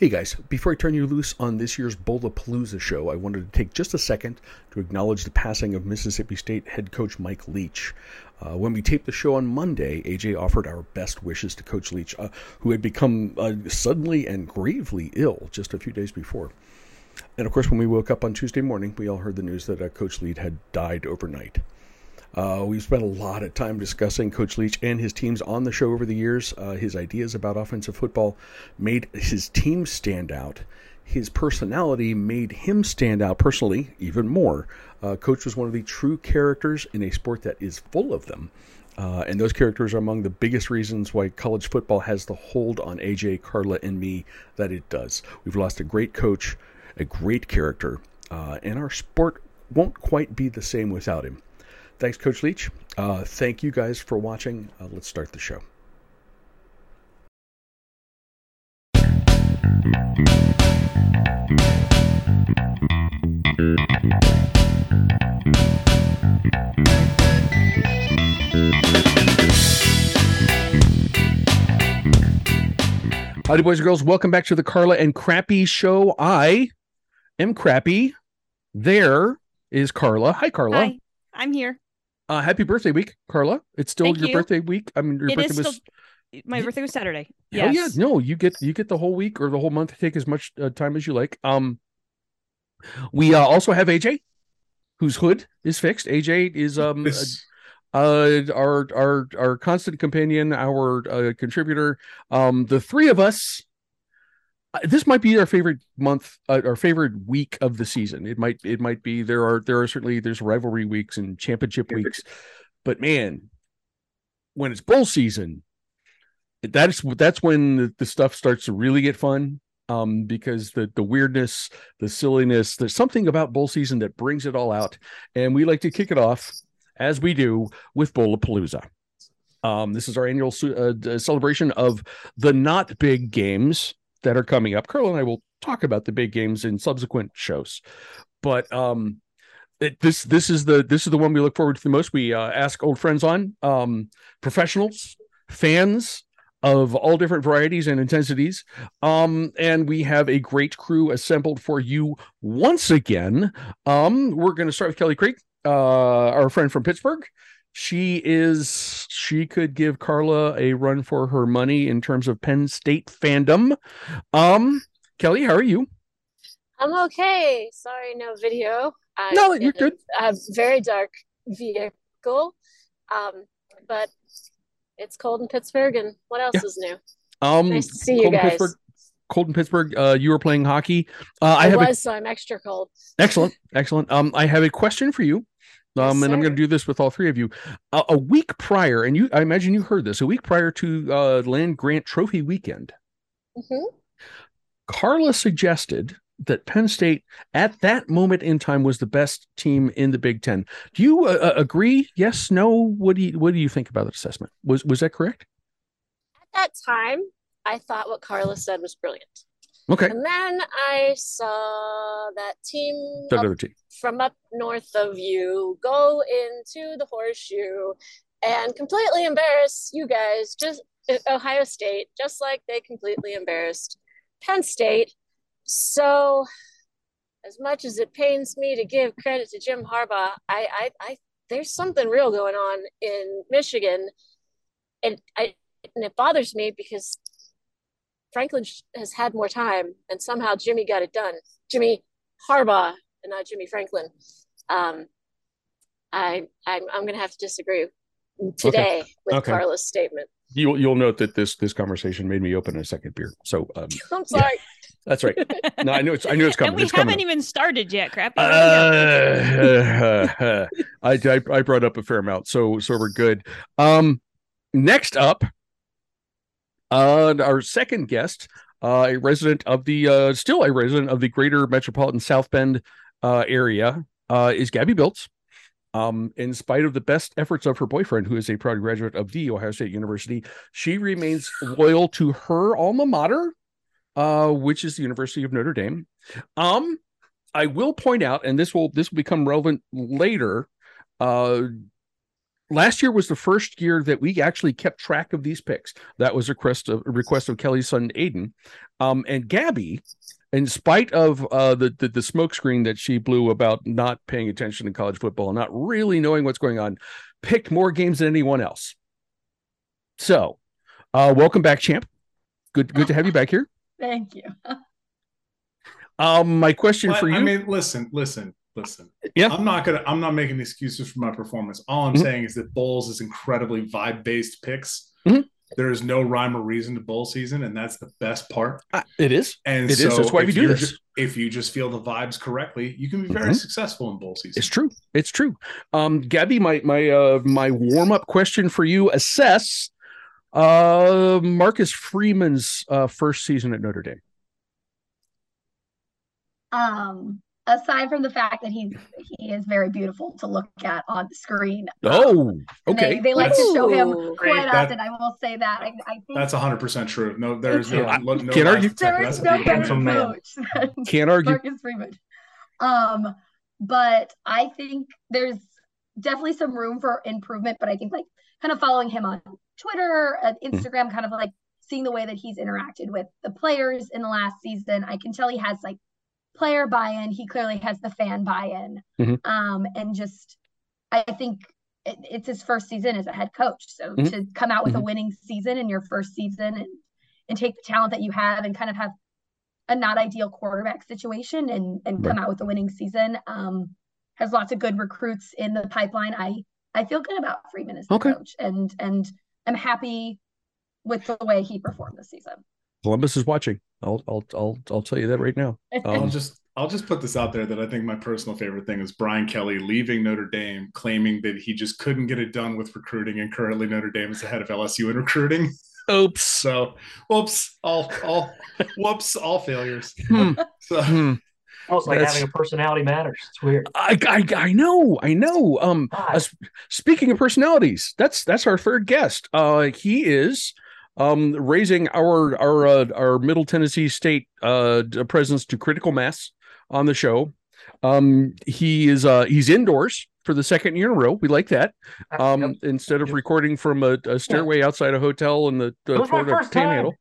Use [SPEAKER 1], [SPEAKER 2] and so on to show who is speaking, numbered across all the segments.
[SPEAKER 1] Hey guys, before I turn you loose on this year's Bowlapalooza show, I wanted to take just a second to acknowledge the passing of Mississippi State head coach Mike Leach. Uh, when we taped the show on Monday, AJ offered our best wishes to Coach Leach, uh, who had become uh, suddenly and gravely ill just a few days before. And of course, when we woke up on Tuesday morning, we all heard the news that uh, Coach Leach had died overnight. Uh, we've spent a lot of time discussing Coach Leach and his teams on the show over the years. Uh, his ideas about offensive football made his team stand out. His personality made him stand out personally even more. Uh, Coach was one of the true characters in a sport that is full of them. Uh, and those characters are among the biggest reasons why college football has the hold on AJ, Carla, and me that it does. We've lost a great coach, a great character, uh, and our sport won't quite be the same without him. Thanks, Coach Leach. Uh, thank you guys for watching. Uh, let's start the show. Howdy, boys and girls. Welcome back to the Carla and Crappy Show. I am Crappy. There is Carla. Hi, Carla.
[SPEAKER 2] Hi, I'm here.
[SPEAKER 1] Uh, happy birthday week, Carla. It's still
[SPEAKER 2] Thank
[SPEAKER 1] your
[SPEAKER 2] you.
[SPEAKER 1] birthday week. I mean, your
[SPEAKER 2] It
[SPEAKER 1] birthday
[SPEAKER 2] is
[SPEAKER 1] was.
[SPEAKER 2] still my birthday was Saturday.
[SPEAKER 1] Hell
[SPEAKER 2] Yes.
[SPEAKER 1] yeah, no, you get you get the whole week or the whole month take as much uh, time as you like. Um, we uh, also have AJ, whose hood is fixed. AJ is um
[SPEAKER 3] This-
[SPEAKER 1] uh our our our constant companion, our uh, contributor. Um, the three of us. Uh, This might be our favorite month, uh, our favorite week of the season. It might, it might be. There are, there are certainly there's rivalry weeks and championship weeks, but man, when it's bowl season, that's that's when the, the stuff starts to really get fun. Um, because the the weirdness, the silliness, there's something about bowl season that brings it all out, and we like to kick it off as we do with Bowlapalooza. Um, this is our annual uh, celebration of the not big games that are coming up. Carl and I will talk about the big games in subsequent shows, but um, it, this this is the this is the one we look forward to the most. We uh, ask old friends on, um, professionals, fans of all different varieties and intensities, um, and we have a great crew assembled for you once again. Um, we're going to start with Kelly Krieg, uh, our friend from Pittsburgh. She is she could give Carla a run for her money in terms of Penn State fandom. Um, Kelly, how are you?
[SPEAKER 4] I'm okay. Sorry, no video. I'm
[SPEAKER 1] No, you're good.
[SPEAKER 4] A, very dark vehicle, um, but it's cold in Pittsburgh. And what else
[SPEAKER 1] Yeah.
[SPEAKER 4] is new?
[SPEAKER 1] Um,
[SPEAKER 4] Nice to see you guys.
[SPEAKER 1] Pittsburgh, Colton Pittsburgh, uh, you were playing hockey. Uh, I
[SPEAKER 4] I,
[SPEAKER 1] have a
[SPEAKER 4] was, so I'm extra cold.
[SPEAKER 1] Excellent, excellent. Um, I have a question for you.
[SPEAKER 4] Yes,
[SPEAKER 1] Um, and I'm going to do this with all three of you. Uh, a week prior, and you, I imagine you heard this. A week prior to uh, Land Grant Trophy weekend,
[SPEAKER 4] hmm
[SPEAKER 1] Carla suggested that Penn State, at that moment in time, was the best team in the Big Ten. Do you uh, uh, agree? Yes, no. What do you What do you think about that assessment? Was Was that correct?
[SPEAKER 4] At that time, I thought what Carla said was brilliant.
[SPEAKER 1] Okay,
[SPEAKER 4] And then I saw that team up
[SPEAKER 1] team.
[SPEAKER 4] from up north of you go into the horseshoe and completely embarrass you guys, just uh, Ohio State, just like they completely embarrassed Penn State. So, as much as it pains me to give credit to Jim Harbaugh, I, I, I there's something real going on in Michigan, and I, and it bothers me because Franklin has had more time, and somehow Jimmy got it done. Jimmy Harbaugh and not Jimmy Franklin. Um, I I'm I'm gonna have to disagree today with
[SPEAKER 1] Okay.
[SPEAKER 4] Carla's statement.
[SPEAKER 1] You'll You'll note that this this conversation made me open a second beer. So um,
[SPEAKER 4] I'm sorry.
[SPEAKER 1] that's right. No, I knew it's I knew it's coming.
[SPEAKER 2] and we
[SPEAKER 1] it's
[SPEAKER 2] haven't even started yet, crappy. Hurry up.
[SPEAKER 1] Uh, I, I I brought up a fair amount, so so we're good. Um, next up, uh, our second guest, uh, a resident of the uh, still a resident of the Greater Metropolitan South Bend uh, area, uh, is Gabby Biltz. Um, in spite of the best efforts of her boyfriend, who is a proud graduate of the Ohio State University, she remains loyal to her alma mater, uh, which is the University of Notre Dame. Um, I will point out, and this will this will become relevant later. Uh, last year was the first year that we actually kept track of these picks. That was a request of, a request of Kelly's son Aiden, um, and Gabby. In spite of uh, the, the the smoke screen that she blew about not paying attention to college football, and not really knowing what's going on, picked more games than anyone else. So, uh, welcome back, champ. Good good to have you back here.
[SPEAKER 3] Thank you.
[SPEAKER 1] Um, my question
[SPEAKER 5] But,
[SPEAKER 1] for you.
[SPEAKER 5] I mean, listen, listen, listen.
[SPEAKER 1] Yeah.
[SPEAKER 5] I'm not gonna. I'm not making excuses for my performance. All I'm
[SPEAKER 1] Mhm.
[SPEAKER 5] saying is that bowls is incredibly vibe based picks.
[SPEAKER 1] Mhm.
[SPEAKER 5] There is no rhyme or reason to bowl season, and that's the best part.
[SPEAKER 1] Uh, it is.
[SPEAKER 5] And
[SPEAKER 1] It is.
[SPEAKER 5] so
[SPEAKER 1] That's why we do
[SPEAKER 5] you're
[SPEAKER 1] this.
[SPEAKER 5] ju- if you just feel the vibes correctly, you can be very
[SPEAKER 1] Mhm.
[SPEAKER 5] successful in bowl season.
[SPEAKER 1] It's true. It's true. Um, Gabby, my my uh my warm up question for you: Assess uh Marcus Freeman's uh first season at Notre Dame.
[SPEAKER 3] Um, aside from the fact that he's he is very beautiful to look at on the screen.
[SPEAKER 1] Oh, okay.
[SPEAKER 3] They, they like to show him quite
[SPEAKER 5] That-
[SPEAKER 3] often. I will say that. I, I think
[SPEAKER 5] That's 100 percent true. No, there's no,
[SPEAKER 1] I
[SPEAKER 5] no
[SPEAKER 1] can't
[SPEAKER 5] lies
[SPEAKER 1] argue.
[SPEAKER 5] detected.
[SPEAKER 3] there
[SPEAKER 5] That's a
[SPEAKER 3] no
[SPEAKER 5] beautiful
[SPEAKER 3] better
[SPEAKER 5] man.
[SPEAKER 6] man.
[SPEAKER 3] coach than
[SPEAKER 1] Can't argue.
[SPEAKER 3] Marcus Freeman. Um, but I think there's definitely some room for improvement. But I think like kind of following him on Twitter, and
[SPEAKER 1] Mm-hmm.
[SPEAKER 3] Instagram, kind of like seeing the way that he's interacted with the players in the last season, I can tell he has like player buy-in. He clearly has the fan buy-in.
[SPEAKER 1] Mhm.
[SPEAKER 3] Um, and just I think it, it's his first season as a head coach. So
[SPEAKER 1] Mhm.
[SPEAKER 3] to come out with a
[SPEAKER 1] Mhm.
[SPEAKER 3] winning season in your first season and and take the talent that you have and kind of have a not ideal quarterback situation and and come out with a winning season. Um, has lots of good recruits in the pipeline. I I feel good about Freeman as the
[SPEAKER 1] Okay.
[SPEAKER 3] coach, and and I'm happy with the way he performed this season.
[SPEAKER 1] Columbus is watching. I'll I'll I'll I'll tell you that right now.
[SPEAKER 5] I'll
[SPEAKER 1] Um,
[SPEAKER 5] just I'll just put this out there that I think my personal favorite thing is Brian Kelly leaving Notre Dame, claiming that he just couldn't get it done with recruiting, and currently Notre Dame is ahead of LSU in recruiting.
[SPEAKER 1] Oops.
[SPEAKER 5] So, whoops, all all whoops, all failures.
[SPEAKER 1] Hmm.
[SPEAKER 5] So,
[SPEAKER 1] Hmm.
[SPEAKER 6] Almost like
[SPEAKER 1] That's-
[SPEAKER 6] having a personality matters. It's weird.
[SPEAKER 1] I, I I know. I know. Um, Uh, speaking of personalities, that's that's our third guest. Uh, he is um raising our our uh, our Middle Tennessee State uh presence to critical mass on the show. Um, he is uh he's indoors for the second year in a row. We like that. Um,
[SPEAKER 6] Yep.
[SPEAKER 1] instead of
[SPEAKER 6] Yep.
[SPEAKER 1] recording from a, a stairway outside a hotel in the, the
[SPEAKER 6] It
[SPEAKER 1] Florida. Panhandle.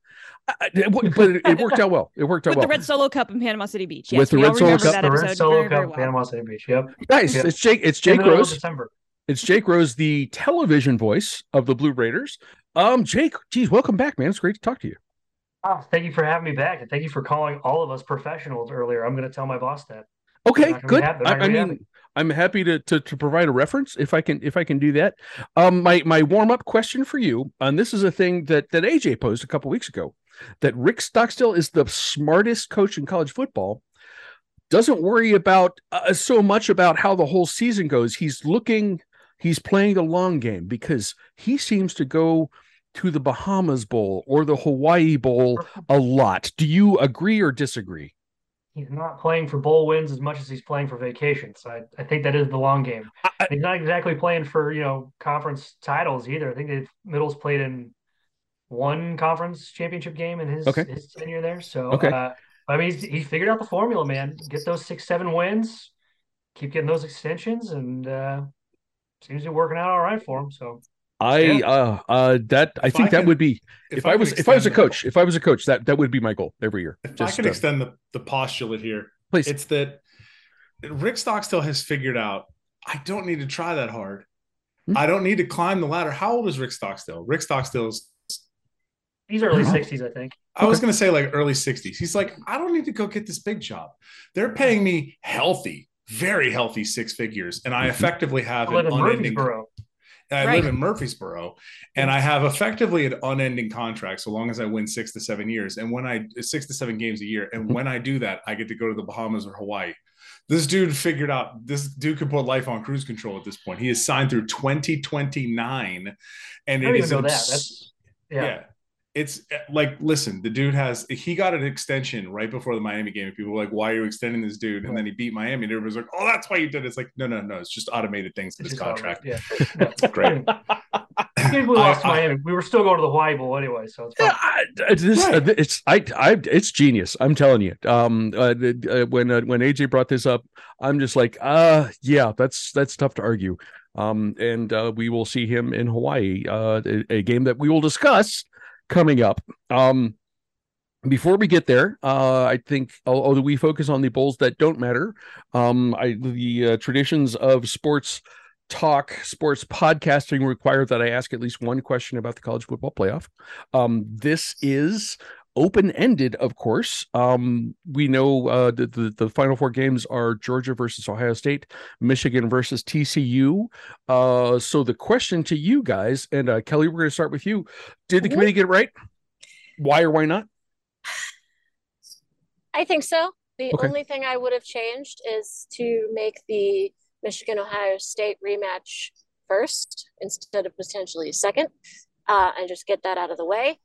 [SPEAKER 1] I- I- it but it, it worked out well. It worked out
[SPEAKER 2] With
[SPEAKER 1] well.
[SPEAKER 2] the Red Solo Cup in Panama City Beach.
[SPEAKER 1] With
[SPEAKER 2] Yes,
[SPEAKER 1] the Red Solo Cup.
[SPEAKER 6] the Red Solo
[SPEAKER 2] very, very
[SPEAKER 6] Cup,
[SPEAKER 2] well.
[SPEAKER 6] Panama City Beach. Yep.
[SPEAKER 1] Guys,
[SPEAKER 6] Yeah.
[SPEAKER 1] it's Jake. It's Jake
[SPEAKER 6] the middle of
[SPEAKER 1] Rose.
[SPEAKER 6] December.
[SPEAKER 1] It's Jake Rose, the television voice of the Blue Raiders. Um, Jake, geez, welcome back, man. It's great to talk to you.
[SPEAKER 6] Oh, thank you for having me back, and thank you for calling all of us professionals earlier. I'm going to tell my boss that.
[SPEAKER 1] Okay,
[SPEAKER 6] not gonna be
[SPEAKER 1] good.
[SPEAKER 6] happy-
[SPEAKER 1] I, I mean, I'm happy to, to to provide a reference if I can if I can do that. Um, my my warm up question for you, and this is a thing that that AJ posed a couple weeks ago, that Rick Stockstill is the smartest coach in college football. Doesn't worry about uh, so much about how the whole season goes. He's looking, he's playing the long game because he seems to go to the Bahamas Bowl or the Hawaii Bowl a lot. Do you agree or disagree?
[SPEAKER 6] He's not playing for bowl wins as much as he's playing for vacations. I, I think that is the long game.
[SPEAKER 1] I-
[SPEAKER 6] He's not exactly playing for you know conference titles either. I think they've Middle's played in one conference championship game in his
[SPEAKER 1] Okay.
[SPEAKER 6] his tenure there. So
[SPEAKER 1] Okay.
[SPEAKER 6] uh, I mean, he's, he figured out the formula, man. Get those six seven wins, keep getting those extensions, and uh, seems to be working out all right for him. So
[SPEAKER 1] I
[SPEAKER 6] Yeah.
[SPEAKER 1] uh uh that I
[SPEAKER 5] If
[SPEAKER 1] think
[SPEAKER 5] I
[SPEAKER 1] that
[SPEAKER 5] can-
[SPEAKER 1] would be if, I,
[SPEAKER 5] can
[SPEAKER 1] was if I was a
[SPEAKER 5] extend-
[SPEAKER 1] coach if I was a coach that that would be my goal every year.
[SPEAKER 5] if I
[SPEAKER 1] Just
[SPEAKER 5] can
[SPEAKER 1] uh,
[SPEAKER 5] extend the, the postulate here,
[SPEAKER 1] please.
[SPEAKER 5] it's that Rick Stockstill has figured out I don't need to try that hard.
[SPEAKER 1] Hmm.
[SPEAKER 5] I don't need to climb the ladder. How old is Rick Stockstill? Rick Stockstill's
[SPEAKER 6] he's early
[SPEAKER 1] Uh-huh.
[SPEAKER 6] sixties, I think.
[SPEAKER 5] I was going to say like early 60s. He's like, I don't need to go get this big job. They're paying me healthy, very healthy six figures, and I
[SPEAKER 1] Mhm.
[SPEAKER 5] effectively have
[SPEAKER 6] I live
[SPEAKER 5] an
[SPEAKER 6] in
[SPEAKER 5] unending.
[SPEAKER 6] Murfreesboro.
[SPEAKER 5] I
[SPEAKER 2] Right.
[SPEAKER 5] live in Murfreesboro, and I have effectively an unending contract so long as I win six to seven years, and when I six to seven games a year, and
[SPEAKER 1] Mhm.
[SPEAKER 5] when I do that, I get to go to the Bahamas or Hawaii. This dude figured out this dude could put life on cruise control at this point. He is signed through 2029, and
[SPEAKER 6] it is
[SPEAKER 5] it
[SPEAKER 6] don't
[SPEAKER 5] is
[SPEAKER 6] even know that. That's
[SPEAKER 5] yeah.
[SPEAKER 6] yeah.
[SPEAKER 5] It's uh, like, listen, the dude has, he got an extension right before the Miami game. And people were like, why are you extending this dude? And then he beat Miami. And everybody's like, oh, that's why you did it. It's like, no, no, no. It's just automated things in his contract.
[SPEAKER 6] right. Yeah. Yeah.
[SPEAKER 5] Great.
[SPEAKER 6] We lost to
[SPEAKER 5] I- I-
[SPEAKER 6] Miami, we were still going to the Hawaii Bowl anyway, so it's
[SPEAKER 1] Yeah,
[SPEAKER 6] fine.
[SPEAKER 1] I, this,
[SPEAKER 5] Right.
[SPEAKER 1] uh, it's I, I, it's genius. I'm telling you. Um, uh, uh, when uh, when AJ brought this up, I'm just like, uh, yeah, that's that's tough to argue. Um, and uh, we will see him in Hawaii, uh, a, a game that we will discuss coming up. Um, before we get there, uh, I think although we focus on the bowls that don't matter, um, I the uh, traditions of sports talk, sports podcasting require that I ask at least one question about the college football playoff. Um, this is open ended, of course. Um, we know uh, the, the, the final four games are Georgia versus Ohio State, Michigan versus TCU. Uh, so the question to you guys, and uh, Kelly, we're going to start with you. Did the committee get it right? Why or why not?
[SPEAKER 4] I think so. The
[SPEAKER 1] Okay.
[SPEAKER 4] only thing I would have changed is to make the Michigan Ohio State rematch first instead of potentially second, uh, and just get that out of the way.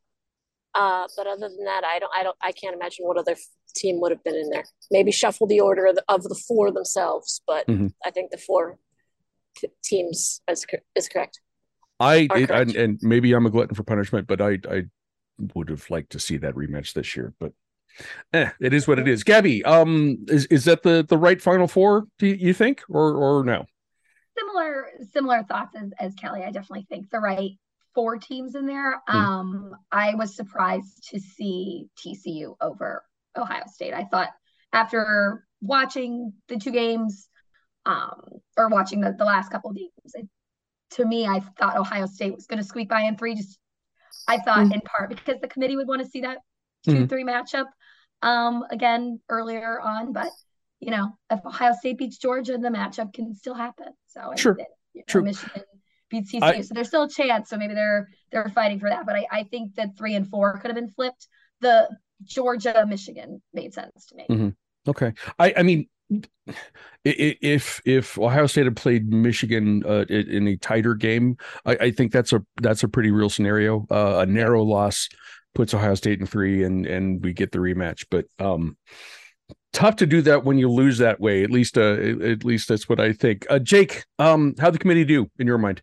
[SPEAKER 4] Uh, but other than that, I don't, I don't, I can't imagine what other f- team would have been in there. Maybe shuffle the order of the, of the four themselves, but
[SPEAKER 1] Mhm.
[SPEAKER 4] I think the four t- teams is is correct.
[SPEAKER 1] I it, and,
[SPEAKER 4] correct.
[SPEAKER 1] and maybe I'm a glutton for punishment, but I I would have liked to see that rematch this year. But eh, it is what it is. Gabby, um, is is that the the right final four? Do you, you think, or or no?
[SPEAKER 3] similar similar thoughts as, as Kelly. I definitely think the right four teams in there.
[SPEAKER 1] Hmm.
[SPEAKER 3] Um, I was surprised to see TCU over Ohio State. I thought after watching the two games, um, or watching the, the last couple of games, it, to me, I thought Ohio State was going to squeak by in three. Just I thought
[SPEAKER 1] Mm.
[SPEAKER 3] in part because the committee would want to see that 2
[SPEAKER 1] Mhm.
[SPEAKER 3] three matchup um again earlier on, but you know, if Ohio State beats Georgia, the matchup can still happen. So
[SPEAKER 1] Sure.
[SPEAKER 3] you know,
[SPEAKER 1] True.
[SPEAKER 3] Michigan beats TCU,
[SPEAKER 1] I-
[SPEAKER 3] so there's still a chance. So maybe they're they're fighting for that. But I, I think that three and four could have been flipped. The Georgia Michigan made sense to me.
[SPEAKER 1] Mhm. Okay, I I mean, if if Ohio State had played Michigan uh, in a tighter game, I, I think that's a that's a pretty real scenario. Uh, a narrow loss puts Ohio State in three, and and we get the rematch. But um, tough to do that when you lose that way. At least uh, at at least that's what I think. Uh, Jake, um, how the committee do in your mind?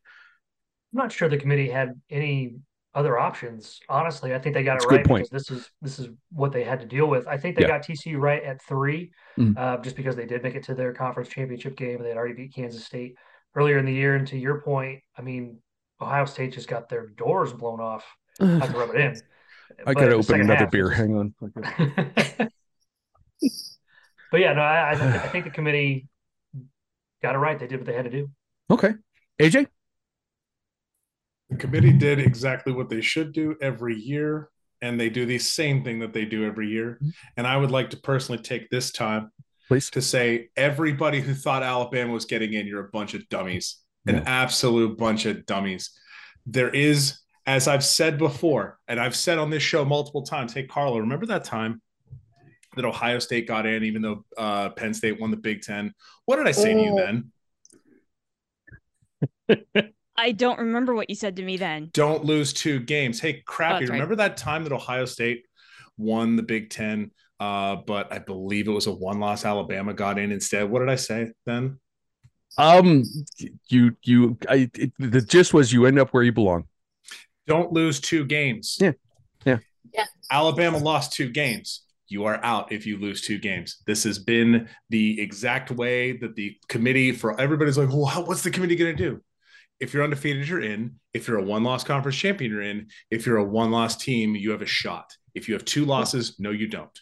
[SPEAKER 6] I'm not sure the committee had any other options. Honestly, I think they got
[SPEAKER 1] That's
[SPEAKER 6] it right
[SPEAKER 1] point.
[SPEAKER 6] because this is this is what they had to deal with. I think they
[SPEAKER 1] Yeah.
[SPEAKER 6] got TCU right at 3
[SPEAKER 1] Mhm.
[SPEAKER 6] uh, just because they did make it to their conference championship game and they had already beat Kansas State earlier in the year. And to your point, I mean, Ohio State just got their doors blown off. I to rub it in.
[SPEAKER 1] I
[SPEAKER 6] but
[SPEAKER 1] gotta open another
[SPEAKER 6] half,
[SPEAKER 1] beer. Hang on.
[SPEAKER 6] but yeah, no, I, I think the committee got it right. They did what they had to do.
[SPEAKER 1] Okay, AJ.
[SPEAKER 5] The committee did exactly what they should do every year, and they do the same thing that they do every year. And I would like to personally take this time
[SPEAKER 1] Please.
[SPEAKER 5] to say everybody who thought Alabama was getting in, you're a bunch of dummies,
[SPEAKER 1] No.
[SPEAKER 5] an absolute bunch of dummies. There is, as I've said before, and I've said on this show multiple times, hey, Carlo, remember that time that Ohio State got in, even though uh, Penn State won the Big Ten? What did I say to you
[SPEAKER 3] Oh.
[SPEAKER 5] then?
[SPEAKER 2] I don't remember what you said to me then.
[SPEAKER 5] don't lose two games. Hey, crappy.
[SPEAKER 2] that's right.
[SPEAKER 5] Remember that time that Ohio State won the Big Ten? Uh, but I believe it was a one loss Alabama got in instead. What did I say then?
[SPEAKER 1] Um, you you I it, the gist was you end up where you belong.
[SPEAKER 5] Don't lose two games.
[SPEAKER 1] Yeah. Yeah.
[SPEAKER 4] Yeah.
[SPEAKER 5] Alabama lost two games. You are out if you lose two games. This has been the exact way that the committee for everybody's like, well, how- what's the committee going to do? If you're undefeated, you're in. If you're a one loss conference champion, you're in. If you're a one loss team, you have a shot. If you have two losses, no, you don't.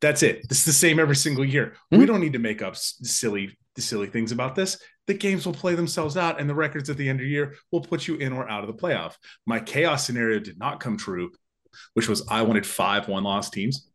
[SPEAKER 5] That's it. This is the same every single year. We
[SPEAKER 1] Mhm.
[SPEAKER 5] don't need to make up silly, silly things about this. The games will play themselves out, and the records at the end of the year will put you in or out of the playoff. My chaos scenario did not come true, which was I wanted five one loss teams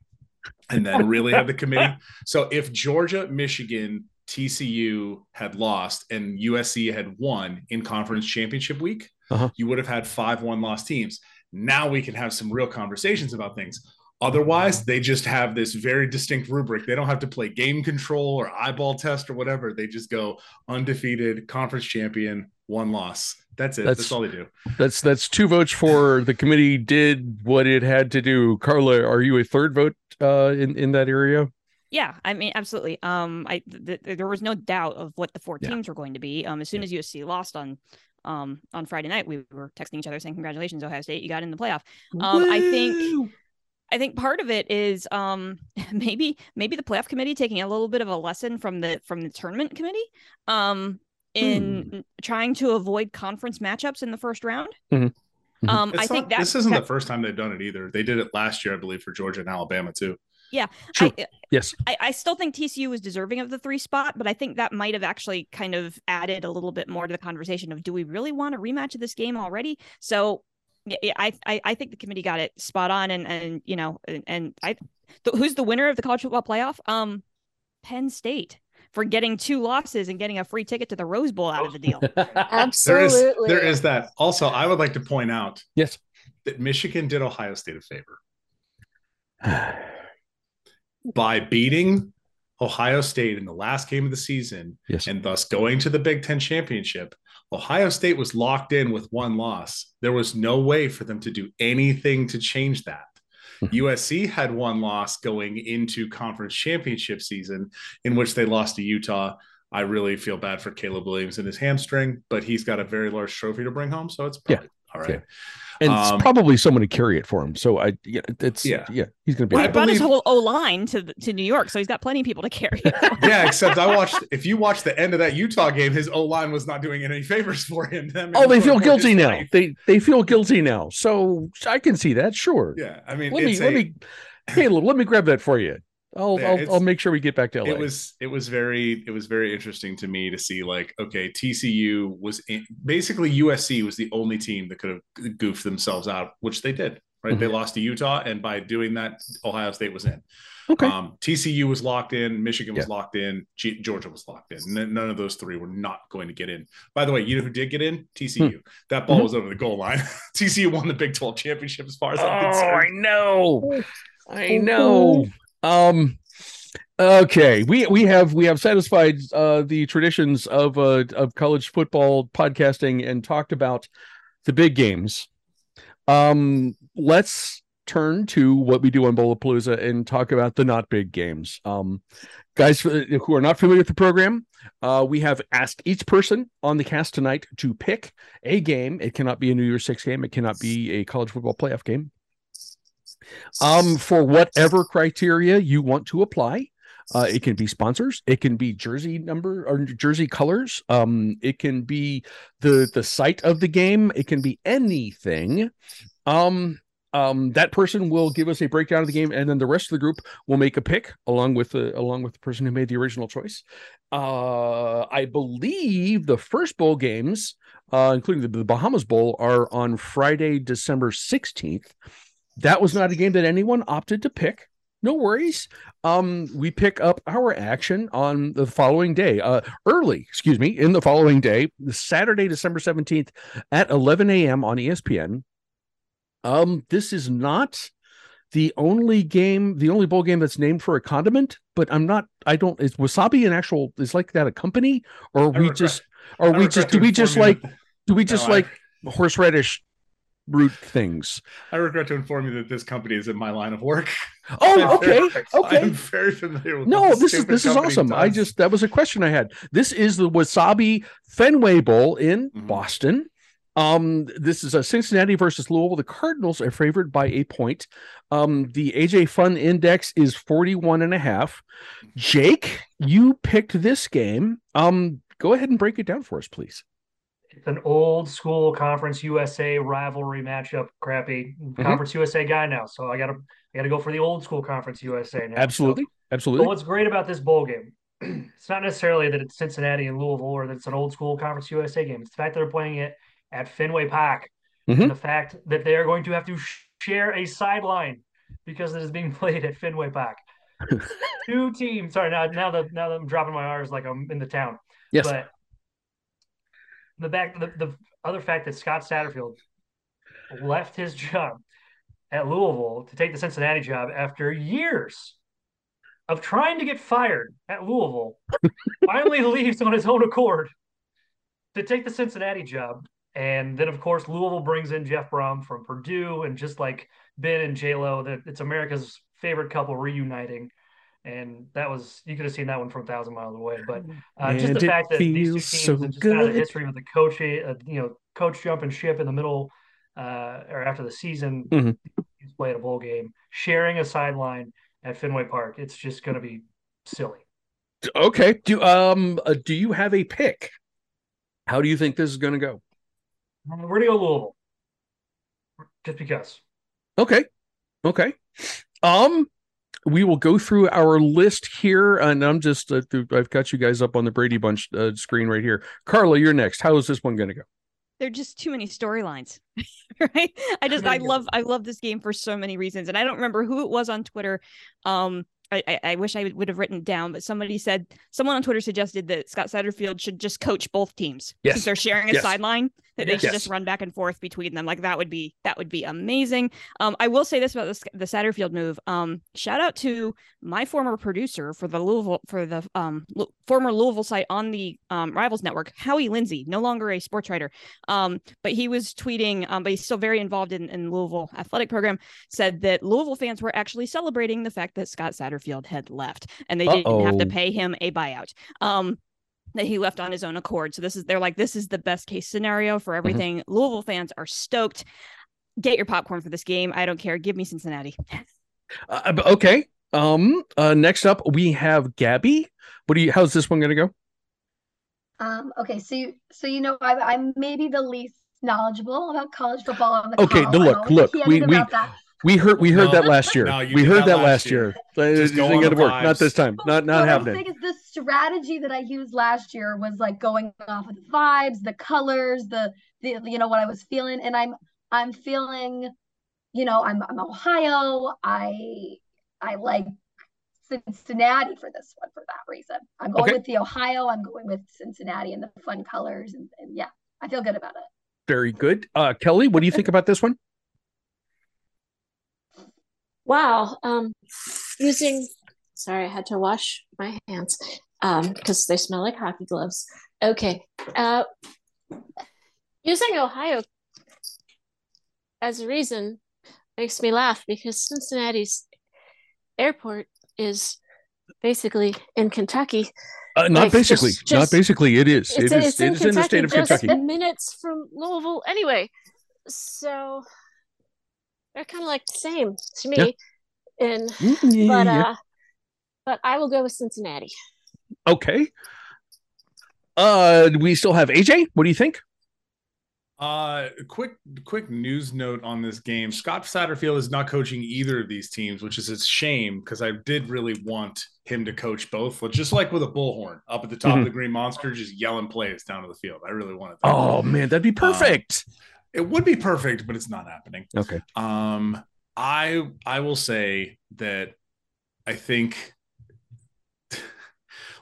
[SPEAKER 5] and then really have the committee. So if Georgia, Michigan, TCU had lost and USC had won in conference championship week,
[SPEAKER 1] Uh-huh.
[SPEAKER 5] you would have had five one loss teams. Now we can have some real conversations about things. Otherwise, they just have this very distinct rubric. They don't have to play game control or eyeball test or whatever. They just go undefeated, conference champion, one loss. That's it. That's,
[SPEAKER 1] That's-
[SPEAKER 5] all they do.
[SPEAKER 1] That's that's two votes for the committee did what it had to do. Carla, are you a third vote uh in in that area?
[SPEAKER 2] Yeah, I mean, absolutely. Um, I th- th- there was no doubt of what the four
[SPEAKER 1] Yeah.
[SPEAKER 2] teams were going to be. Um, as soon as USC lost on, um, on Friday night, we were texting each other saying, "Congratulations, Ohio State, you got in the playoff." Um, I think I think part of it is um maybe maybe the playoff committee taking a little bit of a lesson from the from the tournament committee. Um in trying to avoid conference matchups in the first round.
[SPEAKER 1] Mhm. Mhm.
[SPEAKER 2] Um,
[SPEAKER 5] It's
[SPEAKER 2] I think that
[SPEAKER 5] this isn't
[SPEAKER 2] that-
[SPEAKER 5] the first time they've done it either. They did it last year, I believe, for Georgia and Alabama too.
[SPEAKER 1] True.
[SPEAKER 2] I,
[SPEAKER 1] Yes.
[SPEAKER 2] I, I still think TCU was deserving of the three spot, but I think that might have actually kind of added a little bit more to the conversation of do we really want a rematch of this game already? So yeah, yeah, I, I I think the committee got it spot on, and and you know, and, and I, th- who's the winner of the college football playoff? Um, Penn State for getting two losses and getting a free ticket to the Rose Bowl out of the deal.
[SPEAKER 4] Absolutely.
[SPEAKER 5] is there is that. Also, I would like to point out
[SPEAKER 1] yes.
[SPEAKER 5] that Michigan did Ohio State a favor by beating Ohio State in the last game of the season
[SPEAKER 1] Yes.
[SPEAKER 5] and thus going to the Big Ten championship. Ohio State was locked in with one loss. There was no way for them to do anything to change that.
[SPEAKER 1] Mhm.
[SPEAKER 5] USC had one loss going into conference championship season, in which they lost to Utah. I really feel bad for Caleb Williams and his hamstring, but he's got a very large trophy to bring home, so it's probably all right.
[SPEAKER 1] Yeah. And
[SPEAKER 5] Um,
[SPEAKER 1] it's probably someone to carry it for him. So I, yeah, it's yeah,
[SPEAKER 5] Yeah.
[SPEAKER 1] he's gonna be.
[SPEAKER 2] Well, he
[SPEAKER 5] I
[SPEAKER 1] fine.
[SPEAKER 2] brought his whole O line to to New York, so he's got plenty of people to carry.
[SPEAKER 5] yeah, except I watched. If you watch the end of that Utah game, his O line was not doing any favors for him. That
[SPEAKER 1] Oh, they feel guilty now.
[SPEAKER 5] life.
[SPEAKER 1] They they feel guilty now. So I can see that. Sure.
[SPEAKER 5] Yeah, I mean,
[SPEAKER 1] let me
[SPEAKER 5] it's
[SPEAKER 1] let me Hey, let me grab that for you. I'll
[SPEAKER 5] Yeah,
[SPEAKER 1] I'll, I'll make sure we get back to LA.
[SPEAKER 5] it was it was very it was very interesting to me to see like okay TCU was in, basically USC was the only team that could have goofed themselves out which they did right they lost to Utah and by doing that Ohio State was in
[SPEAKER 1] okay.
[SPEAKER 5] um, TCU was locked in Michigan was locked in G- Georgia was locked in N- none of those three were not going to get in by the way you know who did get in TCU that ball
[SPEAKER 1] Mhm.
[SPEAKER 5] was over the goal line TCU won the Big 12 championship as far as I'm concerned.
[SPEAKER 1] oh,
[SPEAKER 5] concerned
[SPEAKER 1] I know. I know. Um okay, we we have we have satisfied uh the traditions of uh of college football podcasting and talked about the big games. Um let's turn to what we do on Bowlapalooza and talk about the not big games. Um guys who are not familiar with the program, uh we have asked each person on the cast tonight to pick a game. It cannot be a New Year's Six game, it cannot be a college football playoff game um for whatever criteria you want to apply uh, it can be sponsors it can be jersey number or jersey colors um it can be the the site of the game it can be anything. Um um that person will give us a breakdown of the game and then the rest of the group will make a pick along with the along with the person who made the original choice. Uh i believe the first bowl games uh including the, the bahamas bowl are on friday december 16th that was not a game that anyone opted to pick. No worries. Um we pick up our action on the following day uh early excuse me in the following day saturday december 17th at 11 a.m on espn um this is not the only game the only bowl game that's named for a condiment but i'm not i don't is wasabi an actual is like that a company? Or
[SPEAKER 5] I
[SPEAKER 1] we
[SPEAKER 5] regret-
[SPEAKER 1] just
[SPEAKER 5] I
[SPEAKER 1] we just do we just like do we just
[SPEAKER 5] No, I-
[SPEAKER 1] like horseradish root things
[SPEAKER 5] I regret to inform you that this company is in my line of work.
[SPEAKER 1] oh okay
[SPEAKER 5] very-
[SPEAKER 1] okay
[SPEAKER 5] I'm very familiar with
[SPEAKER 1] No,
[SPEAKER 5] what
[SPEAKER 1] this is this is awesome. I just that was a question I had. This is the Wasabi Fenway Bowl in
[SPEAKER 5] Mhm.
[SPEAKER 1] Boston. Um, this is a Cincinnati versus Louisville. The Cardinals are favored by a point. Um, the AJ Fun Index is 41 and a half. Jake, you picked this game. Um, go ahead and break it down for us, please.
[SPEAKER 6] It's an old school Conference USA rivalry matchup. Crappy Conference USA guy now, so I gotta I gotta go for the old school Conference USA now.
[SPEAKER 1] Absolutely,
[SPEAKER 6] So,
[SPEAKER 1] absolutely.
[SPEAKER 6] but what's great about this bowl game? it's not necessarily that it's Cincinnati and Louisville or that it's an old school Conference USA game. It's the fact that they're playing it at Fenway Park,
[SPEAKER 1] Mhm.
[SPEAKER 6] and the fact that they are going to have to share a sideline because it is being played at Fenway Park. Two teams. Sorry, now now that now that I'm dropping my R's like I'm in the town.
[SPEAKER 1] Yes.
[SPEAKER 6] But the back the, the other fact that Scott Satterfield left his job at Louisville to take the Cincinnati job after years of trying to get fired at Louisville, finally leaves on his own accord to take the Cincinnati job. And then, of course, Louisville brings in Jeff Brohm from Purdue, and just like Ben and J Lo, that it's America's favorite couple reuniting. And that was you could have seen that one from a thousand miles away. But uh, just the fact that these two teams
[SPEAKER 1] so
[SPEAKER 6] just
[SPEAKER 1] good.
[SPEAKER 6] the history with the coach, uh, you know, coach jumping ship in the middle uh, or after the season,
[SPEAKER 1] Mhm.
[SPEAKER 6] he's played a bowl game, sharing a sideline at Fenway Park. It's just going to be silly.
[SPEAKER 1] Okay. Do um uh, do you have a pick? How do you think this is going to go?
[SPEAKER 6] Uh, We're gonna go Louisville, just because.
[SPEAKER 1] Okay. Okay. Um we will go through our list here and I'm just uh, I've got you guys up on the Brady Bunch uh, screen right here. Carla, you're next. How is this one going to go?
[SPEAKER 2] There are just too many storylines. right? I just I love I love this game for so many reasons. And I don't remember who it was on Twitter. Um I, I, wish I would, have written it down, but somebody said someone on Twitter suggested that Scott Satterfield should just coach both teams
[SPEAKER 1] Yes.
[SPEAKER 2] since they're sharing a
[SPEAKER 1] Yes.
[SPEAKER 2] sideline that they
[SPEAKER 6] Yes.
[SPEAKER 2] should just run back and forth between them. Like that would be that would be amazing. Um, I will say this about the, the Satterfield move. Um, shout out to my former producer for the Louisville for the um Lu- former Louisville site on the um, Rivals Network, Howie Lindsay, no longer a sports writer. Um, but he was tweeting, um, but he's still very involved in, in Louisville athletic program. Said that Louisville fans were actually celebrating the fact that Scott Satterfield had left, and they didn't have to pay him a buyout. Um, that he left on his own accord. So this is they're like this is the best case scenario for everything. Louisville fans are stoked. Get your popcorn for this game. I don't care. Give me Cincinnati.
[SPEAKER 1] Uh, okay. Um uh next up we have Gabby. What do you how's this one going to go?
[SPEAKER 3] Um, okay, so you so you know I, I'm maybe the least knowledgeable about college football on the
[SPEAKER 1] Okay,
[SPEAKER 3] call.
[SPEAKER 1] the look,
[SPEAKER 3] always
[SPEAKER 1] look, we- we-
[SPEAKER 3] about that.
[SPEAKER 1] We heard we heard
[SPEAKER 5] No,
[SPEAKER 1] that last year.
[SPEAKER 5] no,
[SPEAKER 1] we heard
[SPEAKER 5] that
[SPEAKER 1] that
[SPEAKER 5] last
[SPEAKER 1] last
[SPEAKER 5] year.
[SPEAKER 1] year.
[SPEAKER 5] Just
[SPEAKER 1] it
[SPEAKER 5] go
[SPEAKER 1] ain't
[SPEAKER 5] on
[SPEAKER 1] gonna
[SPEAKER 5] the
[SPEAKER 1] work. Not this time. Not not
[SPEAKER 3] what
[SPEAKER 1] happening.
[SPEAKER 3] I'm is the strategy that I used last year was like going off of the vibes, the colors, the the you know what I was feeling, and I'm I'm feeling, you know, I'm I'm Ohio. I I like Cincinnati for this one for that reason. I'm going
[SPEAKER 1] Okay.
[SPEAKER 3] with the Ohio. I'm going with Cincinnati and the fun colors, and, and yeah, I feel good about it.
[SPEAKER 1] Very good. Uh Kelly, what do you think about this one?
[SPEAKER 4] Wow. Um, using, sorry, I had to wash my hands um, because they smell like hockey gloves. Okay. Uh, using Ohio as a reason makes me laugh because Cincinnati's airport is basically in Kentucky.
[SPEAKER 1] Uh, not
[SPEAKER 4] Like,
[SPEAKER 1] basically.
[SPEAKER 4] just-
[SPEAKER 1] not basically. It is.
[SPEAKER 4] It's,
[SPEAKER 1] it is.
[SPEAKER 4] it's
[SPEAKER 1] it
[SPEAKER 4] in
[SPEAKER 1] is in the state of
[SPEAKER 4] just
[SPEAKER 1] Kentucky.
[SPEAKER 4] minutes from Louisville anyway. So they're kind of like the same to me. And
[SPEAKER 1] Mm, yeah,
[SPEAKER 4] but
[SPEAKER 1] yeah.
[SPEAKER 4] uh but I will go with Cincinnati.
[SPEAKER 1] Okay. Uh, we still have AJ. What do you think?
[SPEAKER 5] Uh, quick, quick news note on this game: Scott Satterfield is not coaching either of these teams, which is a shame because I did really want him to coach both. But just like with a bullhorn up at the top
[SPEAKER 1] Mhm.
[SPEAKER 5] of the Green Monster, just yelling plays down to the field. I really wanted that.
[SPEAKER 1] Oh man, that'd be perfect.
[SPEAKER 5] It would be perfect, but it's not happening.
[SPEAKER 1] okay.
[SPEAKER 5] Um, I I will say that I think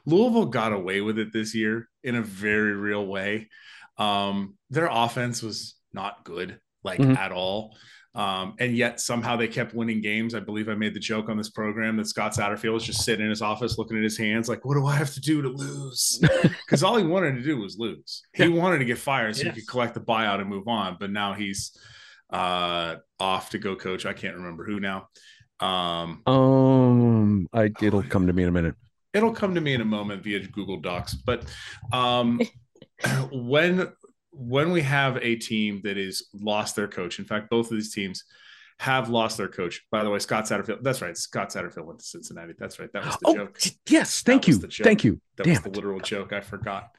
[SPEAKER 5] Louisville got away with it this year in a very real way. Um, their offense was not good, like
[SPEAKER 1] Mhm.
[SPEAKER 5] at all. Um, and yet somehow they kept winning games. I believe I made the joke on this program that Scott Satterfield was just sitting in his office looking at his hands, like, what do I have to do to lose? Because all he wanted to do was lose. He
[SPEAKER 1] Yeah.
[SPEAKER 5] wanted to get fired so
[SPEAKER 6] Yes.
[SPEAKER 5] he could collect the buyout and move on. But now he's uh off to go coach. I can't remember who now. Um
[SPEAKER 1] Um, I it'll come to me in a minute.
[SPEAKER 5] it'll come to me in a moment via Google Docs. But um when when we have a team that is lost their coach, in fact, both of these teams have lost their coach. By the way, Scott Satterfield. That's right. Scott Satterfield went to Cincinnati. That's right. That was the
[SPEAKER 1] Oh
[SPEAKER 5] joke.
[SPEAKER 1] yes, thank you, thank you.
[SPEAKER 5] That
[SPEAKER 1] Damn
[SPEAKER 5] was the
[SPEAKER 1] it.
[SPEAKER 5] literal joke. I forgot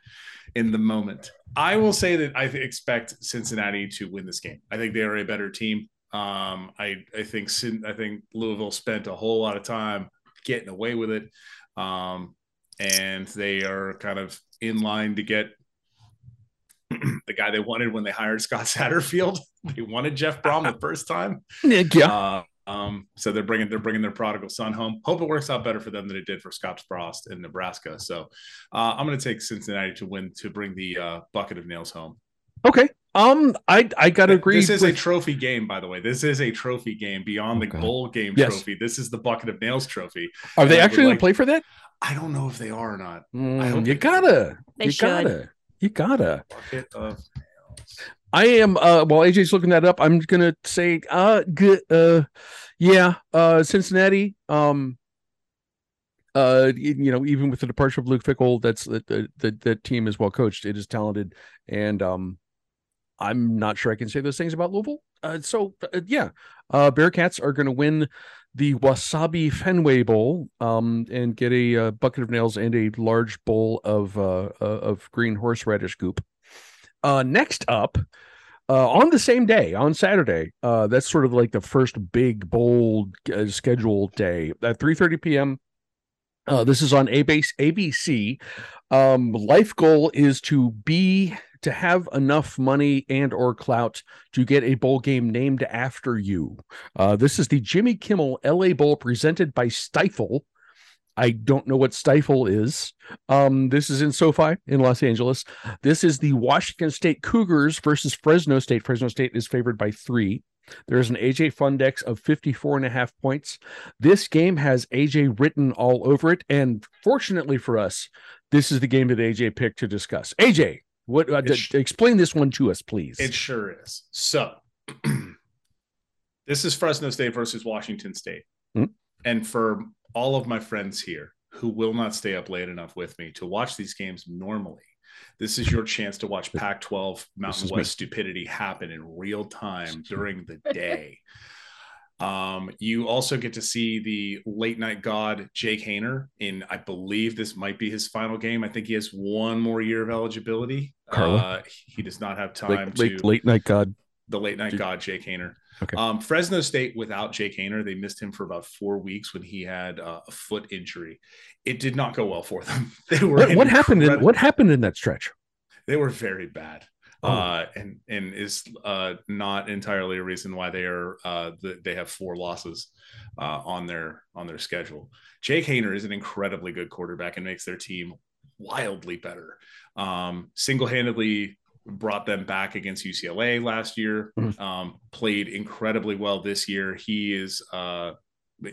[SPEAKER 5] in the moment. I will say that I expect Cincinnati to win this game. I think they are a better team. Um, I I think I think Louisville spent a whole lot of time getting away with it, um, and they are kind of in line to get the guy they wanted when they hired Scott Satterfield. They wanted Jeff Brohm the first time.
[SPEAKER 1] Yeah.
[SPEAKER 5] Uh, um, so they're bringing they're bringing their prodigal son home. Hope it works out better for them than it did for Scott Frost in Nebraska. So uh, I'm going to take Cincinnati to win to bring the uh, bucket of nails home.
[SPEAKER 1] Okay. Um, I I gotta agree.
[SPEAKER 5] This is a trophy game, by the way. This is a trophy game beyond the
[SPEAKER 1] Okay.
[SPEAKER 5] bowl game
[SPEAKER 1] Yes.
[SPEAKER 5] trophy. This is the bucket of nails trophy.
[SPEAKER 1] Are they
[SPEAKER 5] I would
[SPEAKER 1] actually gonna play for that?
[SPEAKER 5] I don't know if they are or not.
[SPEAKER 1] Mm,
[SPEAKER 5] hope
[SPEAKER 1] you
[SPEAKER 5] they do.
[SPEAKER 1] gotta.
[SPEAKER 2] They
[SPEAKER 1] you
[SPEAKER 2] should.
[SPEAKER 1] gotta. You gotta.
[SPEAKER 5] Bucket of nails.
[SPEAKER 1] I am uh while AJ's looking that up, I'm gonna say uh good uh yeah, uh Cincinnati. Um uh you know, even with the departure of Luke Fickell, that's that the, the the team is well coached. It is talented and um I'm not sure I can say those things about Louisville. Uh, so uh, yeah, uh Bearcats are gonna win the Wasabi Fenway Bowl um and get a uh, bucket of nails and a large bowl of uh uh, of green horseradish goop. Uh, next up, uh, on the same day, on Saturday, uh, that's sort of like the first big bold uh, scheduled day at 3:30 p.m. This is on ABC. ABC. Um, life goal is to be to have enough money and or clout to get a bowl game named after you. Uh, this is the Jimmy Kimmel LA Bowl presented by Stifel. I don't know what Stifel is. Um, this is in SoFi in Los Angeles. This is the Washington State Cougars versus Fresno State. Fresno State is favored by three. There's an AJ Fundex of 54 and a half points. This game has AJ written all over it. And fortunately for us, this is the game that AJ picked to discuss. AJ, what uh,
[SPEAKER 5] sh-
[SPEAKER 1] explain this one to us, please?
[SPEAKER 5] It sure is. So, this is Fresno State versus Washington State.
[SPEAKER 1] Hmm.
[SPEAKER 5] And for all of my friends here who will not stay up late enough with me to watch these games normally, this is your chance to watch Pac 12 Mountain
[SPEAKER 1] is me.
[SPEAKER 5] West stupidity happen in real time during the day. Um, you also get to see the late night god Jake Haener in, I believe this might be his final game. I think he has one more year of eligibility.
[SPEAKER 1] Carla?
[SPEAKER 5] Uh, he does not have time
[SPEAKER 1] late,
[SPEAKER 5] to
[SPEAKER 1] late, late night God.
[SPEAKER 5] the late night god Jake Haener.
[SPEAKER 1] Okay.
[SPEAKER 5] Um, Fresno State without Jake Haener, they missed him for about four weeks when he had uh, a foot injury. It did not go well for them. They were
[SPEAKER 1] What, what happened? In, what happened in that stretch?
[SPEAKER 5] They were very bad.
[SPEAKER 1] Oh.
[SPEAKER 5] Uh, and and is uh, not entirely a reason why they are uh, the, they have four losses uh, on their on their schedule. Jake Haener is an incredibly good quarterback and makes their team wildly better. Um, Single handedly brought them back against UCLA last year.
[SPEAKER 1] Mhm.
[SPEAKER 5] Um, played incredibly well this year. He is uh,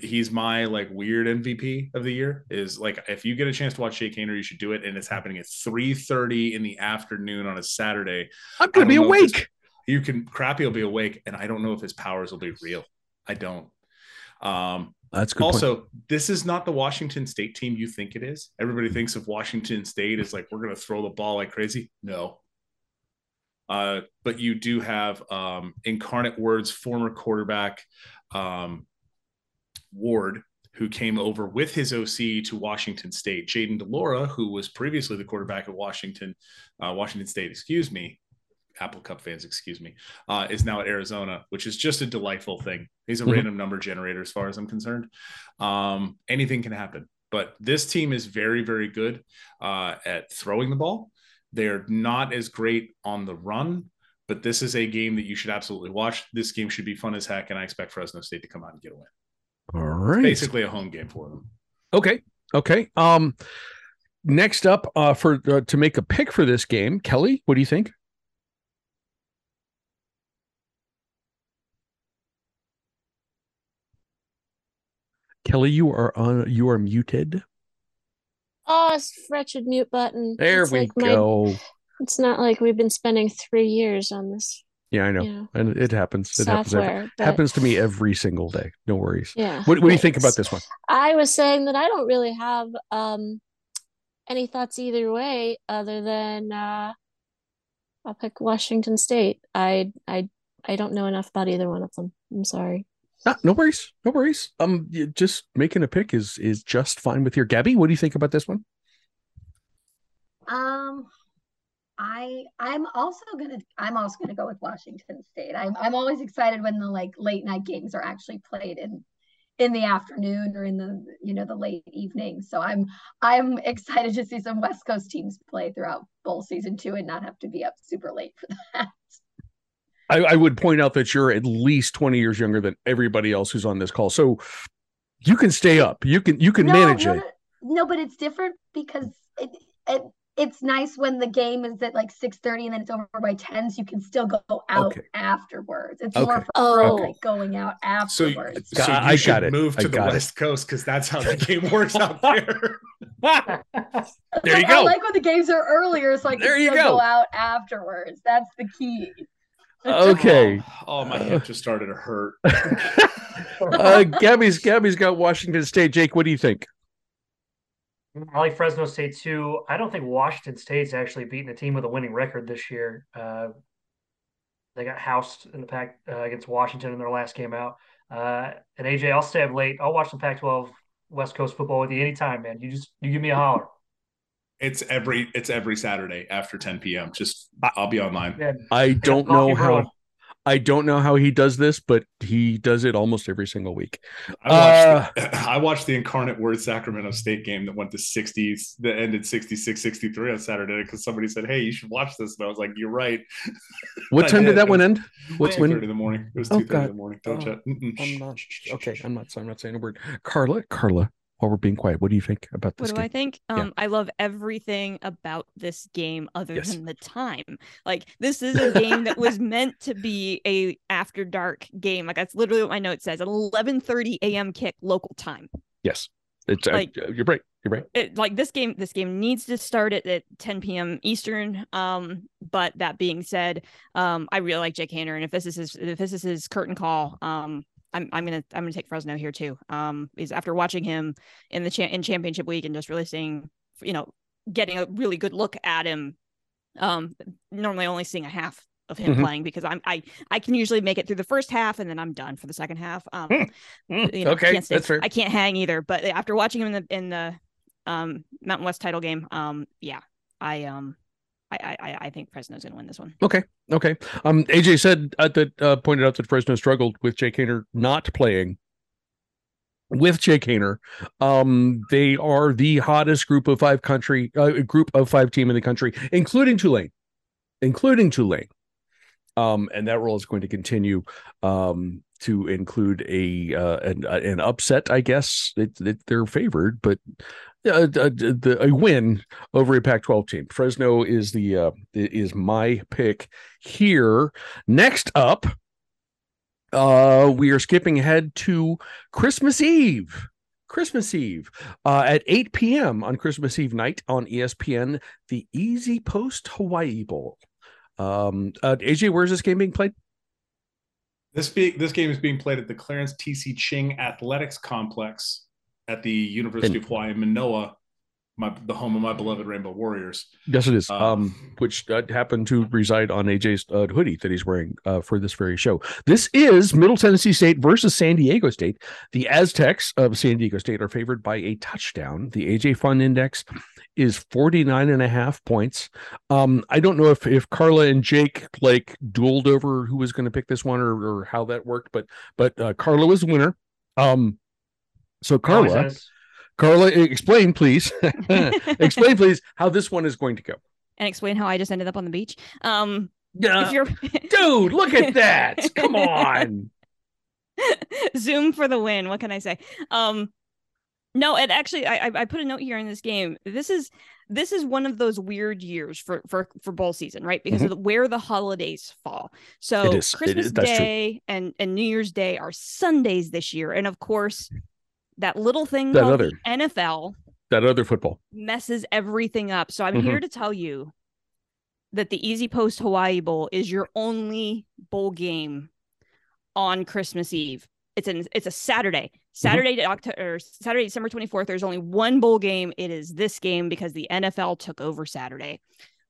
[SPEAKER 5] he's my like weird MVP of the year. Is like if you get a chance to watch Jake Haener, you should do it. And it's happening at three thirty in the afternoon on a Saturday.
[SPEAKER 1] I'm gonna be
[SPEAKER 5] don't know if
[SPEAKER 1] awake.
[SPEAKER 5] You can Crappy will be awake, and I don't know if his powers will be real. I don't. Um,
[SPEAKER 1] That's good. point.
[SPEAKER 5] also, this is not the Washington State team you think it is. Everybody thinks of Washington State as like we're going to throw the ball like crazy. No. Uh, but you do have um, Incarnate Word's former quarterback um, Ward, who came over with his OC to Washington State. Jayden de Laura, who was previously the quarterback at Washington, uh, Washington State, excuse me, Apple Cup fans, excuse me, uh, is now at Arizona, which is just a delightful thing. He's a
[SPEAKER 1] Mhm.
[SPEAKER 5] random number generator, as far as I'm concerned. Um, anything can happen, but this team is very, very good uh, at throwing the ball. They're not as great on the run, but this is a game that you should absolutely watch. This game should be fun as heck, and I expect Fresno State to come out and get a win.
[SPEAKER 1] All right.
[SPEAKER 5] Basically, a home game for them.
[SPEAKER 1] Okay. Okay. Um, next up, uh, for uh, to make a pick for this game, Kelly, what do you think? Kelly, you are on. You are muted.
[SPEAKER 4] Oh, it's wretched mute button.
[SPEAKER 1] There
[SPEAKER 4] It's
[SPEAKER 1] we
[SPEAKER 4] like my-
[SPEAKER 1] go.
[SPEAKER 4] it's not like we've been spending three years on this,
[SPEAKER 1] Yeah, I know,
[SPEAKER 4] you know,
[SPEAKER 1] and it happens. It happens. Every,
[SPEAKER 4] but-
[SPEAKER 1] happens to me every single day. No worries.
[SPEAKER 4] Yeah.
[SPEAKER 1] What, what do you think about this one?
[SPEAKER 4] I was saying that I don't really have um any thoughts either way other than uh I'll pick Washington State. I I I don't know enough about either one of them. I'm sorry.
[SPEAKER 1] Ah, no worries. No worries. Um, just making a pick is is just fine with your Gabby. What do you think about this one?
[SPEAKER 3] Um, I I'm also gonna I'm also gonna go with Washington State. I'm I'm always excited when the like late night games are actually played in in the afternoon or in the you know the late evening. So I'm I'm excited to see some West Coast teams play throughout bowl season two and not have to be up super late for that.
[SPEAKER 1] I, I would point out that you're at least 20 years younger than everybody else who's on this call. So you can stay up. You can you can
[SPEAKER 3] no,
[SPEAKER 1] manage
[SPEAKER 3] no,
[SPEAKER 1] it.
[SPEAKER 3] no, but it's different because it, it it's nice when the game is at like six thirty and then it's over by ten, so you can still go out
[SPEAKER 1] Okay.
[SPEAKER 3] afterwards. It's
[SPEAKER 1] Okay.
[SPEAKER 3] more for
[SPEAKER 4] Oh.
[SPEAKER 3] like going out
[SPEAKER 5] So,
[SPEAKER 3] afterwards.
[SPEAKER 5] so you
[SPEAKER 1] I- I
[SPEAKER 5] should
[SPEAKER 1] got it.
[SPEAKER 5] move
[SPEAKER 1] I
[SPEAKER 5] to the
[SPEAKER 1] got it.
[SPEAKER 5] West Coast because that's how the game works out there.
[SPEAKER 1] There you
[SPEAKER 3] I
[SPEAKER 1] go.
[SPEAKER 3] like when the games are earlier, so I can
[SPEAKER 1] There you
[SPEAKER 3] still
[SPEAKER 1] go.
[SPEAKER 3] go out afterwards. That's the key.
[SPEAKER 1] Okay.
[SPEAKER 5] Oh, oh, my
[SPEAKER 1] Uh,
[SPEAKER 5] hip just started to hurt.
[SPEAKER 1] uh, Gabby's Gabby's got Washington State. Jake, what do you think?
[SPEAKER 6] I like Fresno State too. I don't think Washington State's actually beaten a team with a winning record this year. Uh, they got housed in the pack uh, against Washington in their last game out. Uh, and AJ, I'll stay up late. I'll watch the Pac-12 West Coast football with you anytime, man. You just you give me a holler.
[SPEAKER 5] It's every it's every Saturday after 10 p.m. Just I'll be online.
[SPEAKER 6] Yeah,
[SPEAKER 1] I don't know
[SPEAKER 6] Coffee Bro.
[SPEAKER 1] how. I don't know how he does this, but he does it almost every single week.
[SPEAKER 5] I watched the, uh, I watched the incarnate word Sacramento State game that went to 60s that ended 66 63 on Saturday because somebody said, Hey, you should watch this. And I was like, You're right.
[SPEAKER 1] What time did
[SPEAKER 5] did.
[SPEAKER 1] that one end? What's
[SPEAKER 5] 2:30
[SPEAKER 1] when?
[SPEAKER 5] in the morning. It was
[SPEAKER 1] Oh,
[SPEAKER 5] 2 in the morning. Don't
[SPEAKER 1] Oh. I'm not okay. I'm not. I'm not saying a word. Carla, Carla. While we're being quiet, what do you think about this?
[SPEAKER 2] What do I think?
[SPEAKER 1] Yeah.
[SPEAKER 2] Um, I love everything about this game other
[SPEAKER 1] Yes.
[SPEAKER 2] than the time. Like this is a game that was meant to be a after dark game. Like that's literally what my note says. An 11:30 a.m. kick local time.
[SPEAKER 1] Yes, it's uh,
[SPEAKER 2] Like-
[SPEAKER 1] you're right. You're right.
[SPEAKER 2] It, like this game, this game needs to start at, at 10 p.m. Eastern. Um, but that being said, um, I really like Jake Haener, and if this is his, if this is his curtain call, um, I'm I'm gonna I'm gonna take Fresno here too. Um, is after watching him in the cha- in championship week and just really seeing, you know, getting a really good look at him. Um, normally only seeing a half of him
[SPEAKER 1] Mhm.
[SPEAKER 2] playing because I'm I I can usually make it through the first half and then I'm done for the second half. Um,
[SPEAKER 1] Mm,
[SPEAKER 2] you know,
[SPEAKER 1] okay,
[SPEAKER 2] can't stay-
[SPEAKER 1] that's fair.
[SPEAKER 2] I can't hang either. But after watching him in the in the um Mountain West title game, um, yeah, I um, I I I think Fresno's gonna win this one.
[SPEAKER 1] Okay. Okay. Um, AJ said uh, that uh, pointed out that Fresno struggled with Jake Haener not playing. With Jake Haener, um, they are the hottest group of five country uh, group of five team in the country, including Tulane, including Tulane. Um, and that role is going to continue um, to include a uh, an, an upset, I guess. It, it, they're favored, but uh, uh, the, a win over a Pac-12 team. Fresno is the uh, is my pick here. Next up, uh, we are skipping ahead to Christmas Eve. Christmas Eve uh, at 8 p.m. on Christmas Eve night on ESPN, the EasyPost Hawaii Bowl. Um, uh, AJ, where's this game being played?
[SPEAKER 5] This be, this game is being played at the Clarence TC Ching Athletics Complex at the University
[SPEAKER 1] And-
[SPEAKER 5] of Hawaii, Manoa, my the home of my beloved Rainbow Warriors.
[SPEAKER 1] Yes, it is.
[SPEAKER 5] Uh,
[SPEAKER 1] um, which uh, happened to reside on AJ's uh, hoodie that he's wearing uh, for this very show. This is Middle Tennessee State versus San Diego State. The Aztecs of San Diego State are favored by a touchdown. The AJ Fun Index is 49 and a half points. Um, I don't know if if Carla and Jake like dueled over who was going to pick this one or, or how that worked, but but uh, Carla was the winner. Um, so Carla. Carla, explain please, explain please how this one is going to go.
[SPEAKER 2] and explain how I just ended up on the beach. Um,
[SPEAKER 1] Yeah,
[SPEAKER 2] if you're
[SPEAKER 1] dude, look at that! Come on.
[SPEAKER 2] Zoom for the win. What can I say? Um, no, and actually, I I- I put a note here in this game. This is this is one of those weird years for for for bowl season, right? Because of the, where the holidays fall. So
[SPEAKER 1] Mm-hmm. It is. It
[SPEAKER 2] Christmas
[SPEAKER 1] is. That's true.
[SPEAKER 2] Day and and New Year's Day are Sundays this year, and of course, that little thing
[SPEAKER 1] That
[SPEAKER 2] called
[SPEAKER 1] other-
[SPEAKER 2] the NFL
[SPEAKER 1] That other football.
[SPEAKER 2] messes everything up. So I'm
[SPEAKER 1] Mhm.
[SPEAKER 2] here to tell you that the EasyPost Hawaii Bowl is your only bowl game on Christmas Eve. It's an it's a Saturday. Saturday to October or Saturday, December 24th. There's only one bowl game. It is this game because the NFL took over Saturday.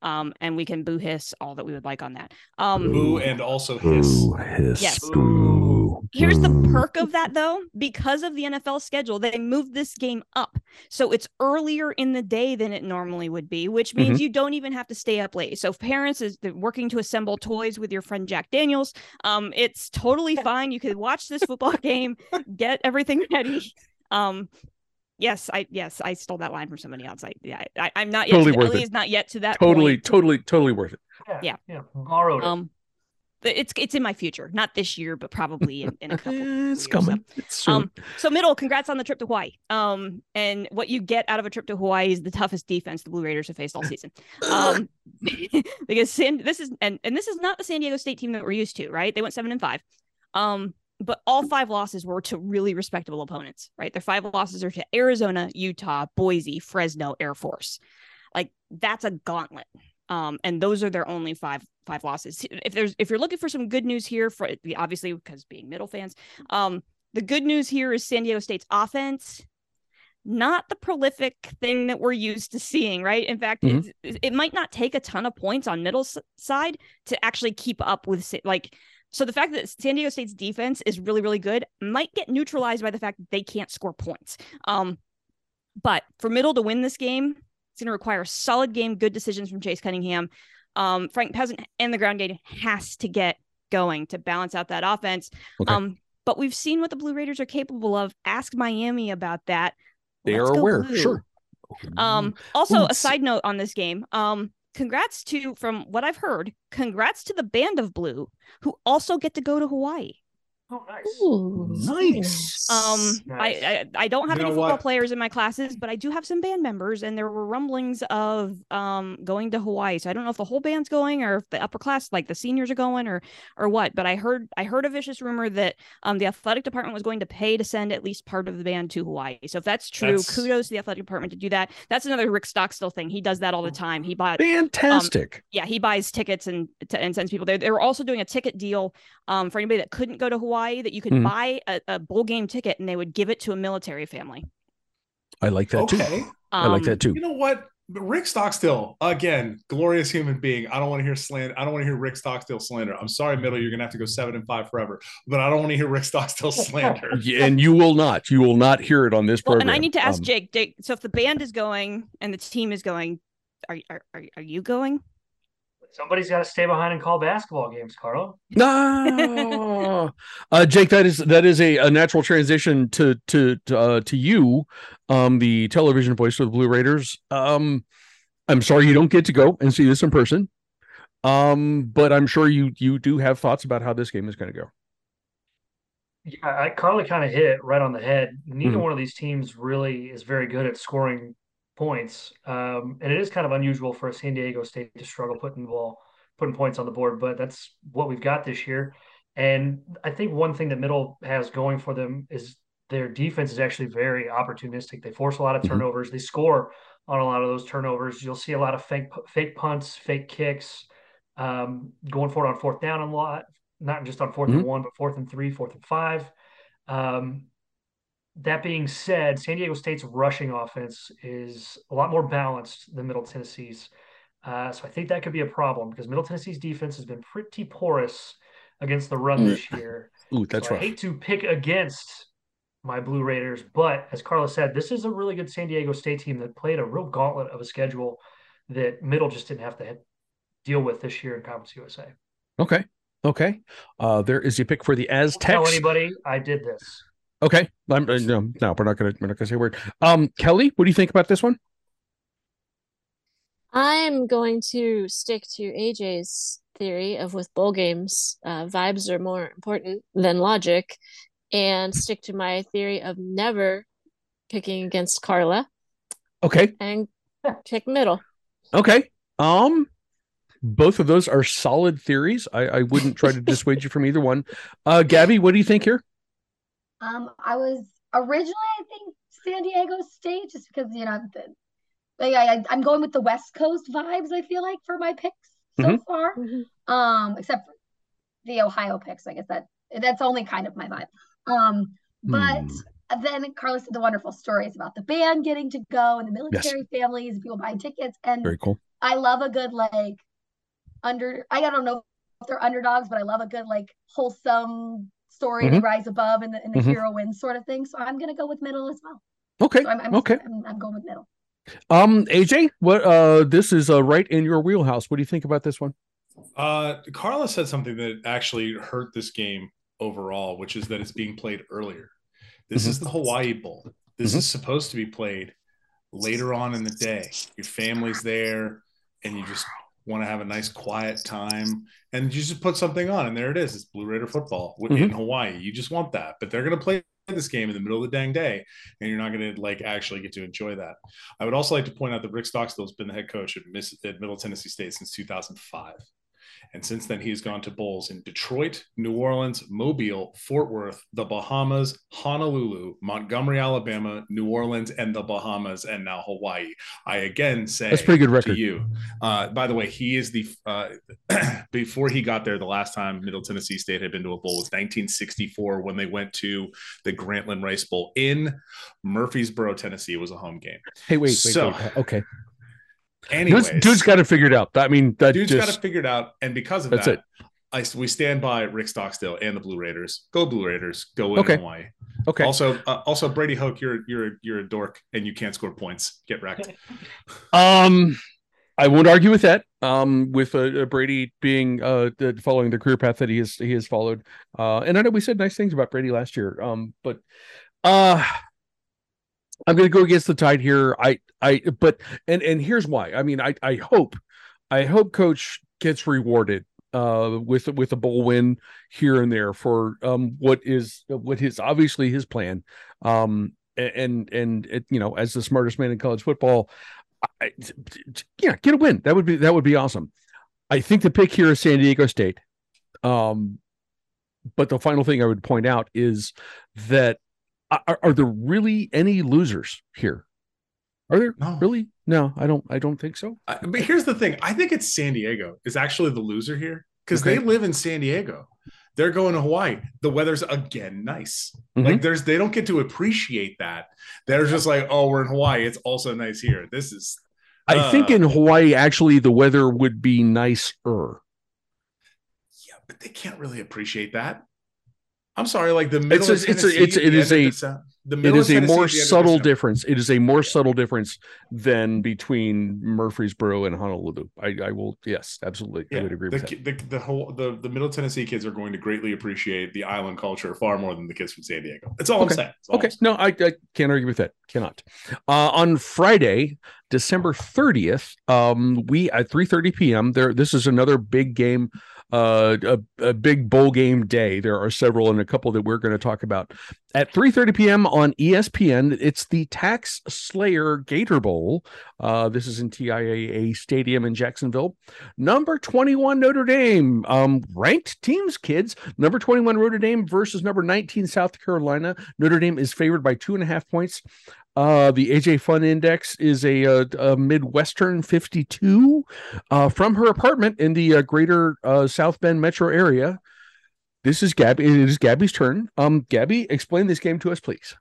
[SPEAKER 2] Um, and we can boo hiss all that we would like on that. Um,
[SPEAKER 5] Boo and also hiss.
[SPEAKER 1] hiss,
[SPEAKER 2] Yes.
[SPEAKER 1] boo.
[SPEAKER 2] Here's the perk of that though, because of the NFL schedule, they moved this game up. So it's earlier in the day than it normally would be, which means you don't even have to stay up late. So if parents is they're working to assemble toys with your friend Jack Daniels, um, it's totally fine. You could watch this football game, get everything ready. Um Yes, I yes, I stole that line from somebody else. I yeah, I, I'm not yet
[SPEAKER 1] Totally
[SPEAKER 2] to,
[SPEAKER 1] worth
[SPEAKER 2] at
[SPEAKER 1] it.
[SPEAKER 2] least not yet to that
[SPEAKER 1] Totally,
[SPEAKER 2] point.
[SPEAKER 1] totally, totally worth it.
[SPEAKER 6] Yeah.
[SPEAKER 2] Yeah.
[SPEAKER 6] Yeah. Borrowed.
[SPEAKER 2] Um but it's it's in my future, not this year, but probably in, in a couple.
[SPEAKER 1] it's
[SPEAKER 2] years, so.
[SPEAKER 1] coming. It's soon.
[SPEAKER 2] Um, so middle, congrats on the trip to Hawaii. Um, and what you get out of a trip to Hawaii is the toughest defense the Blue Raiders have faced all season. Um, because San, this is and and this is not the San Diego State team that we're used to, right? They went seven and five. Um, but all five losses were to really respectable opponents, right? Their five losses are to Arizona, Utah, Boise, Fresno, Air Force. Like that's a gauntlet. Um, and those are their only five five losses. If there's if you're looking for some good news here, for obviously because being middle fans, um, the good news here is San Diego State's offense, not the prolific thing that we're used to seeing, right? In fact,
[SPEAKER 1] Mhm.
[SPEAKER 2] it, it might not take a ton of points on middle s- side to actually keep up with like. So the fact that San Diego State's defense is really really good might get neutralized by the fact that they can't score points. Um, but for middle to win this game, It's going to require a solid game, good decisions from Chase Cunningham. Um, Frank Peasant and the ground game has to get going to balance out that offense.
[SPEAKER 1] Okay.
[SPEAKER 2] Um, but we've seen what the Blue Raiders are capable of. Ask Miami about that.
[SPEAKER 1] They
[SPEAKER 2] Let's
[SPEAKER 1] are aware.
[SPEAKER 2] Blue.
[SPEAKER 1] Sure.
[SPEAKER 2] Um, also,
[SPEAKER 1] Ooh,
[SPEAKER 2] a side note on this game. Um, congrats to, from what I've heard, congrats to the Band of Blue, who also get to go to Hawaii.
[SPEAKER 6] Oh, nice.
[SPEAKER 4] Ooh,
[SPEAKER 1] Nice.
[SPEAKER 2] Um,
[SPEAKER 6] Nice.
[SPEAKER 2] I, I I don't have
[SPEAKER 5] You
[SPEAKER 2] any football
[SPEAKER 5] what?
[SPEAKER 2] players in my classes, but I do have some band members, and there were rumblings of um going to Hawaii. So I don't know if the whole band's going, or if the upper class, like the seniors, are going, or or what. But I heard I heard a vicious rumor that um the athletic department was going to pay to send at least part of the band to Hawaii. So if that's true,
[SPEAKER 5] That's-
[SPEAKER 2] kudos to the athletic department to do that. That's another Rick Stockstill thing. He does that all the time. He bought
[SPEAKER 1] Fantastic.
[SPEAKER 2] yeah, he buys tickets and t- and sends people there. They were also doing a ticket deal um, for anybody that couldn't go to Hawaii that you could
[SPEAKER 1] Mhm.
[SPEAKER 2] buy a, a bowl game ticket and they would give it to a military family.
[SPEAKER 1] I like that too.
[SPEAKER 5] okay.
[SPEAKER 1] I like
[SPEAKER 2] Um,
[SPEAKER 1] that too.
[SPEAKER 5] You know what? Rick Stockstill, again, glorious human being. I don't want to hear slander. I don't want to hear Rick Stockstill slander. I'm sorry, middle. You're gonna have to go seven and five forever. But I don't want to hear Rick Stockstill slander.
[SPEAKER 1] And you will not. You will not hear it on this
[SPEAKER 2] Well,
[SPEAKER 1] program.
[SPEAKER 2] and I need to ask
[SPEAKER 1] Um,
[SPEAKER 2] Jake. Jake, so if the band is going and the team is going, are are are, are you going?
[SPEAKER 6] Somebody's got to stay behind and call basketball games, Carlo.
[SPEAKER 1] No, uh, Jake, that is that is a, a natural transition to to to, uh, to you, um, the television voice of the Blue Raiders. Um, I'm sorry you don't get to go and see this in person, um, but I'm sure you you do have thoughts about how this game is going to go.
[SPEAKER 6] Yeah, I, Carly kind of hit right on the head. Neither
[SPEAKER 1] Mhm.
[SPEAKER 6] one of these teams really is very good at scoring points, um, and it is kind of unusual for a San Diego State to struggle putting the ball, putting points on the board. But that's what we've got this year. And I think one thing that Middle has going for them is their defense is actually very opportunistic. They force a lot of
[SPEAKER 1] Mhm.
[SPEAKER 6] turnovers. They score on a lot of those turnovers. You'll see a lot of fake fake punts, fake kicks, um, going for it on fourth down a lot, not just on 4th
[SPEAKER 1] Mhm.
[SPEAKER 6] and one, but fourth and three, fourth and five. Um, that being said, San Diego State's rushing offense is a lot more balanced than Middle Tennessee's. Uh, so I think that could be a problem because Middle Tennessee's defense has been pretty porous against the run this year.
[SPEAKER 1] Ooh, that's
[SPEAKER 6] so I hate to pick against my Blue Raiders, but as Carlos said, this is a really good San Diego State team that played a real gauntlet of a schedule that Middle just didn't have to deal with this year in Conference USA.
[SPEAKER 1] Okay, okay. Uh, there is a pick for the
[SPEAKER 6] Don't tell
[SPEAKER 1] Aztecs.
[SPEAKER 6] anybody I did this.
[SPEAKER 1] Okay, I'm, uh, no, no, we're not gonna we're not gonna say a word. Um, Kelly, what do you think about this one?
[SPEAKER 4] I'm going to stick to AJ's theory of with bowl games, uh, vibes are more important than logic, and stick to my theory of never picking against Carla
[SPEAKER 1] Okay,
[SPEAKER 4] and pick middle.
[SPEAKER 1] okay. Um, both of those are solid theories. I, I wouldn't try to dissuade you from either one. Uh, Gabby, what do you think here?
[SPEAKER 3] Um, I was originally, I think, San Diego State, just because you know, the, like I, I- I'm going with the West Coast vibes. I feel like for my picks so
[SPEAKER 1] Mhm.
[SPEAKER 3] far, um, except for the Ohio picks. I guess that that's only kind of my vibe. Um, but
[SPEAKER 1] Hmm.
[SPEAKER 3] then Carlos did the wonderful stories about the band getting to go and the military families, people buying tickets, and
[SPEAKER 1] Very cool.
[SPEAKER 3] I love a good like under. I don't know if they're underdogs, but I love a good like wholesome story. They rise above and the, and the
[SPEAKER 1] Mhm.
[SPEAKER 3] hero wins sort of thing. So I'm gonna go with middle as well.
[SPEAKER 1] Okay,
[SPEAKER 3] So I'm, I'm
[SPEAKER 1] okay.
[SPEAKER 3] I'm, I'm going with middle.
[SPEAKER 1] Um, AJ, what? Uh, this is uh right in your wheelhouse. What do you think about this one?
[SPEAKER 5] Uh, Carla said something that actually hurt this game overall, which is that it's being played earlier. This
[SPEAKER 1] Mhm.
[SPEAKER 5] is the Hawaii Bowl. This is supposed to be played later on in the day. Your family's there, and you just want to have a nice quiet time, and you just put something on, and there it is. It's Blue Raider football in
[SPEAKER 1] Mhm.
[SPEAKER 5] Hawaii. You just want that, but they're going to play this game in the middle of the dang day, and you're not going to like actually get to enjoy that. I would also like to point out that Rick Stockstill has been the head coach at, Miss, at Middle Tennessee State since 2005. And since then, he has gone to bowls in Detroit, New Orleans, Mobile, Fort Worth, the Bahamas, Honolulu, Montgomery, Alabama, New Orleans, and the Bahamas, and now Hawaii. I again say
[SPEAKER 1] That's pretty good record.
[SPEAKER 5] to you. Uh, by the way, he is the uh, before he got there. The last time Middle Tennessee State had been to a bowl was 1964 when they went to the Grantland Rice Bowl in Murfreesboro, Tennessee. It was a home game.
[SPEAKER 1] Hey, wait, wait,
[SPEAKER 5] So-
[SPEAKER 1] wait. Okay,
[SPEAKER 5] Anyways,
[SPEAKER 1] dude's, dude's got it figured out. I mean, that
[SPEAKER 5] dude's
[SPEAKER 1] just
[SPEAKER 5] got it figured out, and because of
[SPEAKER 1] That's
[SPEAKER 5] that,
[SPEAKER 1] it.
[SPEAKER 5] I we stand by Rick Stockstill and the Blue Raiders. Go Blue Raiders. Go
[SPEAKER 1] Okay.
[SPEAKER 5] Hawaii.
[SPEAKER 1] Okay.
[SPEAKER 5] Also, uh, also Brady Hoke, you're you're you're a dork and you can't score points. Get wrecked.
[SPEAKER 1] Um, I won't argue with that. Um, with uh, Brady being uh following the career path that he has he has followed. Uh, and I know we said nice things about Brady last year. Um, but uh, I'm going to go against the tide here. I I but and and here's why. I mean, I I hope I hope Coach gets rewarded uh with with a bowl win here and there for um what is what is obviously his plan um and and it, you know as the smartest man in college football I, yeah, get a win. That would be that would be awesome. I think the pick here is San Diego State. Um, but the final thing I would point out is that are, are there really any losers here? Are there
[SPEAKER 5] No.
[SPEAKER 1] really? No, I don't. I don't think so.
[SPEAKER 5] But here's the thing. I think it's San Diego is actually the loser here because
[SPEAKER 1] Okay.
[SPEAKER 5] they live in San Diego. They're going to Hawaii. The weather's again nice.
[SPEAKER 1] Mhm.
[SPEAKER 5] Like there's they don't get to appreciate that. They're just like, oh, we're in Hawaii. It's also nice here. This is
[SPEAKER 1] I think
[SPEAKER 5] Uh,
[SPEAKER 1] in Hawaii, actually, the weather would be nicer.
[SPEAKER 5] yeah, but they can't really appreciate that. I'm sorry, like the middle
[SPEAKER 1] It's a-
[SPEAKER 5] of
[SPEAKER 1] it's a- it's- it is a-
[SPEAKER 5] the the
[SPEAKER 1] It is a more
[SPEAKER 5] the end of
[SPEAKER 1] subtle difference. It is a more subtle difference than between Murfreesboro and Honolulu. I, I will, yes, absolutely, I would agree
[SPEAKER 5] the,
[SPEAKER 1] with that.
[SPEAKER 5] the the whole the, the middle Tennessee kids are going to greatly appreciate the island culture far more than the kids from San Diego. That's all
[SPEAKER 1] Okay.
[SPEAKER 5] I'm saying. All
[SPEAKER 1] Okay,
[SPEAKER 5] I'm saying.
[SPEAKER 1] no, I, I can't argue with that. Cannot. Uh, on Friday, December thirtieth, um, we at three thirty p.m. There, this is another big game, uh, a, a big bowl game day. There are several and a couple that we're going to talk about at three thirty p.m. on ESPN. It's the TaxSlayer Gator Bowl. Uh, this is in TIAA Stadium in Jacksonville. Number twenty-one Notre Dame, um, ranked teams, kids. Number twenty-one Notre Dame versus number nineteen South Carolina. Notre Dame is favored by two and a half points. Uh, the AJ Fun Index is a, uh a Midwestern 52 uh, from her apartment in the uh, greater uh, South Bend metro area. This is Gabby. It is Gabby's turn. Um, Gabby, explain this game to us, please.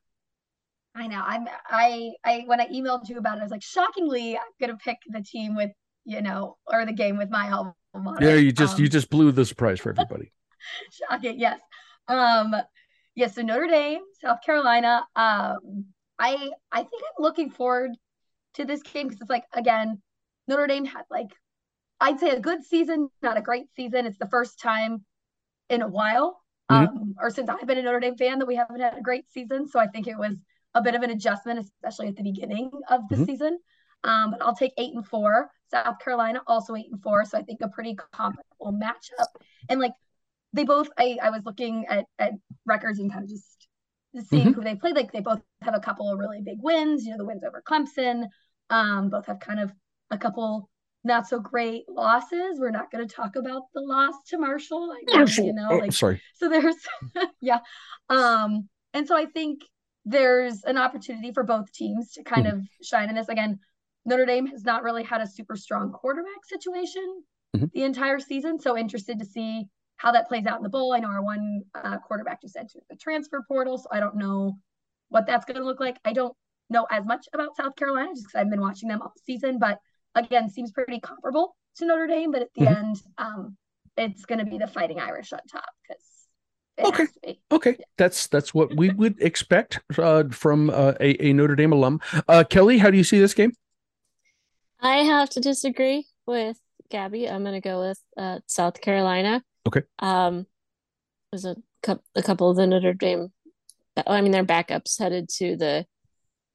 [SPEAKER 3] I know. I'm I I when I emailed you about it, I was like, shockingly, I'm gonna pick the team with you know, or the game with my alma mater.
[SPEAKER 1] Yeah, you just you
[SPEAKER 3] Um,
[SPEAKER 1] just blew the surprise for everybody.
[SPEAKER 3] shocking. Yes. Um. Yes. so Notre Dame, South Carolina. Um. I I think I'm looking forward to this game because it's like again, Notre Dame had like I'd say a good season, not a great season. It's the first time in a while,
[SPEAKER 1] Mhm.
[SPEAKER 3] um, or since I've been a Notre Dame fan that we haven't had a great season. So I think it was a bit of an adjustment, especially at the beginning of the
[SPEAKER 1] Mhm.
[SPEAKER 3] season. Um, but I'll take eight and four. South Carolina also eight and four. So I think a pretty comparable matchup. And like they both, I, I was looking at, at records and kind of just seeing
[SPEAKER 1] Mhm.
[SPEAKER 3] who they played. Like they both have a couple of really big wins. You know, the wins over Clemson. Um, both have kind of a couple not so great losses. We're not going to talk about the loss to Marshall. I know, you know,
[SPEAKER 1] Oh,
[SPEAKER 3] like
[SPEAKER 1] sorry.
[SPEAKER 3] so there's yeah. Um and so I think there's an opportunity for both teams to kind of shine in this again. Notre Dame has not really had a super strong quarterback situation
[SPEAKER 1] Mhm.
[SPEAKER 3] the entire season, so interested to see how that plays out in the bowl. I know our one uh, quarterback just entered the transfer portal, so I don't know what that's going to look like. I don't know as much about South Carolina just because I've been watching them all season, but again, seems pretty comparable to Notre Dame. But at the
[SPEAKER 1] Mhm.
[SPEAKER 3] end, um, it's going to be the Fighting Irish on top because it
[SPEAKER 1] Okay.
[SPEAKER 3] has.
[SPEAKER 1] Okay, that's that's what we would expect uh, from uh, a, a Notre Dame alum. Uh, Kelly, how do you see this game?
[SPEAKER 4] I have to disagree with Gabby. I'm going to go with uh, South Carolina.
[SPEAKER 1] Okay.
[SPEAKER 4] Um, there's a, cou- a couple of the Notre Dame, I mean, their backups headed to the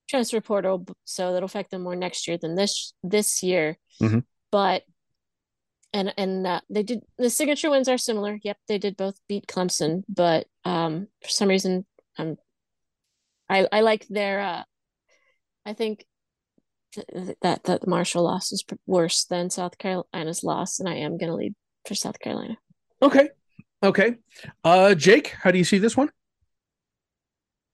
[SPEAKER 4] transfer portal, so that'll affect them more next year than this this year.
[SPEAKER 1] Mhm.
[SPEAKER 4] But and and uh, they did the signature wins are similar. Yep, they did both beat Clemson, but um, for some reason, um, I I like their uh, I think th- that that the Marshall loss is worse than South Carolina's loss, and I am going to lead for South Carolina.
[SPEAKER 1] Okay, okay. Uh, Jake, how do you see this one?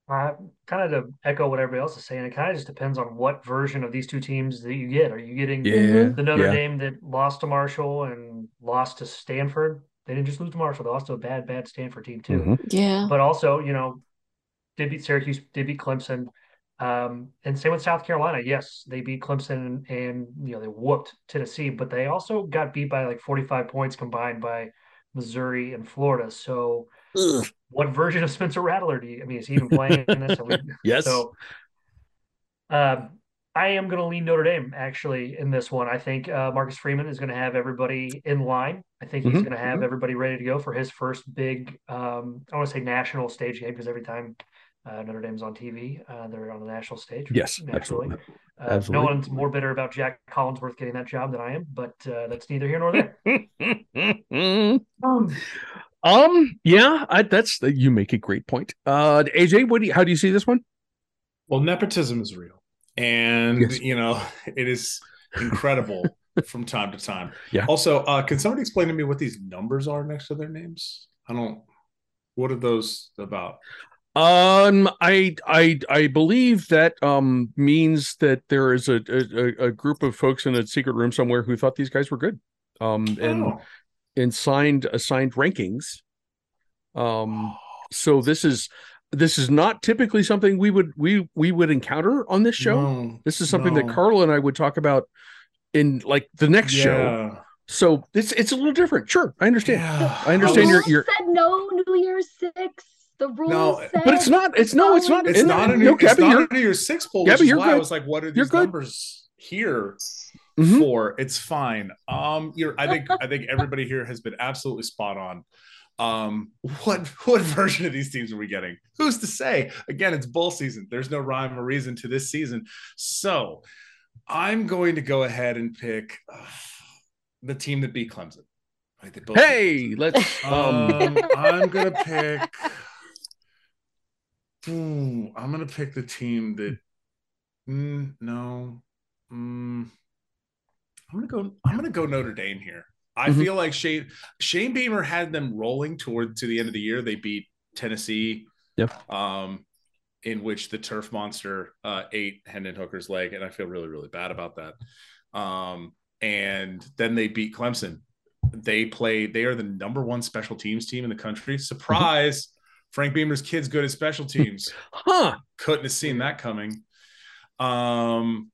[SPEAKER 6] Uh, kind of to echo what everybody else is saying, it kind of just depends on what version of these two teams that you get. Are you getting
[SPEAKER 1] Yeah,
[SPEAKER 6] the Notre
[SPEAKER 1] yeah.
[SPEAKER 6] Dame that lost to Marshall and lost to Stanford? They didn't just lose to Marshall; they lost to a bad, bad Stanford team too.
[SPEAKER 1] Mhm.
[SPEAKER 4] Yeah.
[SPEAKER 6] But also, you know, did beat Syracuse, did beat Clemson, um, and same with South Carolina. Yes, they beat Clemson and, and you know they whooped Tennessee, but they also got beat by like forty five points combined by Missouri, and Florida. So, Ugh. what version of Spencer Rattler do you? I mean, is he even playing in this?
[SPEAKER 1] yes.
[SPEAKER 6] So, uh, I am going to lean Notre Dame actually in this one. I think uh, Marcus Freeman is going to have everybody in line. I think he's mm-hmm. going to have mm-hmm. everybody ready to go for his first big, um, I want to say national stage game because every time uh, Notre Dame's on TV, uh, they're on the national stage.
[SPEAKER 1] Yes, absolutely.
[SPEAKER 6] Uh. No one's more bitter about Jac Collinsworth getting that job than I am, but uh, that's neither here nor there.
[SPEAKER 1] um, um, yeah, I, that's you make a great point. Uh, AJ, what do you, how do you see this one?
[SPEAKER 5] Well, nepotism is real and yes. you know it is incredible from time to time.
[SPEAKER 1] Yeah.
[SPEAKER 5] Also, uh, can somebody explain to me what these numbers are next to their names? I don't. What are those about?
[SPEAKER 1] Um, I I I believe that um means that there is a a, a group of folks in a secret room somewhere who thought these guys were good, um, and oh. and signed assigned rankings. Um, so this is this is not typically something we would we we would encounter on this show. No, this is something no. that Carla and I would talk about in like the next yeah. show. So it's it's a little different. Sure, I understand. Yeah. I understand. You're, you're
[SPEAKER 3] said no New Year's Six. The rules no,
[SPEAKER 1] but it's not. It's no. It's not.
[SPEAKER 5] It's not a New, no, Gabby, it's not a New Year's Six poll. Gabby, you're why good. I was like, what are these numbers here mm-hmm. for? It's fine. Um, you're. I think. I think everybody here has been absolutely spot on. Um, what what version of these teams are we getting? Who's to say? Again, it's bull season. There's no rhyme or reason to this season. So I'm going to go ahead and pick uh, the team that beat Clemson.
[SPEAKER 1] Right, hey, let's.
[SPEAKER 5] Um, I'm gonna pick. I'm gonna pick the team that. Mm, no. Mm, I'm gonna go. I'm gonna go Notre Dame here. I mm-hmm. feel like Shane Shane Beamer had them rolling toward to the end of the year. They beat Tennessee.
[SPEAKER 1] Yep.
[SPEAKER 5] Um, in which the turf monster uh, ate Hendon Hooker's leg, and I feel really really bad about that. Um, and then they beat Clemson. They play. They are the number one special teams team in the country. Surprise! Frank Beamer's kid's good at special teams.
[SPEAKER 1] huh?
[SPEAKER 5] Couldn't have seen that coming. Um,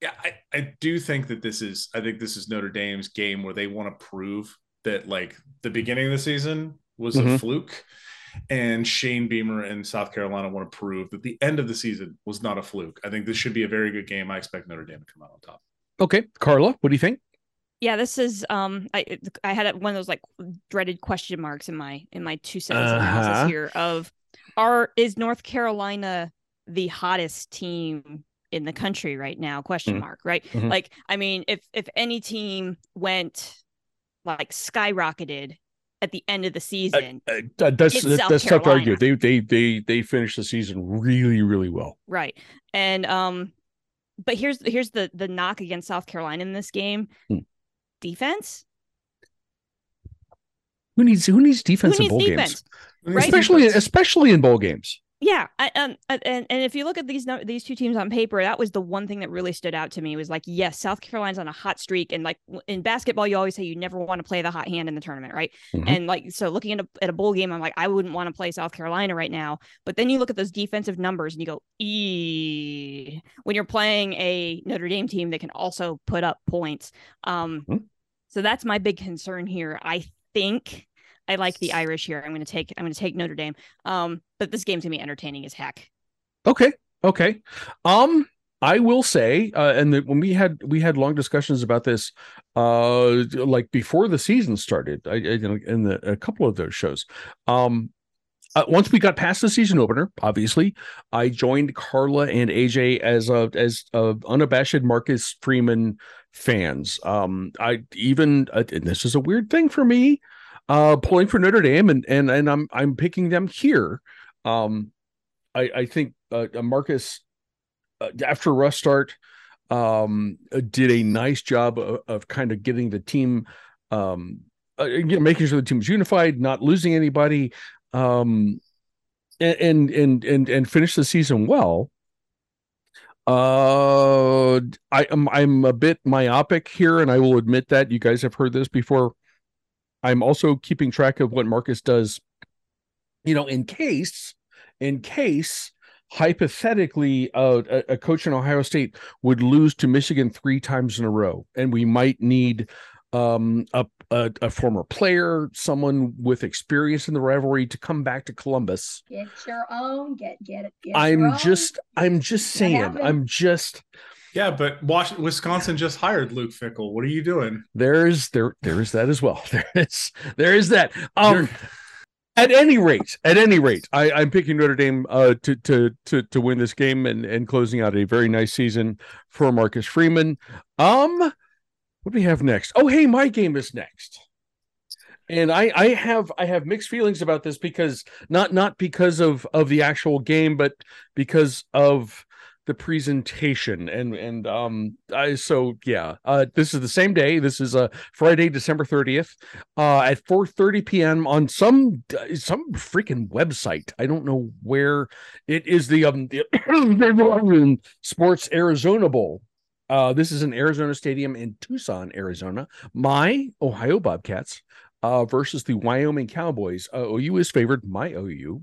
[SPEAKER 5] yeah, I, I do think that this is I think this is Notre Dame's game where they want to prove that like the beginning of the season was mm-hmm. a fluke. And Shane Beamer and South Carolina want to prove that the end of the season was not a fluke. I think this should be a very good game. I expect Notre Dame to come out on top.
[SPEAKER 1] Okay. Carla, what do you think?
[SPEAKER 2] Yeah, this is um I I had one of those like dreaded question marks in my in my two cents uh-huh. analysis here of are is North Carolina the hottest team in the country right now question mm-hmm. mark right mm-hmm. like i mean if if any team went like skyrocketed at the end of the season uh,
[SPEAKER 1] uh, that's that's tough to argue they they they they finished the season really really well
[SPEAKER 2] right and um but here's here's the the knock against south carolina in this game hmm. Defense
[SPEAKER 1] who needs who needs defense who needs in bowl defense? games right? especially especially in bowl games
[SPEAKER 2] yeah, I, um, and and if you look at these these two teams on paper, that was the one thing that really stood out to me was like, yes, South Carolina's on a hot streak, and like in basketball, you always say you never want to play the hot hand in the tournament, right? Mm-hmm. And like so, looking at a at a bowl game, I'm like, I wouldn't want to play South Carolina right now. But then you look at those defensive numbers, and you go, e when you're playing a Notre Dame team that can also put up points. Um, mm-hmm. So that's my big concern here. I think I like the Irish here. I'm going to take I'm going to take Notre Dame. Um, but this game's going to be entertaining as heck.
[SPEAKER 1] Okay. Okay. Um, I will say, uh, and the, when we had we had long discussions about this, uh, like before the season started, I, I in the, a couple of those shows, um, uh, once we got past the season opener, obviously, I joined Carla and AJ as a as a unabashed Marcus Freeman fans. Um, I even uh, and this is a weird thing for me uh, pulling for Notre Dame, and and and I'm I'm picking them here. Um, I I think uh, Marcus uh, after rough start um, did a nice job of, of kind of getting the team, um, uh, you know, making sure the team was unified, not losing anybody, um, and and and and finish the season well. Uh, I am I'm a bit myopic here, and I will admit that you guys have heard this before. I'm also keeping track of what Marcus does, you know, in case, in case hypothetically uh, a, a coach in Ohio State would lose to Michigan three times in a row, and we might need um, a a, a former player, someone with experience in the rivalry to come back to Columbus.
[SPEAKER 3] Get your own. Get get it. Get
[SPEAKER 1] I'm
[SPEAKER 3] your own.
[SPEAKER 1] just I'm just saying. I'm just
[SPEAKER 5] Yeah, but Wash- Wisconsin just hired Luke Fickell. What are you doing?
[SPEAKER 1] there's there there is that as well. There is there is that. Um
[SPEAKER 5] You're-
[SPEAKER 1] at any rate, at any rate, I, I'm picking Notre Dame uh, to to to to win this game and and closing out a very nice season for Marcus Freeman. Um, what do we have next? Oh, hey, my game is next, and I I have I have mixed feelings about this because not not because of of the actual game, but because of the presentation. And and um I so yeah uh this is the same day. This is uh Friday December 30th uh at 4:30 p.m. on some some freaking website. I don't know where it is. The um the Sports Arizona Bowl uh this is an Arizona Stadium in Tucson Arizona my Ohio Bobcats uh versus the Wyoming Cowboys uh, OU is favored my OU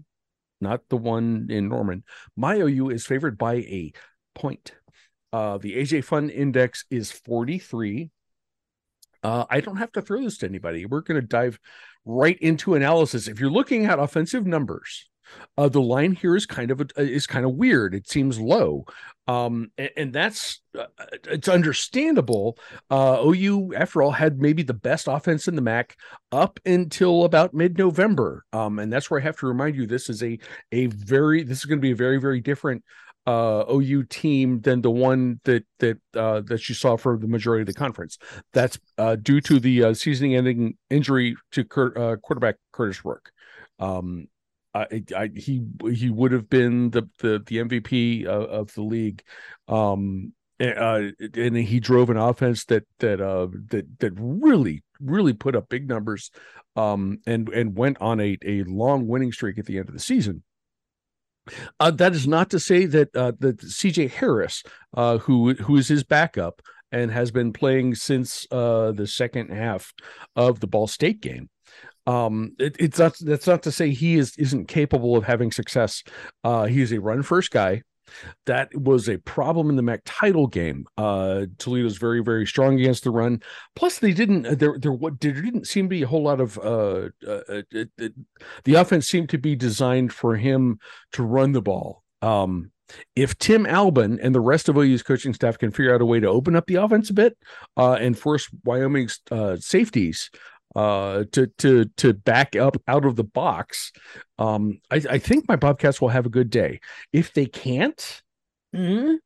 [SPEAKER 1] not the one in Norman my OU is favored by a point. Uh, the AJ Fun Index is 43. Uh, I don't have to throw this to anybody. We're going to dive right into analysis. If you're looking at offensive numbers, uh, the line here is kind of a, is kind of weird. It seems low, um, and, and that's uh, it's understandable. Uh, OU, after all, had maybe the best offense in the MAC up until about mid November, um, and that's where I have to remind you this is a a very this is going to be a very very different uh OU team than the one that that uh that you saw for the majority of the conference. That's uh due to the uh, season ending injury to Cur- uh, quarterback Curtis Rourke. Um I, I he he would have been the the the MVP of, of the league. Um uh, and he drove an offense that that uh that that really really put up big numbers um and and went on a a long winning streak at the end of the season uh, that is not to say that uh, that CJ Harris, uh, who who is his backup and has been playing since uh, the second half of the Ball State game, um, it, it's not that's not to say he is isn't capable of having success. Uh, he is a run first guy. That was a problem in the MAC title game. Uh, Toledo's very, very strong against the run. Plus, they didn't. uh, There, there, what there didn't seem to be a whole lot of. Uh, uh, it, it, the offense seemed to be designed for him to run the ball. Um, if Tim Albin and the rest of OU's coaching staff can figure out a way to open up the offense a bit uh, and force Wyoming's uh, safeties uh, to to to back up out of the box, um, I, I think my Bobcats will have a good day. If they can't, mm,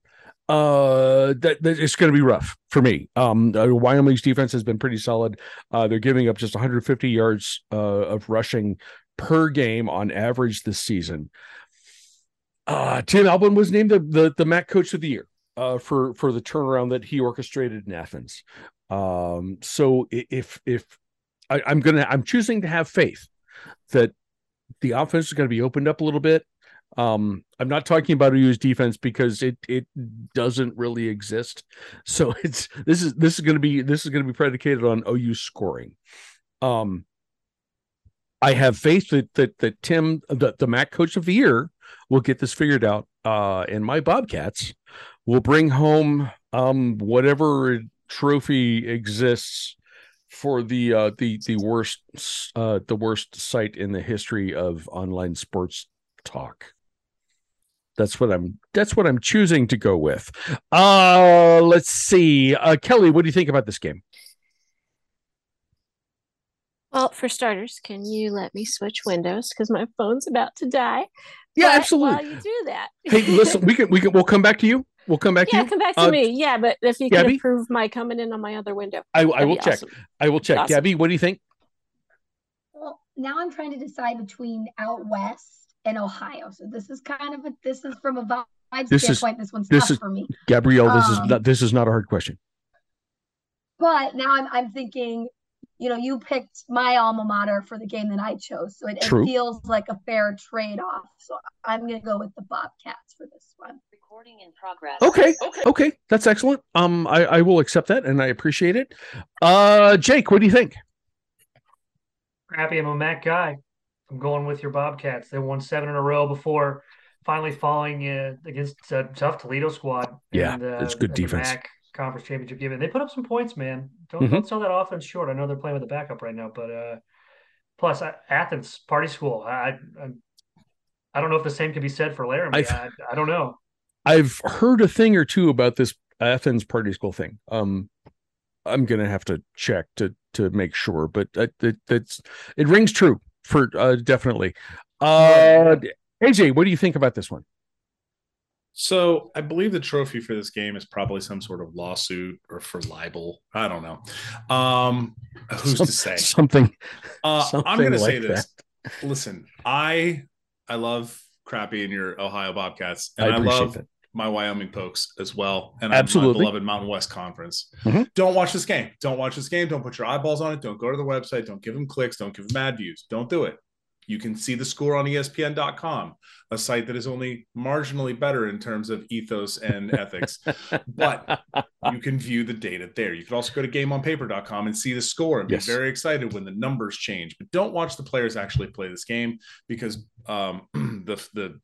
[SPEAKER 1] uh, that, that it's going to be rough for me. Um, uh, Wyoming's defense has been pretty solid. Uh, they're giving up just 150 yards uh, of rushing per game on average this season. Uh, Tim Albin was named the, the the MAC Coach of the Year uh, for for the turnaround that he orchestrated in Athens. Um, so if if I, I'm gonna I'm choosing to have faith that the offense is going to be opened up a little bit. Um, I'm not talking about OU's defense because it it doesn't really exist. So it's this is this is going to be this is going to be predicated on OU scoring. Um, I have faith that that that Tim, the the MAC Coach of the Year, will get this figured out. Uh, and my Bobcats will bring home um whatever trophy exists for the uh the the worst uh the worst site in the history of online sports talk. That's what i'm that's what i'm choosing to go with. Uh let's see. Uh kelly what do you think about this game?
[SPEAKER 4] Well, for starters, can you let me switch windows? Because my phone's about to die?
[SPEAKER 1] yeah
[SPEAKER 4] But
[SPEAKER 1] absolutely.
[SPEAKER 4] While you do that,
[SPEAKER 1] hey listen we can we can we'll come back to you we'll come back
[SPEAKER 4] yeah,
[SPEAKER 1] to you Yeah,
[SPEAKER 4] come back to
[SPEAKER 1] Uh,
[SPEAKER 4] me. Yeah, but if you can
[SPEAKER 1] Gabby?
[SPEAKER 4] approve my coming in on my other window,
[SPEAKER 1] i, I will check
[SPEAKER 4] awesome.
[SPEAKER 1] i will check
[SPEAKER 4] Awesome.
[SPEAKER 1] gabby what do you think
[SPEAKER 3] Well, now I'm trying to decide between out west and Ohio. So this is kind of a this is from a vibe
[SPEAKER 1] This is-
[SPEAKER 3] standpoint. This one's
[SPEAKER 1] this
[SPEAKER 3] tough
[SPEAKER 1] is-
[SPEAKER 3] for me.
[SPEAKER 1] gabrielle this is
[SPEAKER 3] Um,
[SPEAKER 1] not this is not a hard question
[SPEAKER 3] But now I'm I'm thinking, you know, you picked my alma mater for the game that I chose, so it, it feels like a fair trade off. So I'm gonna go with the Bobcats for this one.
[SPEAKER 7] Recording in progress.
[SPEAKER 1] okay okay Okay. that's excellent um i i will accept that and i appreciate it uh jake what do you think
[SPEAKER 6] Crappy, I'm a Mac guy. I'm going with your Bobcats. They won seven in a row before finally falling uh, against a tough Toledo squad.
[SPEAKER 1] Yeah,
[SPEAKER 6] and, uh,
[SPEAKER 1] it's good defense.
[SPEAKER 6] MAC. conference championship game. And they put up some points, man. Don't
[SPEAKER 1] Mhm.
[SPEAKER 6] don't sell that offense short. I know they're playing with a backup right now, but uh, plus uh, Athens party school. I, I I don't know if the same can be said for Laramie.
[SPEAKER 1] I've-
[SPEAKER 6] I, I don't know.
[SPEAKER 1] I've heard a thing or two about this Athens party school thing. Um, I'm gonna have to check to to make sure, but that, that that's it rings true for uh, definitely. Uh, AJ, what do you think about this one?
[SPEAKER 5] So I believe the trophy for this game is probably some sort of lawsuit or for libel. I don't know. Um, who's
[SPEAKER 1] Some-
[SPEAKER 5] to say?
[SPEAKER 1] something?
[SPEAKER 5] Uh, I'm
[SPEAKER 1] something
[SPEAKER 5] going to say this. Listen, I I love Crappy and your Ohio Bobcats, and
[SPEAKER 1] I
[SPEAKER 5] I, love
[SPEAKER 1] that.
[SPEAKER 5] My Wyoming Pokes as well, and
[SPEAKER 1] Absolutely.
[SPEAKER 5] my beloved Mountain West Conference.
[SPEAKER 1] Mhm.
[SPEAKER 5] Don't watch this game. Don't watch this game. Don't put your eyeballs on it. Don't go to the website. Don't give them clicks. Don't give them ad views. Don't do it. You can see the score on ESPN.com, a site that is only marginally better in terms of ethos and ethics. But you can view the data there. You can also go to gameonpaper.com and see the score and be very excited when the numbers change. But don't watch the players actually play this game because um, the the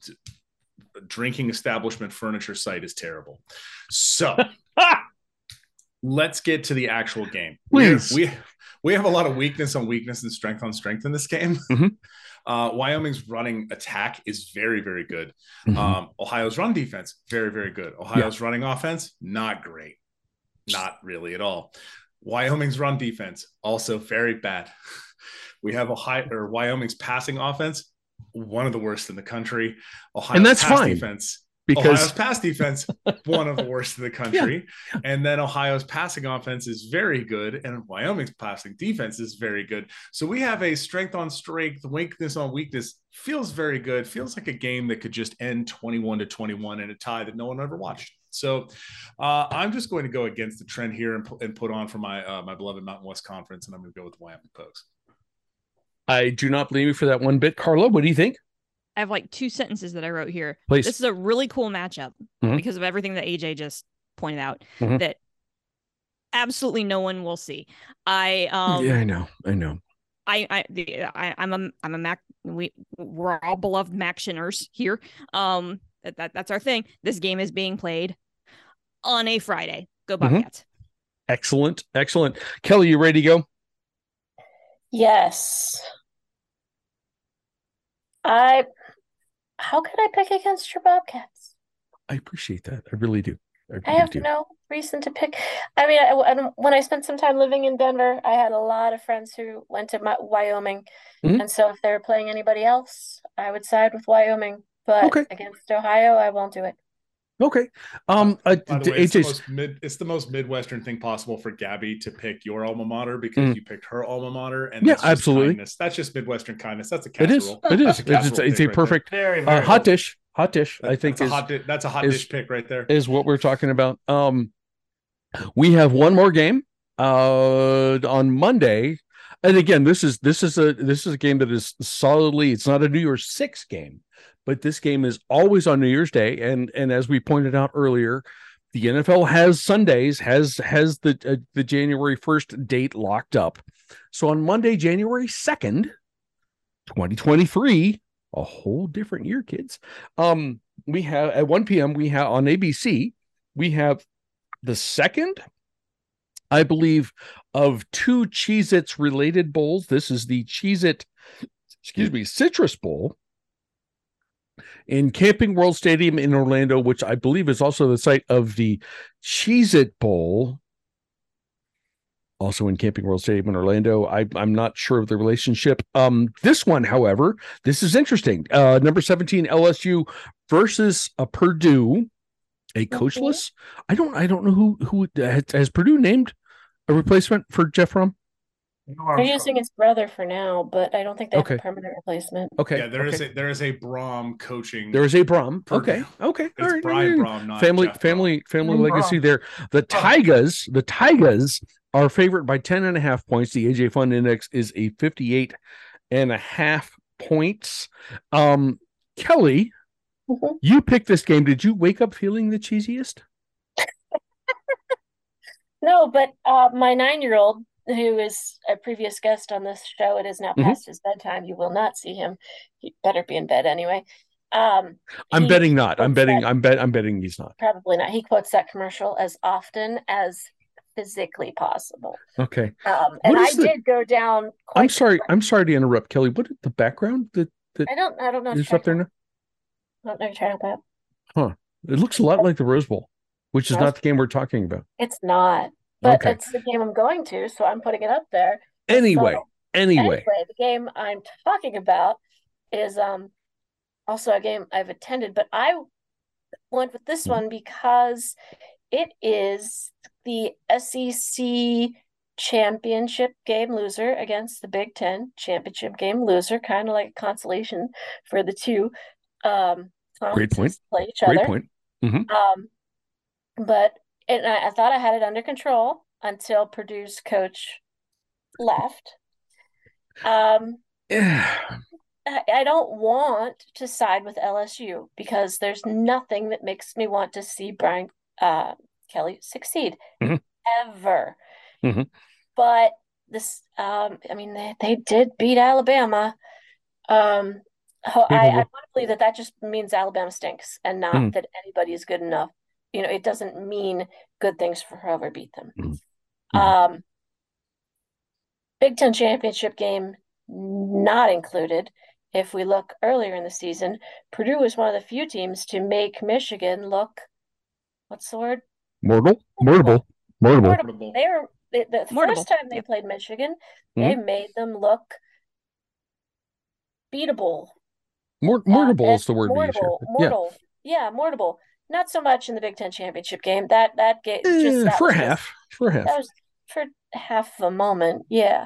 [SPEAKER 5] drinking establishment furniture site is terrible. So let's get to the actual game.
[SPEAKER 1] Please.
[SPEAKER 5] We we have a lot of weakness on weakness and strength on strength in this game.
[SPEAKER 1] Mhm.
[SPEAKER 5] Uh, Wyoming's running attack is very, very good.
[SPEAKER 1] Mhm.
[SPEAKER 5] Um, Ohio's run defense, very, very good. Ohio's running offense, not great. Not really at all. Wyoming's run defense, also very bad. We have Ohio or Wyoming's passing offense, one of the worst in the country. Ohio's
[SPEAKER 1] that's
[SPEAKER 5] pass
[SPEAKER 1] fine,
[SPEAKER 5] defense,
[SPEAKER 1] because
[SPEAKER 5] Ohio's pass defense, one of the worst in the country. And then Ohio's passing offense is very good, and Wyoming's passing defense is very good. So we have a strength on strength, weakness on weakness. Feels very good. Feels like a game that could just end 21 to 21 in a tie that no one ever watched. So uh, I'm just going to go against the trend here and, pu- and put on for my uh, my beloved Mountain West Conference, and I'm going to go with the Wyoming Pokes.
[SPEAKER 1] I do not blame you for that one bit. Carla, what do you think?
[SPEAKER 2] I have like two sentences that I wrote here.
[SPEAKER 1] Please.
[SPEAKER 2] This is a really cool matchup
[SPEAKER 1] Mhm.
[SPEAKER 2] because of everything that AJ just pointed out
[SPEAKER 1] Mhm.
[SPEAKER 2] that absolutely no one will see. I um
[SPEAKER 1] yeah, I know, I know.
[SPEAKER 2] I I, the, I I'm a I'm a Mac we we're all beloved Mactioners here. Um that, that that's our thing. This game is being played on a Friday. Go
[SPEAKER 1] Mhm. Excellent, excellent. Kelly, you ready to go?
[SPEAKER 4] Yes. I how could I pick against your Bobcats?
[SPEAKER 1] I appreciate that. I really do. I,
[SPEAKER 4] I have
[SPEAKER 1] do.
[SPEAKER 4] no reason to pick. I mean, I, I- when I spent some time living in Denver, I had a lot of friends who went to my, Wyoming,
[SPEAKER 1] Mhm.
[SPEAKER 4] and so if they were playing anybody else, I would side with Wyoming. But
[SPEAKER 1] Okay.
[SPEAKER 4] against Ohio, I won't do it.
[SPEAKER 1] Okay. Um, uh,
[SPEAKER 5] By the way, it's the,
[SPEAKER 1] AJ's
[SPEAKER 5] most mid, it's the most Midwestern thing possible for Gabby to pick your alma mater because
[SPEAKER 1] Mm.
[SPEAKER 5] you picked her alma mater, and
[SPEAKER 1] Yeah,
[SPEAKER 5] that's
[SPEAKER 1] absolutely.
[SPEAKER 5] kindness. That's just Midwestern kindness. That's a
[SPEAKER 1] it is.
[SPEAKER 5] casserole.
[SPEAKER 1] It is.
[SPEAKER 5] That's a
[SPEAKER 1] It's, it's, it's a
[SPEAKER 5] right
[SPEAKER 1] perfect
[SPEAKER 6] Very,
[SPEAKER 1] uh, hot dish. Hot dish. I think
[SPEAKER 5] that's
[SPEAKER 1] is
[SPEAKER 5] a hot. Di- that's a hot
[SPEAKER 1] is-
[SPEAKER 5] dish pick right there.
[SPEAKER 1] is what we're talking about. Um, we have one more game uh on Monday, and again, this is this is a this is a game that is solidly. It's not a New Year's Six game, but this game is always on New Year's Day, and and as we pointed out earlier, the NFL has Sundays has has the uh, the January first date locked up. So on Monday, January second, twenty twenty three, a whole different year, kids. Um, we have at 1 p.m. we have on ABC we have the second, I believe, of two Cheez-Its related bowls. This is the Cheez-It, excuse me, Citrus Bowl in Camping World Stadium in Orlando, which I believe is also the site of the Cheez-It Bowl. Also in Camping World Stadium in Orlando. I, I'm not sure of the relationship. Um, this one, however, this is interesting. Uh, number 17 LSU versus a Purdue a coachless. I don't. I don't know who who has, has Purdue named a replacement for Jeff Brohm.
[SPEAKER 6] No
[SPEAKER 4] They're using his brother for now, but I don't think they have
[SPEAKER 1] Okay.
[SPEAKER 4] a permanent replacement.
[SPEAKER 1] Okay.
[SPEAKER 5] yeah, there is
[SPEAKER 1] okay.
[SPEAKER 5] a there is a Brohm coaching.
[SPEAKER 1] there is a Brohm.
[SPEAKER 5] Purdue.
[SPEAKER 1] Okay. Okay.
[SPEAKER 5] it's
[SPEAKER 1] All right.
[SPEAKER 5] Brian Brohm, not
[SPEAKER 1] family
[SPEAKER 5] Jeff Brohm.
[SPEAKER 1] family family
[SPEAKER 6] Brohm.
[SPEAKER 1] legacy there. The Tigers. The Tigers are favored by 10 and a half points. The AJ Fun Index is a 58 and a half points. Um, Kelly,
[SPEAKER 4] Mhm.
[SPEAKER 1] you picked this game. Did you wake up feeling the cheesiest?
[SPEAKER 4] No, but uh, my nine-year-old, who is a previous guest on this show, it is now
[SPEAKER 1] Mhm.
[SPEAKER 4] past his bedtime. You will not see him. He better be in bed anyway. Um,
[SPEAKER 1] I'm betting not. I'm betting.
[SPEAKER 4] that-
[SPEAKER 1] I'm bet. I'm betting he's not.
[SPEAKER 4] probably not. He quotes that commercial as often as physically possible.
[SPEAKER 1] Okay.
[SPEAKER 4] Um, and I
[SPEAKER 1] the-
[SPEAKER 4] did go down. Quite
[SPEAKER 1] I'm sorry. I'm sorry to interrupt, Kelly. What the background that
[SPEAKER 4] I don't. I don't know.
[SPEAKER 1] is up there now?
[SPEAKER 4] I don't know trying to-
[SPEAKER 1] It looks a lot like the Rose Bowl, which is
[SPEAKER 4] Rose-
[SPEAKER 1] not the game we're talking about.
[SPEAKER 4] It's not, but
[SPEAKER 1] Okay.
[SPEAKER 4] it's the game I'm going to, so I'm putting it up there.
[SPEAKER 1] Anyway,
[SPEAKER 4] So-
[SPEAKER 1] anyway.
[SPEAKER 4] Anyway, the game I'm talking about is um also a game I've attended, but I went with this
[SPEAKER 1] Mhm.
[SPEAKER 4] one because it is the SEC championship game loser against the Big Ten championship game loser, kind of like a consolation for the two um
[SPEAKER 1] Great point.
[SPEAKER 4] play each
[SPEAKER 1] Great
[SPEAKER 4] other.
[SPEAKER 1] point.
[SPEAKER 4] Um, but and I, I thought I had it under control until Purdue's coach left. Um,
[SPEAKER 1] Yeah.
[SPEAKER 4] I, I don't want to side with LSU because there's nothing that makes me want to see Brian uh, Kelly succeed
[SPEAKER 1] Mhm.
[SPEAKER 4] ever.
[SPEAKER 1] Mhm.
[SPEAKER 4] But this, um, I mean, they, they did beat Alabama. Um, I, I want to believe that that just means Alabama stinks and not
[SPEAKER 1] Mhm.
[SPEAKER 4] that anybody is good enough. You know, it doesn't mean good things for whoever beat them.
[SPEAKER 1] Mhm. Mhm.
[SPEAKER 4] Um, Big Ten championship game not included. If we look earlier in the season, Purdue was one of the few teams to make Michigan look, what's the word?
[SPEAKER 1] Mortal. mortal Mortable.
[SPEAKER 4] Mortable. They were the, the
[SPEAKER 2] Mortable.
[SPEAKER 4] first time they played Michigan, they made them look beatable.
[SPEAKER 1] Mort-
[SPEAKER 4] Uh,
[SPEAKER 1] mortable
[SPEAKER 4] and
[SPEAKER 1] is the word we use here.
[SPEAKER 4] mortal,
[SPEAKER 1] Yeah.
[SPEAKER 4] mortal, yeah, mortable. Not so much in the Big Ten championship game. That that game just that
[SPEAKER 1] for
[SPEAKER 4] just-
[SPEAKER 1] half. For half.
[SPEAKER 4] That was for half a moment, yeah.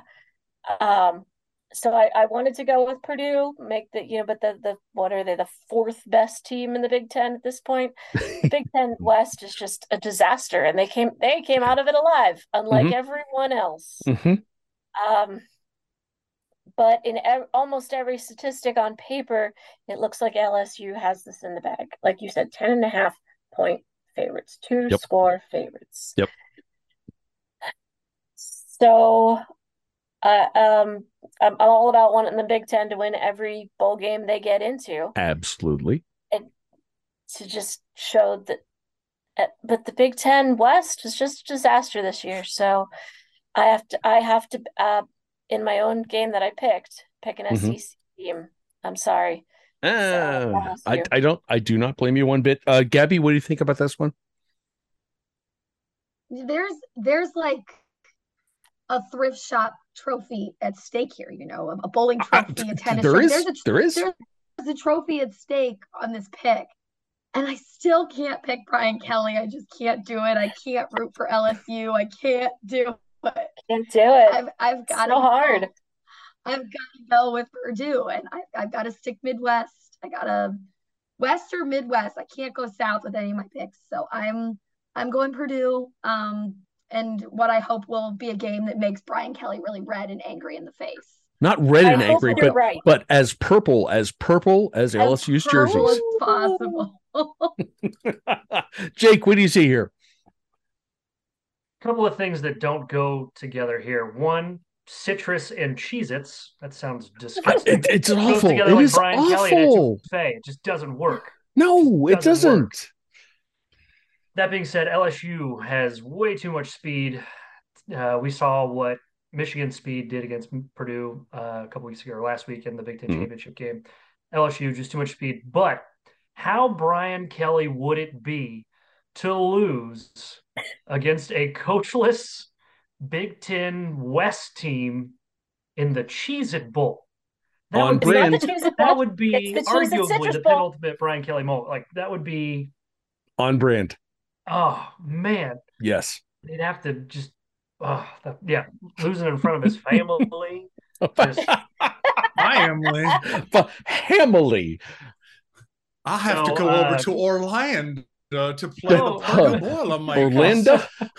[SPEAKER 4] Um, so I, I wanted to go with Purdue, make the you know, but the the what are they, the fourth best team in the Big Ten at this point? Big Ten West is just a disaster, and they came they came out of it alive, unlike
[SPEAKER 1] Mhm.
[SPEAKER 4] everyone else.
[SPEAKER 1] hmm
[SPEAKER 4] Um, but in ev almost every statistic on paper, it looks like LSU has this in the bag. Like you said, 10 and a half point favorites, two
[SPEAKER 1] Yep.
[SPEAKER 4] score favorites.
[SPEAKER 1] Yep.
[SPEAKER 4] So, uh, um, I'm, I'm all about wanting the Big Ten to win every bowl game they get into
[SPEAKER 1] Absolutely.
[SPEAKER 4] And to just show that. uh, But the Big Ten West is just a disaster this year. So I have to, I have to, uh, in my own game that I picked, pick an
[SPEAKER 1] Mhm.
[SPEAKER 4] SEC team. I'm sorry.
[SPEAKER 1] Ah, I, I don't I do not blame you one bit. Uh Gabby, what do you think about this one?
[SPEAKER 3] there's there's like a thrift shop trophy at stake here, you know, a, a bowling
[SPEAKER 1] Uh,
[SPEAKER 3] trophy, a tennis
[SPEAKER 1] there
[SPEAKER 3] trophy.
[SPEAKER 1] is
[SPEAKER 3] There's a
[SPEAKER 1] there is
[SPEAKER 3] there's a trophy at stake on this pick. And I still can't pick Brian Kelly. I just can't do it. I can't root for LSU. I can't do it.
[SPEAKER 4] Can't do it.
[SPEAKER 3] I've I've got to
[SPEAKER 4] so hard.
[SPEAKER 3] I've got to go with Purdue, and I, I've got to stick Midwest. I got to West or Midwest. I can't go South with any of my picks, so I'm I'm going Purdue. Um, and what I hope will be a game that makes Brian Kelly really red and angry in the face.
[SPEAKER 1] not red
[SPEAKER 4] I
[SPEAKER 1] and
[SPEAKER 4] hope
[SPEAKER 1] angry, but
[SPEAKER 4] right.
[SPEAKER 1] but as purple as purple as
[SPEAKER 3] As
[SPEAKER 1] LSU's
[SPEAKER 3] purple
[SPEAKER 1] jerseys.
[SPEAKER 3] as possible.
[SPEAKER 1] Jake, what do you see here?
[SPEAKER 6] Couple of things that don't go together here. One, citrus and Cheez-Its. That sounds disgusting.
[SPEAKER 1] It, it's
[SPEAKER 6] Goes
[SPEAKER 1] awful.
[SPEAKER 6] together
[SPEAKER 1] It
[SPEAKER 6] like
[SPEAKER 1] is
[SPEAKER 6] Brian
[SPEAKER 1] awful.
[SPEAKER 6] etouffee. It just doesn't work.
[SPEAKER 1] No, it
[SPEAKER 6] Doesn't work.
[SPEAKER 1] doesn't.
[SPEAKER 6] That being said, LSU has way too much speed. Uh, we saw what Michigan speed did against Purdue uh, a couple weeks ago or last week in the Big 10
[SPEAKER 1] Mhm.
[SPEAKER 6] championship game. LSU just too much speed. But how Brian Kelly would it be to lose against a coachless Big Ten West team in the Cheez-It Bowl? That
[SPEAKER 1] On
[SPEAKER 6] would be-
[SPEAKER 1] brand.
[SPEAKER 4] It's not the Cheez-It
[SPEAKER 6] that would be
[SPEAKER 4] the
[SPEAKER 6] arguably the penultimate Brian Kelly moment. Like that would be
[SPEAKER 1] On brand.
[SPEAKER 6] oh man.
[SPEAKER 1] Yes.
[SPEAKER 6] They'd have to just oh that, yeah, losing in front of his family. Just-
[SPEAKER 5] Family.
[SPEAKER 1] but Hamily.
[SPEAKER 5] I'll have to go
[SPEAKER 6] uh,
[SPEAKER 5] over to Orlando to play
[SPEAKER 6] Oh,
[SPEAKER 5] the Purdue
[SPEAKER 1] uh,
[SPEAKER 5] Boilermakers.
[SPEAKER 1] Orlando.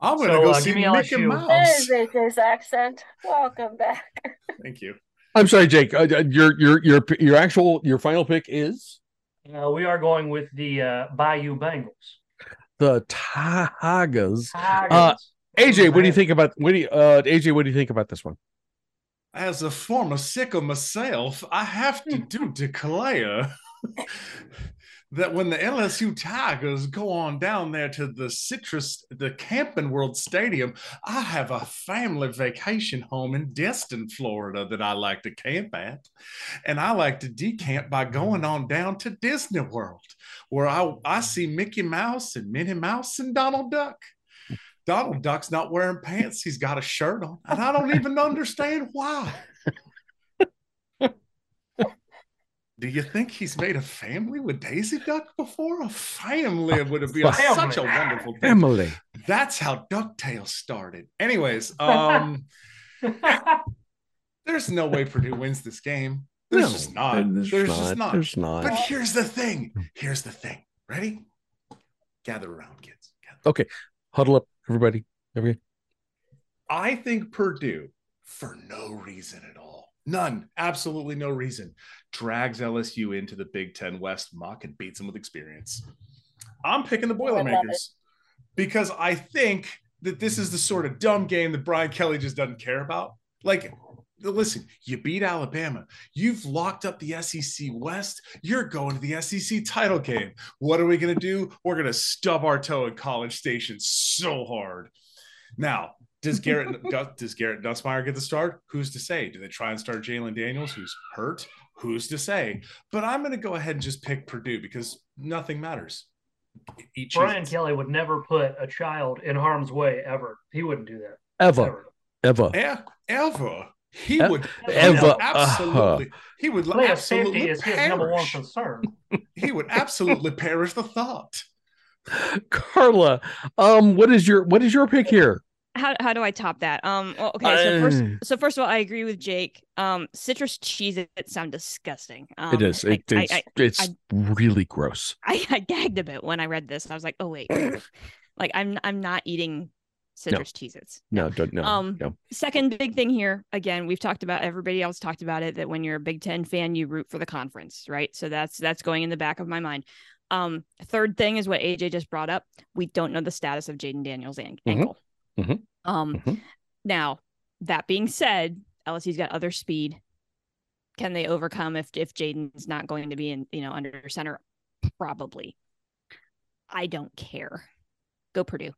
[SPEAKER 5] I'm gonna
[SPEAKER 6] So,
[SPEAKER 5] go
[SPEAKER 6] uh,
[SPEAKER 5] see
[SPEAKER 6] give me
[SPEAKER 5] Mickey
[SPEAKER 6] LSU.
[SPEAKER 5] Mouse.
[SPEAKER 4] There's AJ's accent. Welcome back.
[SPEAKER 5] Thank you.
[SPEAKER 1] I'm sorry, Jake. Uh, uh, your your your your actual your final pick is
[SPEAKER 6] Uh, we are going with the uh, Bayou Bengals.
[SPEAKER 1] the Tigers.
[SPEAKER 6] Tigers.
[SPEAKER 1] AJ, what do you think about what do you, uh AJ, what do you think about this one?
[SPEAKER 5] as a former sicker myself, I have to do declare that when the LSU Tigers go on down there to the Citrus, the Camping World Stadium, I have a family vacation home in Destin, Florida that I like to camp at. And I like to decamp by going on down to Disney World, where I, I see Mickey Mouse and Minnie Mouse and Donald Duck. Donald Duck's not wearing pants. He's got a shirt on. And I don't even understand why. Do you think he's made a family with Daisy Duck before? A family would have been
[SPEAKER 6] Family.
[SPEAKER 5] such a wonderful thing.
[SPEAKER 1] Emily.
[SPEAKER 5] That's how DuckTales started. Anyways, um, there's no way Purdue wins this game. There's
[SPEAKER 1] No,
[SPEAKER 5] just not. There's, just not.
[SPEAKER 1] There's not.
[SPEAKER 5] But here's the thing. Here's the thing. Ready? Gather around, kids. Gather.
[SPEAKER 1] Huddle up, everybody. Everybody.
[SPEAKER 5] I think Purdue, for no reason at all, none, absolutely no reason, drags LSU into the Big Ten West muck and beats them with experience. I'm picking the Boilermakers because I think that this is the sort of dumb game that Brian Kelly just doesn't care about. Like, listen, you beat Alabama. You've locked up the SEC West. You're going to the SEC title game. What are we going to do? We're going to stub our toe in College Station so hard. Now, does Garrett does Garrett Nussmeier get the start? Who's to say? Do they try and start Jalen Daniels, who's hurt? Who's to say? But I'm going to go ahead and just pick Purdue because nothing matters. Eat
[SPEAKER 6] Brian
[SPEAKER 5] Cheez-Its.
[SPEAKER 6] Kelly would never put a child in harm's way ever. He wouldn't do that.
[SPEAKER 1] Eva.
[SPEAKER 6] Ever.
[SPEAKER 1] Eva.
[SPEAKER 5] E- ever. He
[SPEAKER 1] E-
[SPEAKER 5] would
[SPEAKER 1] ever,
[SPEAKER 5] absolutely. He would
[SPEAKER 6] Player
[SPEAKER 5] absolutely
[SPEAKER 6] safety is his number one
[SPEAKER 5] perish.
[SPEAKER 6] concern.
[SPEAKER 5] He would absolutely perish the thought.
[SPEAKER 1] Carla. Um, what is your what is your pick here?
[SPEAKER 2] How how do I top that? Um. Well, okay. So first, so first of all, I agree with Jake. Um, citrus cheese it sound disgusting. Um,
[SPEAKER 1] it is. It,
[SPEAKER 2] I,
[SPEAKER 1] it's
[SPEAKER 2] I,
[SPEAKER 1] it's
[SPEAKER 2] I-
[SPEAKER 1] really gross.
[SPEAKER 2] I, I gagged a bit when I read this. I was like, oh wait, like I'm I'm not eating citrus Cheez-Its.
[SPEAKER 1] No, don't no.
[SPEAKER 2] Um,
[SPEAKER 1] no.
[SPEAKER 2] Second big thing here, again, we've talked about everybody else talked about it that when you're a Big Ten fan, you root for the conference, right? So that's that's going in the back of my mind. Um, third thing is what AJ just brought up. We don't know the status of Jayden Daniels' an-
[SPEAKER 1] Mhm.
[SPEAKER 2] Ankle.
[SPEAKER 1] Mhm.
[SPEAKER 2] Um,
[SPEAKER 1] Mhm.
[SPEAKER 2] now that being said, LSU's got other speed. Can they overcome if if Jayden's not going to be in you know under center? Probably. I don't care. Go Purdue.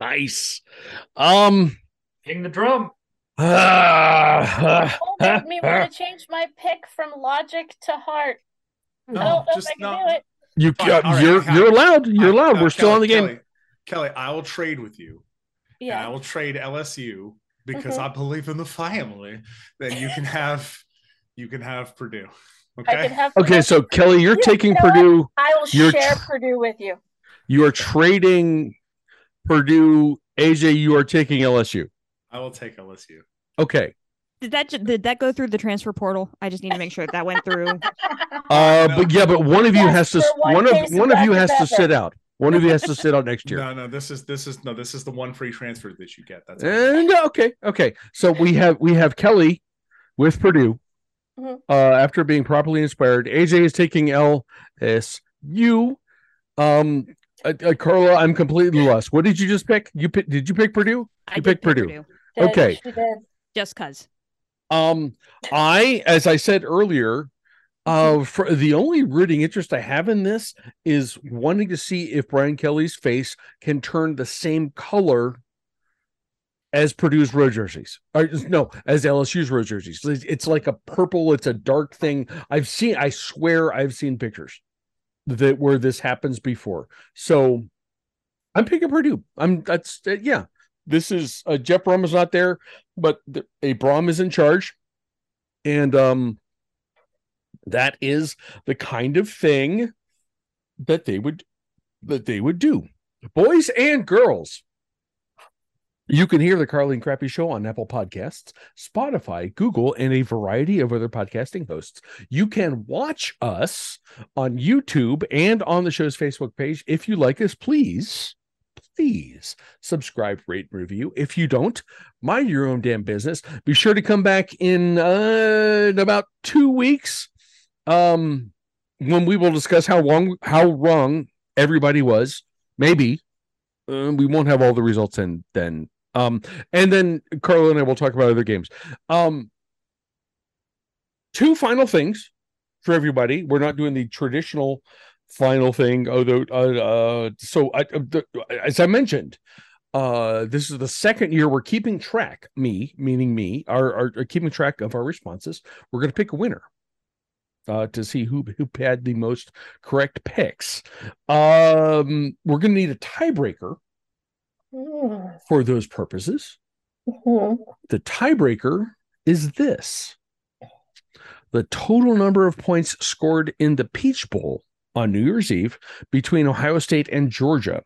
[SPEAKER 1] Nice. Um
[SPEAKER 6] King the drum.
[SPEAKER 1] ah,
[SPEAKER 4] Oh, made me want to change my pick from logic to heart. I
[SPEAKER 5] No,
[SPEAKER 4] don't know if
[SPEAKER 5] just
[SPEAKER 4] I can
[SPEAKER 5] not-
[SPEAKER 4] do it.
[SPEAKER 1] you
[SPEAKER 5] Fine, all right,
[SPEAKER 1] you're you're allowed. You're
[SPEAKER 5] I-
[SPEAKER 1] allowed.
[SPEAKER 5] uh,
[SPEAKER 1] We're still
[SPEAKER 5] Kelly-
[SPEAKER 1] on the game.
[SPEAKER 5] Kelly, Kelly, I will trade with you. And I will trade LSU because
[SPEAKER 4] Mhm.
[SPEAKER 5] I believe in the family. Then you can have you can have Purdue.
[SPEAKER 4] I
[SPEAKER 5] Okay.
[SPEAKER 4] can have.
[SPEAKER 1] Okay, so Kelly, you're
[SPEAKER 4] You
[SPEAKER 1] taking
[SPEAKER 4] know what?
[SPEAKER 1] Purdue.
[SPEAKER 4] I will
[SPEAKER 1] you're
[SPEAKER 4] share
[SPEAKER 1] tr-
[SPEAKER 4] Purdue with you.
[SPEAKER 1] You are trading Purdue. AJ, you are taking LSU.
[SPEAKER 5] I will take LSU.
[SPEAKER 1] Okay.
[SPEAKER 2] Did that did that go through the transfer portal? I just need to make sure that that went through.
[SPEAKER 1] Uh,
[SPEAKER 5] No.
[SPEAKER 1] but yeah, but one of you
[SPEAKER 4] Yes,
[SPEAKER 1] has to.
[SPEAKER 4] one
[SPEAKER 1] One of one of you has to sit out. One of you has to sit out next year.
[SPEAKER 5] No, no, this is this is no, this is the one free transfer that you get. That's.
[SPEAKER 1] And okay, okay. So we have we have Kelly with Purdue.
[SPEAKER 4] Mhm.
[SPEAKER 1] Uh, after being properly inspired, AJ is taking LSU. Um, uh, uh, Carla, I'm completely lost. What did you just pick? You pick? Did you pick Purdue?
[SPEAKER 2] I
[SPEAKER 1] You
[SPEAKER 2] did
[SPEAKER 1] picked
[SPEAKER 2] pick
[SPEAKER 1] Purdue.
[SPEAKER 4] Did-
[SPEAKER 1] Okay.
[SPEAKER 2] Just cause.
[SPEAKER 1] Um, I, as I said earlier, uh, for the only rooting interest I have in this is wanting to see if Brian Kelly's face can turn the same color as Purdue's road jerseys. Or no, as LSU's road jerseys. It's- like a purple. It's a dark thing. I've seen. I swear, I've seen pictures that where this happens before. So, I'm picking Purdue. I'm. That's uh, yeah. This is uh, Jeff Brohm is not there, but the, a Brohm is in charge, and um, that is the kind of thing that they would that they would do, boys and girls. You can hear the Carla and Crappy Show on Apple Podcasts, Spotify, Google, and a variety of other podcasting hosts. You can watch us on YouTube and on the show's Facebook page. If you like us, please, please subscribe, rate, and review. If you don't, mind your own damn business. Be sure to come back in, uh, in about two weeks, um, when we will discuss how wrong how wrong everybody was. Maybe uh, we won't have all the results in then. Um, and then Carla and I will talk about other games. Um, two final things for everybody. We're not doing the traditional final thing, although uh, uh so I, uh, the, as I mentioned, uh this is the second year we're keeping track me meaning me are, are, are keeping track of our responses we're going to pick a winner uh to see who who had the most correct picks um we're going to need a tiebreaker
[SPEAKER 4] Mm.
[SPEAKER 1] for those purposes
[SPEAKER 4] Mhm.
[SPEAKER 1] the tiebreaker is this the total number of points scored in the Peach Bowl on New Year's Eve between Ohio State and Georgia.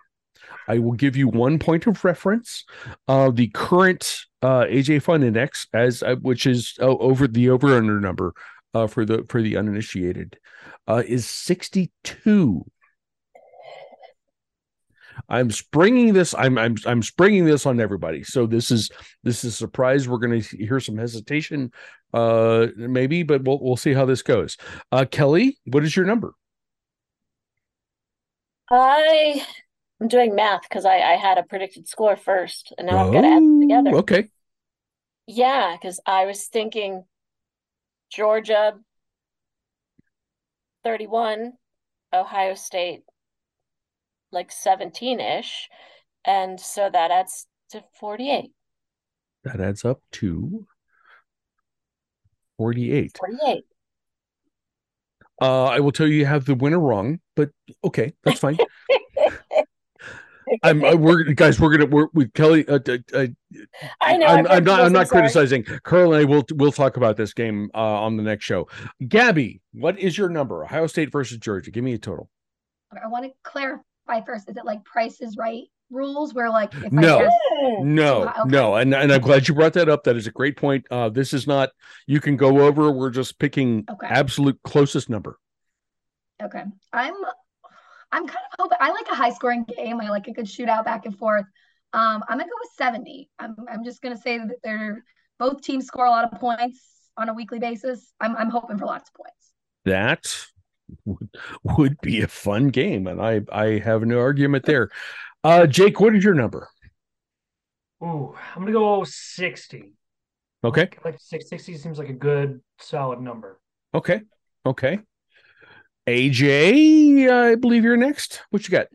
[SPEAKER 1] I will give you one point of reference. Uh, the current uh, AJ Fun Index, as uh, which is uh, over the over under number uh, for the for the uninitiated, uh, is sixty two. I'm springing this. I'm I'm I'm springing this on everybody. So this is this is a surprise. We're going to hear some hesitation, uh, maybe, but we'll we'll see how this goes. Uh, Kelly, what is your number?
[SPEAKER 4] I I'm doing math because I, I had a predicted score first, and now I've got to add them
[SPEAKER 1] Oh,
[SPEAKER 4] together.
[SPEAKER 1] Okay,
[SPEAKER 4] Yeah, because I was thinking Georgia 31, Ohio State like 17-ish, and so that adds to 48.
[SPEAKER 1] that adds up to forty-eight.
[SPEAKER 4] 48.
[SPEAKER 1] Uh, I will tell you, you have the winner wrong, but okay, that's fine. I'm uh, we're guys. We're gonna we're with Kelly. Uh, uh, uh,
[SPEAKER 4] I know.
[SPEAKER 1] I'm,
[SPEAKER 4] I'm
[SPEAKER 1] I'm not. I'm not
[SPEAKER 4] sorry.
[SPEAKER 1] criticizing. Carl and I will we'll talk about this game uh, on the next show. Gabby, what is your number? Ohio State versus Georgia. Give me a total.
[SPEAKER 3] I want to clarify first. Is it like Price is Right rules where like if
[SPEAKER 1] No.
[SPEAKER 3] I guess
[SPEAKER 1] No,
[SPEAKER 3] okay.
[SPEAKER 1] no, and and I'm glad you brought that up. That is a great point. Uh, this is not. You can go over. We're just picking
[SPEAKER 3] Okay.
[SPEAKER 1] absolute closest number.
[SPEAKER 3] Okay. I'm I'm kind of hoping I like a high scoring game. I like a good shootout back and forth. Um, I'm gonna go with 70. I'm I'm just gonna say that they're both teams score a lot of points on a weekly basis. I'm I'm hoping for lots of points.
[SPEAKER 1] That would, would be a fun game, and I I have no argument there. Uh, Jake, what is your number?
[SPEAKER 6] Ooh, I'm gonna go 60.
[SPEAKER 1] Okay,
[SPEAKER 6] Like 660 seems like a good solid number.
[SPEAKER 1] okay, okay. AJ, I believe you're next. What you got?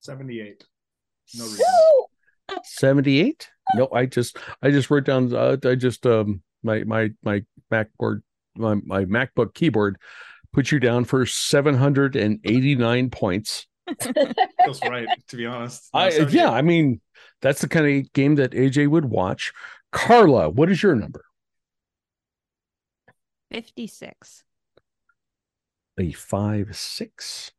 [SPEAKER 5] 78. No reason.
[SPEAKER 1] 78 no i just i just wrote down uh, i just um my my my macboard my, my macbook keyboard put you down for 789 points
[SPEAKER 5] Feels right, to be honest. No,
[SPEAKER 1] i yeah i mean that's the kind of game that aj would watch carla what is your number
[SPEAKER 2] 56.
[SPEAKER 1] A five six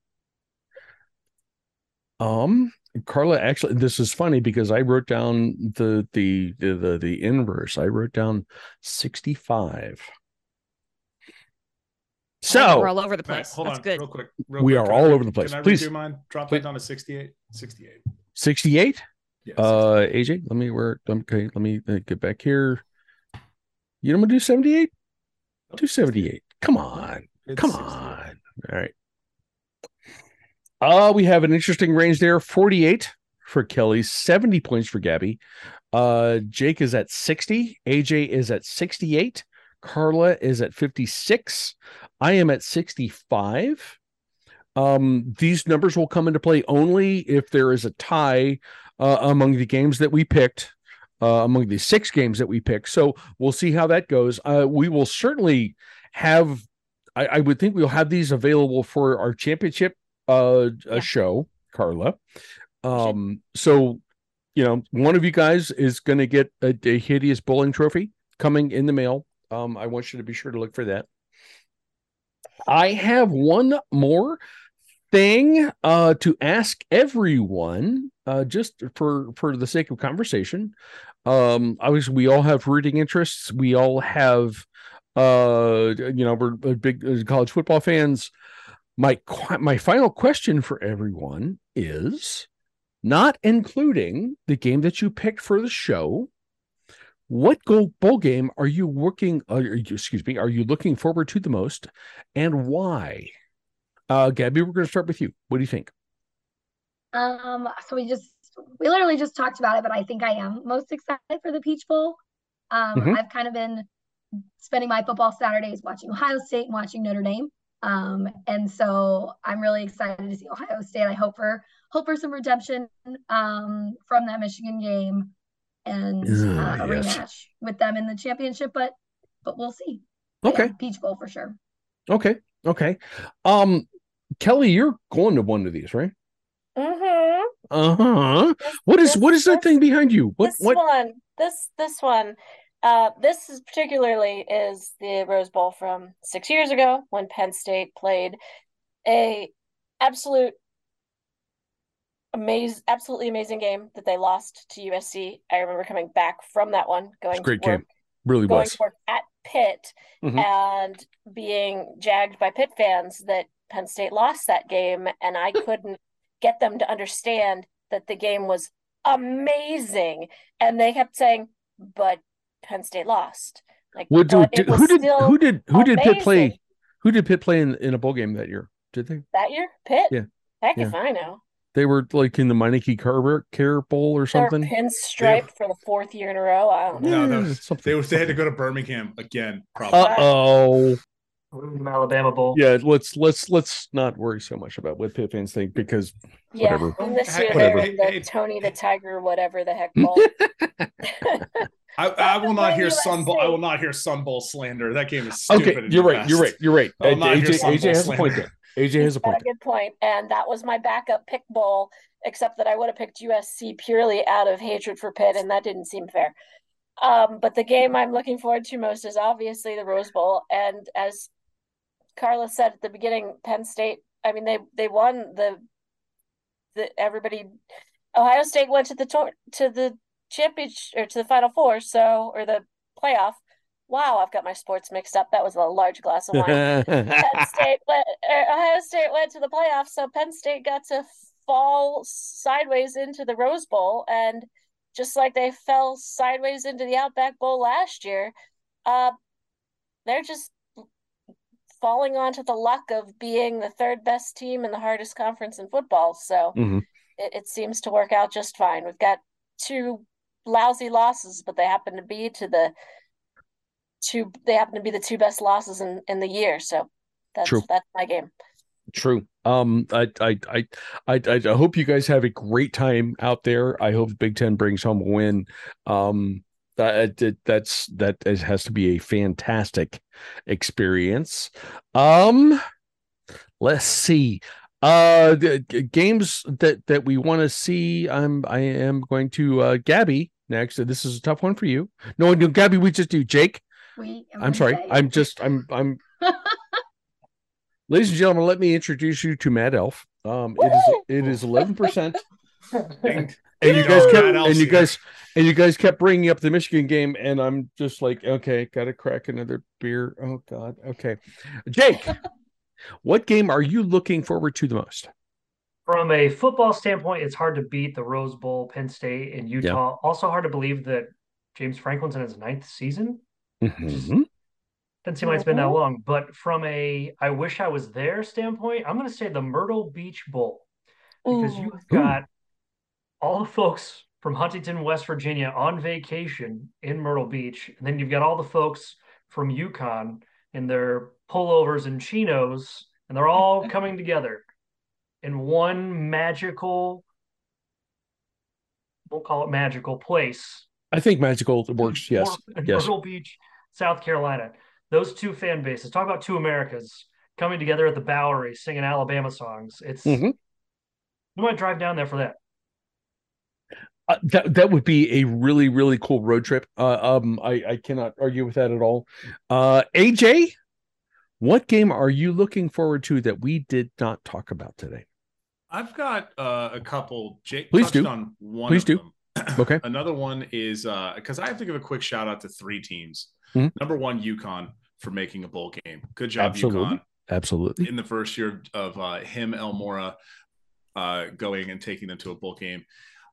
[SPEAKER 1] um carla actually this is funny because i wrote down the the the the, the inverse i wrote down 65 so
[SPEAKER 2] we're all over the
[SPEAKER 5] All right,
[SPEAKER 2] place.
[SPEAKER 5] hold
[SPEAKER 2] That's
[SPEAKER 5] on,
[SPEAKER 2] good.
[SPEAKER 5] real quick. Real
[SPEAKER 1] We
[SPEAKER 5] quick.
[SPEAKER 1] are
[SPEAKER 5] Can I
[SPEAKER 1] all
[SPEAKER 5] re-
[SPEAKER 1] over the place.
[SPEAKER 5] Can I
[SPEAKER 1] Please.
[SPEAKER 5] redo mine? Drop
[SPEAKER 1] Please.
[SPEAKER 5] that down to 68. 68.
[SPEAKER 1] 68
[SPEAKER 5] Yeah.
[SPEAKER 1] uh aj let me work. okay let me uh, get back here you don't want to do 78 do 78 come on
[SPEAKER 5] It's
[SPEAKER 1] come on. All right. Uh we have an interesting range there. 48 for kelly 70 points for gabby. Uh jake is at 60 aj is at 68 carla is at 56 i am at 65 um these numbers will come into play only if there is a tie uh, among the games that we picked uh, among the six games that we picked. So we'll see how that goes. Uh we will certainly have i, I would think we'll have these available for our championship uh,
[SPEAKER 2] Yeah.
[SPEAKER 1] show carla. Um so you know one of you guys is going to get a, a hideous bowling trophy coming in the mail. Um i want you to be sure to look for that. I have one more thing uh to ask everyone uh just for for the sake of conversation. Um obviously we all have rooting interests. We all have uh you know we're uh, big uh, college football fans. My my final question for everyone is not including the game that you picked for the show. What goal bowl game are you working uh, are you- excuse me are you looking forward to the most and why? Uh gabby we're going to start with you. What do you think?
[SPEAKER 3] Um, so we just we literally just talked about it, but I think I am most excited for the Peach Bowl. Um,
[SPEAKER 1] Mhm.
[SPEAKER 3] I've kind of been spending my football Saturdays watching Ohio State and watching Notre Dame. Um, and so I'm really excited to see Ohio State. I hope for hope for some redemption um, from that Michigan game and uh, a yes. rematch with them in the championship. But but we'll see.
[SPEAKER 1] Okay,
[SPEAKER 3] yeah, Peach Bowl for sure.
[SPEAKER 1] Okay, okay. Um, Kelly, you're going to one of these, right?
[SPEAKER 4] Mm-hmm.
[SPEAKER 1] Uh-huh. What is this, what is that thing behind you? What
[SPEAKER 4] this
[SPEAKER 1] what
[SPEAKER 4] one? This this one. Uh, this is particularly is the Rose Bowl from six years ago when Penn State played a absolute amazing, absolutely amazing game that they lost to USC. I remember coming back from that one, going
[SPEAKER 1] great
[SPEAKER 4] work,
[SPEAKER 1] game, really
[SPEAKER 4] going
[SPEAKER 1] was
[SPEAKER 4] to work at Pitt,
[SPEAKER 1] Mhm.
[SPEAKER 4] and being jagged by Pitt fans that Penn State lost that game, and I couldn't get them to understand that the game was amazing, and they kept saying, "But Penn State lost." Like,
[SPEAKER 1] What do,
[SPEAKER 4] but it
[SPEAKER 1] did, who did who did who did Pitt play? Who did Pitt play in, in a bowl game that year? Did they?
[SPEAKER 4] that year? Pitt?
[SPEAKER 1] Yeah.
[SPEAKER 4] Heck
[SPEAKER 1] Yeah.
[SPEAKER 4] if I know.
[SPEAKER 1] They were like in the Meineke Car Care Bowl or
[SPEAKER 4] They're
[SPEAKER 1] something.
[SPEAKER 4] pinstripe for the fourth year in a row. I don't know.
[SPEAKER 5] No, that was-
[SPEAKER 1] something.
[SPEAKER 5] They was they had to go to Birmingham again. Probably.
[SPEAKER 1] Uh oh.
[SPEAKER 6] Alabama Bowl.
[SPEAKER 1] Yeah, let's let's let's not worry so much about what Pitt fans think because
[SPEAKER 4] Yeah,
[SPEAKER 1] Whatever.
[SPEAKER 4] and this year
[SPEAKER 1] whatever.
[SPEAKER 4] they're in the
[SPEAKER 5] Hey, hey.
[SPEAKER 4] Tony the Tiger, whatever the heck bowl.
[SPEAKER 5] I, I will not hear
[SPEAKER 4] USC.
[SPEAKER 5] Sun Bowl. I will not hear Sun Bowl slander. That game is
[SPEAKER 1] okay,
[SPEAKER 5] stupid. at
[SPEAKER 1] you're
[SPEAKER 5] your
[SPEAKER 1] right. You're right. You're right.
[SPEAKER 5] I will not hear
[SPEAKER 1] AJ, AJ
[SPEAKER 5] Bowl
[SPEAKER 1] has a point there. AJ has a point.
[SPEAKER 4] a good point, and that was my backup pick bowl. Except that I would have picked USC purely out of hatred for Pitt, and that didn't seem fair. Um, but the game I'm looking forward to most is obviously the Rose Bowl, and as Carla said at the beginning, Penn State. I mean, they they won the the everybody. Ohio State went to the tour, to the championship or to the Final Four, so or the playoff. Wow, I've got my sports mixed up. That was a large glass of wine. Penn State went, uh, Ohio State went to the playoffs, so Penn State got to fall sideways into the Rose Bowl, and just like they fell sideways into the Outback Bowl last year, uh, they're just falling onto the luck of being the third best team in the hardest conference in football. So
[SPEAKER 1] Mhm.
[SPEAKER 4] it, it seems to work out just fine. We've got two lousy losses, but they happen to be to the two. They happen to be the two best losses in in the year. So that's
[SPEAKER 1] True.
[SPEAKER 4] that's my game.
[SPEAKER 1] True. Um, I, I, I, I, I hope you guys have a great time out there. I hope Big Ten brings home a win. Um, that that- that's that has to be a fantastic experience. Um, let's see. Uh, the g- games that that we want to see. I'm I am going to uh Gabby next. This is a tough one for you. No, no, Gabby. We just do Jake.
[SPEAKER 3] We,
[SPEAKER 1] I'm sorry. I'm just I'm I'm Ladies and gentlemen, let me introduce you to Mad Elf. Um, it is it is eleven percent,
[SPEAKER 5] Ding.
[SPEAKER 1] and you guys
[SPEAKER 5] dong,
[SPEAKER 1] kept and you guys and you guys kept bringing up the Michigan game, and I'm just like, okay, gotta crack another beer. Oh God, okay. Jake, what game are you looking forward to the most?
[SPEAKER 6] From a football standpoint, it's hard to beat the Rose Bowl, Penn State, and Utah. Also hard to believe that James Franklin's in his ninth season.
[SPEAKER 1] Mhm.
[SPEAKER 6] Doesn't seem like it's been that long. But from a I wish I was there standpoint, I'm going to say the Myrtle Beach Bowl because
[SPEAKER 4] Ooh.
[SPEAKER 6] you've got all the folks from Huntington, West Virginia on vacation in Myrtle Beach. And then you've got all the folks from UConn in their pullovers and chinos, and they're all coming together in one magical, we'll call it magical place
[SPEAKER 1] I think magical works. Yes,
[SPEAKER 6] in
[SPEAKER 1] yes.
[SPEAKER 6] Myrtle Beach, South Carolina. Those two fan bases. Talk about two Americas coming together at the Bowery singing Alabama songs. It's
[SPEAKER 1] Mhm.
[SPEAKER 6] we might drive down there for that.
[SPEAKER 1] Uh, that that would be a really really cool road trip. Uh, um, I I cannot argue with that at all. Uh, AJ, what game are you looking forward to that we did not talk about today?
[SPEAKER 5] I've got uh, a couple. Jake
[SPEAKER 1] Please
[SPEAKER 5] touched
[SPEAKER 1] do.
[SPEAKER 5] on one.
[SPEAKER 1] Please
[SPEAKER 5] of
[SPEAKER 1] do.
[SPEAKER 5] them.
[SPEAKER 1] Okay.
[SPEAKER 5] Another one is because I have to give a quick shout out to three teams.
[SPEAKER 1] Mhm.
[SPEAKER 5] Number one, UConn for making a bowl game. Good job,
[SPEAKER 1] Absolutely.
[SPEAKER 5] UConn.
[SPEAKER 1] Absolutely.
[SPEAKER 5] In the first year of uh, him, El Mora, uh, going and taking them to a bowl game.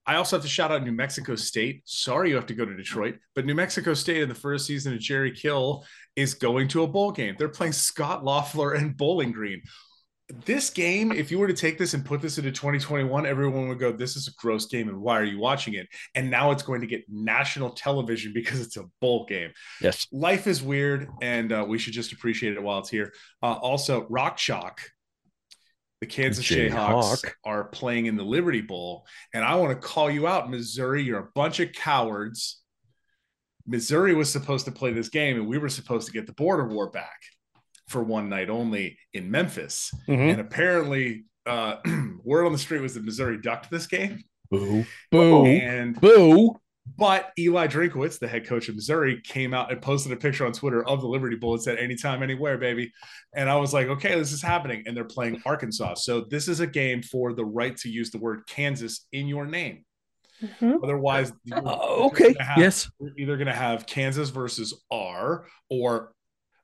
[SPEAKER 5] I also have to shout out New Mexico State. Sorry you have to go to Detroit, but New Mexico State in the first season of Jerry Kill is going to a bowl game. They're playing Scot Loeffler and Bowling Green. this game, if you were to take this and put this into 2021, everyone would go, This is a gross game, and why are you watching it? And now it's going to get national television because it's a bowl game.
[SPEAKER 1] Yes.
[SPEAKER 5] Life is weird, and uh, we should just appreciate it while it's here. Uh, also, Rock Chalk, the Kansas
[SPEAKER 1] Jayhawk.
[SPEAKER 5] Jayhawks, are playing in the Liberty Bowl. And I want to call you out, Missouri. You're a bunch of cowards. Missouri was supposed to play this game, and we were supposed to get the border war back for one night only in Memphis.
[SPEAKER 1] Mhm.
[SPEAKER 5] And apparently, uh, word on the street was that Missouri ducked this game.
[SPEAKER 1] Boo. Boo.
[SPEAKER 5] And
[SPEAKER 1] Boo.
[SPEAKER 5] But Eli Drinkwitz, the head coach of Missouri, came out and posted a picture on Twitter of the Liberty Bowl and said, "Anytime, anywhere, baby." And I was like, "Okay, this is happening." And they're playing Arkansas, so this is a game for the right to use the word Kansas in your name.
[SPEAKER 4] Mhm.
[SPEAKER 5] Otherwise,
[SPEAKER 1] Uh, okay.
[SPEAKER 5] gonna have-
[SPEAKER 1] Yes.
[SPEAKER 5] you're either going to have Kansas versus R or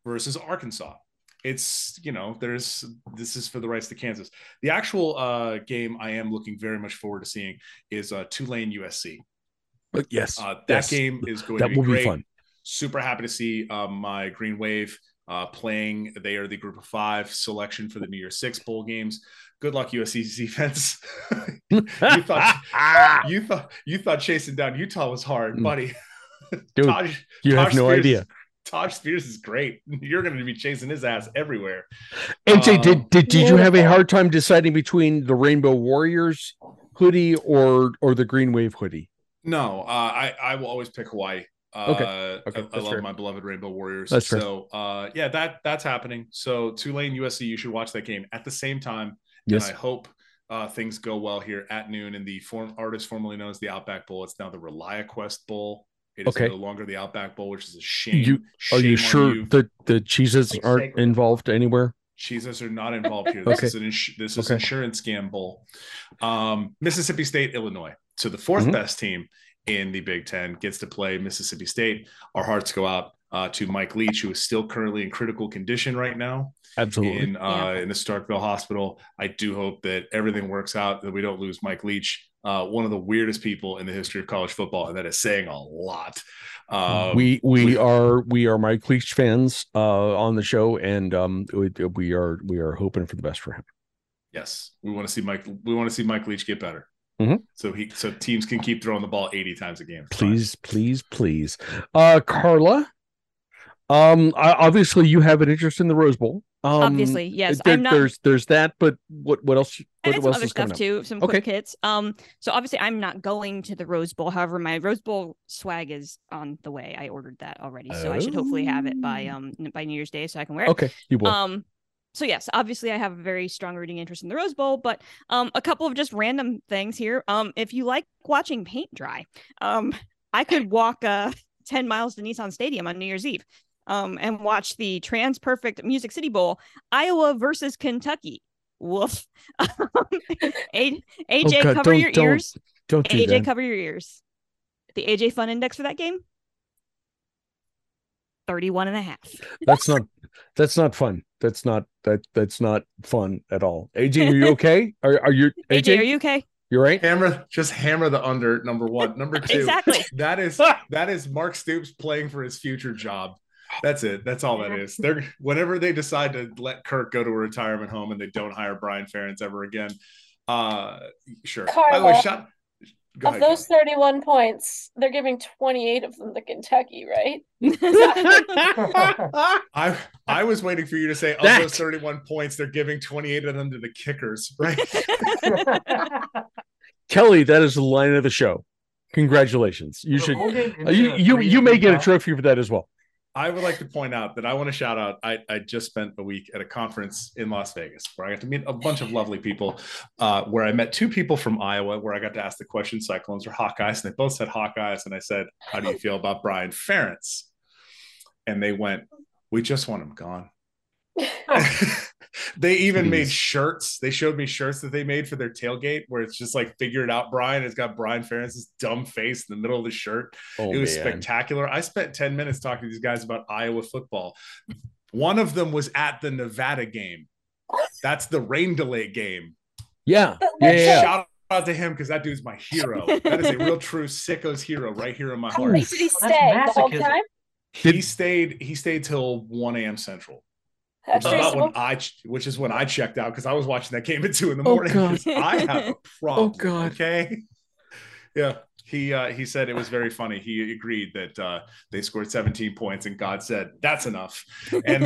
[SPEAKER 5] versus Arkansas. It's you know, there's this is for the rights to Kansas. The actual uh, game I am looking very much forward to seeing is uh, Tulane USC.
[SPEAKER 1] But yes.
[SPEAKER 5] Uh, that
[SPEAKER 1] yes.
[SPEAKER 5] game is going
[SPEAKER 1] that
[SPEAKER 5] to be
[SPEAKER 1] will
[SPEAKER 5] great.
[SPEAKER 1] be fun.
[SPEAKER 5] Super happy to see um, my Green Wave uh, playing. They are the Group of Five selection for the New Year's Six bowl games. Good luck, USC's defense. you thought you thought you thought chasing down Utah was hard,
[SPEAKER 1] Mm.
[SPEAKER 5] buddy.
[SPEAKER 1] Dude,
[SPEAKER 5] Tyjae,
[SPEAKER 1] you have
[SPEAKER 5] Tyjae
[SPEAKER 1] no
[SPEAKER 5] Spears-
[SPEAKER 1] idea.
[SPEAKER 5] Tyjae Spears is great. You're going to be chasing his ass everywhere.
[SPEAKER 1] AJ,
[SPEAKER 5] Um,
[SPEAKER 1] did, did did you have a hard time deciding between the Rainbow Warriors hoodie or or the Green Wave hoodie?
[SPEAKER 5] No, uh, I I will always pick Hawaii. Uh,
[SPEAKER 1] Okay.
[SPEAKER 5] I,
[SPEAKER 1] Okay,
[SPEAKER 5] I
[SPEAKER 1] that's
[SPEAKER 5] love
[SPEAKER 1] fair.
[SPEAKER 5] my beloved Rainbow Warriors.
[SPEAKER 1] That's fair.
[SPEAKER 5] so uh, yeah, that that's happening. So Tulane USC, you should watch that game at the same time.
[SPEAKER 1] Yes.
[SPEAKER 5] And I hope uh, things go well here at noon in the form artist formerly known as the Outback Bowl. It's now the ReliaQuest Bowl. It is
[SPEAKER 1] Okay.
[SPEAKER 5] no longer the Outback Bowl, which is a shame.
[SPEAKER 1] You- Are you sure
[SPEAKER 5] you.
[SPEAKER 1] that the cheeses aren't involved anywhere?
[SPEAKER 5] Cheeses are not involved here. This
[SPEAKER 1] Okay.
[SPEAKER 5] is an ins- this is
[SPEAKER 1] Okay.
[SPEAKER 5] insurance scam bowl. Um, Mississippi State, Illinois. So the 4th
[SPEAKER 1] Mhm.
[SPEAKER 5] best team in the Big Ten gets to play Mississippi State. Our hearts go out uh, to Mike Leach, who is still currently in critical condition right now
[SPEAKER 1] Absolutely.
[SPEAKER 5] in uh, in the Starkville Hospital. I do hope that everything works out, that we don't lose Mike Leach, uh, one of the weirdest people in the history of college football, and that is saying a lot. Um,
[SPEAKER 1] we we
[SPEAKER 5] we-
[SPEAKER 1] are we are Mike Leach fans uh on the show and um we, we are we are hoping for the best for him.
[SPEAKER 5] Yes, we want to see Mike. We want to see Mike Leach get better.
[SPEAKER 1] Mhm.
[SPEAKER 5] So he so teams can keep throwing the ball eighty times a game. It's fine.
[SPEAKER 1] Please, please, please. Uh Carla, um I, obviously you have an interest in the Rose Bowl. Um,
[SPEAKER 2] Obviously, yes.
[SPEAKER 1] there-
[SPEAKER 2] I'm not.
[SPEAKER 1] There's there's that, but what what else?
[SPEAKER 2] I
[SPEAKER 1] What,
[SPEAKER 2] had
[SPEAKER 1] what
[SPEAKER 2] some
[SPEAKER 1] else
[SPEAKER 2] other
[SPEAKER 1] is coming
[SPEAKER 2] stuff
[SPEAKER 1] up?
[SPEAKER 2] too, some
[SPEAKER 1] Okay.
[SPEAKER 2] quick hits. Um, so obviously I'm not going to the Rose Bowl. However, my Rose Bowl swag is on the way. I ordered that already, so I should hopefully have it by
[SPEAKER 1] Oh.
[SPEAKER 2] um by New Year's Day, so I can wear it.
[SPEAKER 1] Okay, you will.
[SPEAKER 2] Um, so yes, obviously I have a very strong rooting interest in the Rose Bowl, but um, a couple of just random things here. Um, if you like watching paint dry, um, I could walk uh ten miles to Nissan Stadium on New Year's Eve, um, and watch the TransPerfect Music City Bowl, Iowa versus Kentucky. Woof. AJ,
[SPEAKER 1] Oh, God,
[SPEAKER 2] cover your
[SPEAKER 1] don't
[SPEAKER 2] ears.
[SPEAKER 1] Don't do
[SPEAKER 2] AJ,
[SPEAKER 1] that.
[SPEAKER 2] cover your ears. The AJ Fun Index for that game. 31 and a half.
[SPEAKER 1] That's not that's not fun. That's not that that's not fun at all. AJ, are you okay? Are are you AJ?
[SPEAKER 2] AJ, are you okay?
[SPEAKER 1] You're right?
[SPEAKER 5] hammer just hammer the under number one. Number two.
[SPEAKER 2] Exactly.
[SPEAKER 5] That is that is Mark Stoops playing for his future job. That's it. That's all that
[SPEAKER 4] Yeah.
[SPEAKER 5] is. They're whenever they decide to let Kirk go to a retirement home and they don't hire Brian Ferentz ever again. Uh sure. By the way,
[SPEAKER 4] Carla,
[SPEAKER 5] shout go
[SPEAKER 4] of
[SPEAKER 5] ahead,
[SPEAKER 4] those 31 points, they're giving 28 of them to Kentucky, right?
[SPEAKER 5] I I was waiting for you to say of
[SPEAKER 1] That-
[SPEAKER 5] those 31 points, they're giving 28 of them to the kickers, right?
[SPEAKER 1] Kelly, that is the line of the show. Congratulations. You should
[SPEAKER 6] We'll get
[SPEAKER 1] uh, you you, you may get a trophy for that as well.
[SPEAKER 5] I would like to point out that I want to shout out. I, I just spent a week at a conference in Las Vegas where I got to meet a bunch of lovely people. Uh, where I met two people from Iowa, where I got to ask the question, Cyclones or Hawkeyes, and they both said Hawkeyes. And I said, How do you feel about Brian Ferentz? And they went, We just want him gone. they even made shirts. They showed me shirts that they made for their tailgate where it's just like figured out, Brian. It's got Brian Ferentz's dumb face in the middle of the shirt
[SPEAKER 1] Oh
[SPEAKER 5] it was
[SPEAKER 1] man.
[SPEAKER 5] spectacular. I spent 10 minutes talking to these guys about Iowa football. One of them was at the Nevada game. That's the rain delay game.
[SPEAKER 1] Yeah. Yeah, yeah, yeah.
[SPEAKER 5] Shout out to him because that dude's my hero. That is a real true sicko's hero right here in my
[SPEAKER 4] How
[SPEAKER 5] heart.
[SPEAKER 4] late did he
[SPEAKER 6] Well, that's
[SPEAKER 4] stay the whole time?
[SPEAKER 5] He stayed, he stayed till 1 a.m. Central.
[SPEAKER 4] That's
[SPEAKER 5] Uh, when I, which is when I checked out because I was watching that game at two in the
[SPEAKER 1] Oh,
[SPEAKER 5] morning.
[SPEAKER 1] God.
[SPEAKER 5] 'cause I have a problem.
[SPEAKER 1] Oh God.
[SPEAKER 5] Okay. Yeah. He uh, he said it was very funny. He agreed that uh, they scored 17 points, and God said that's enough, and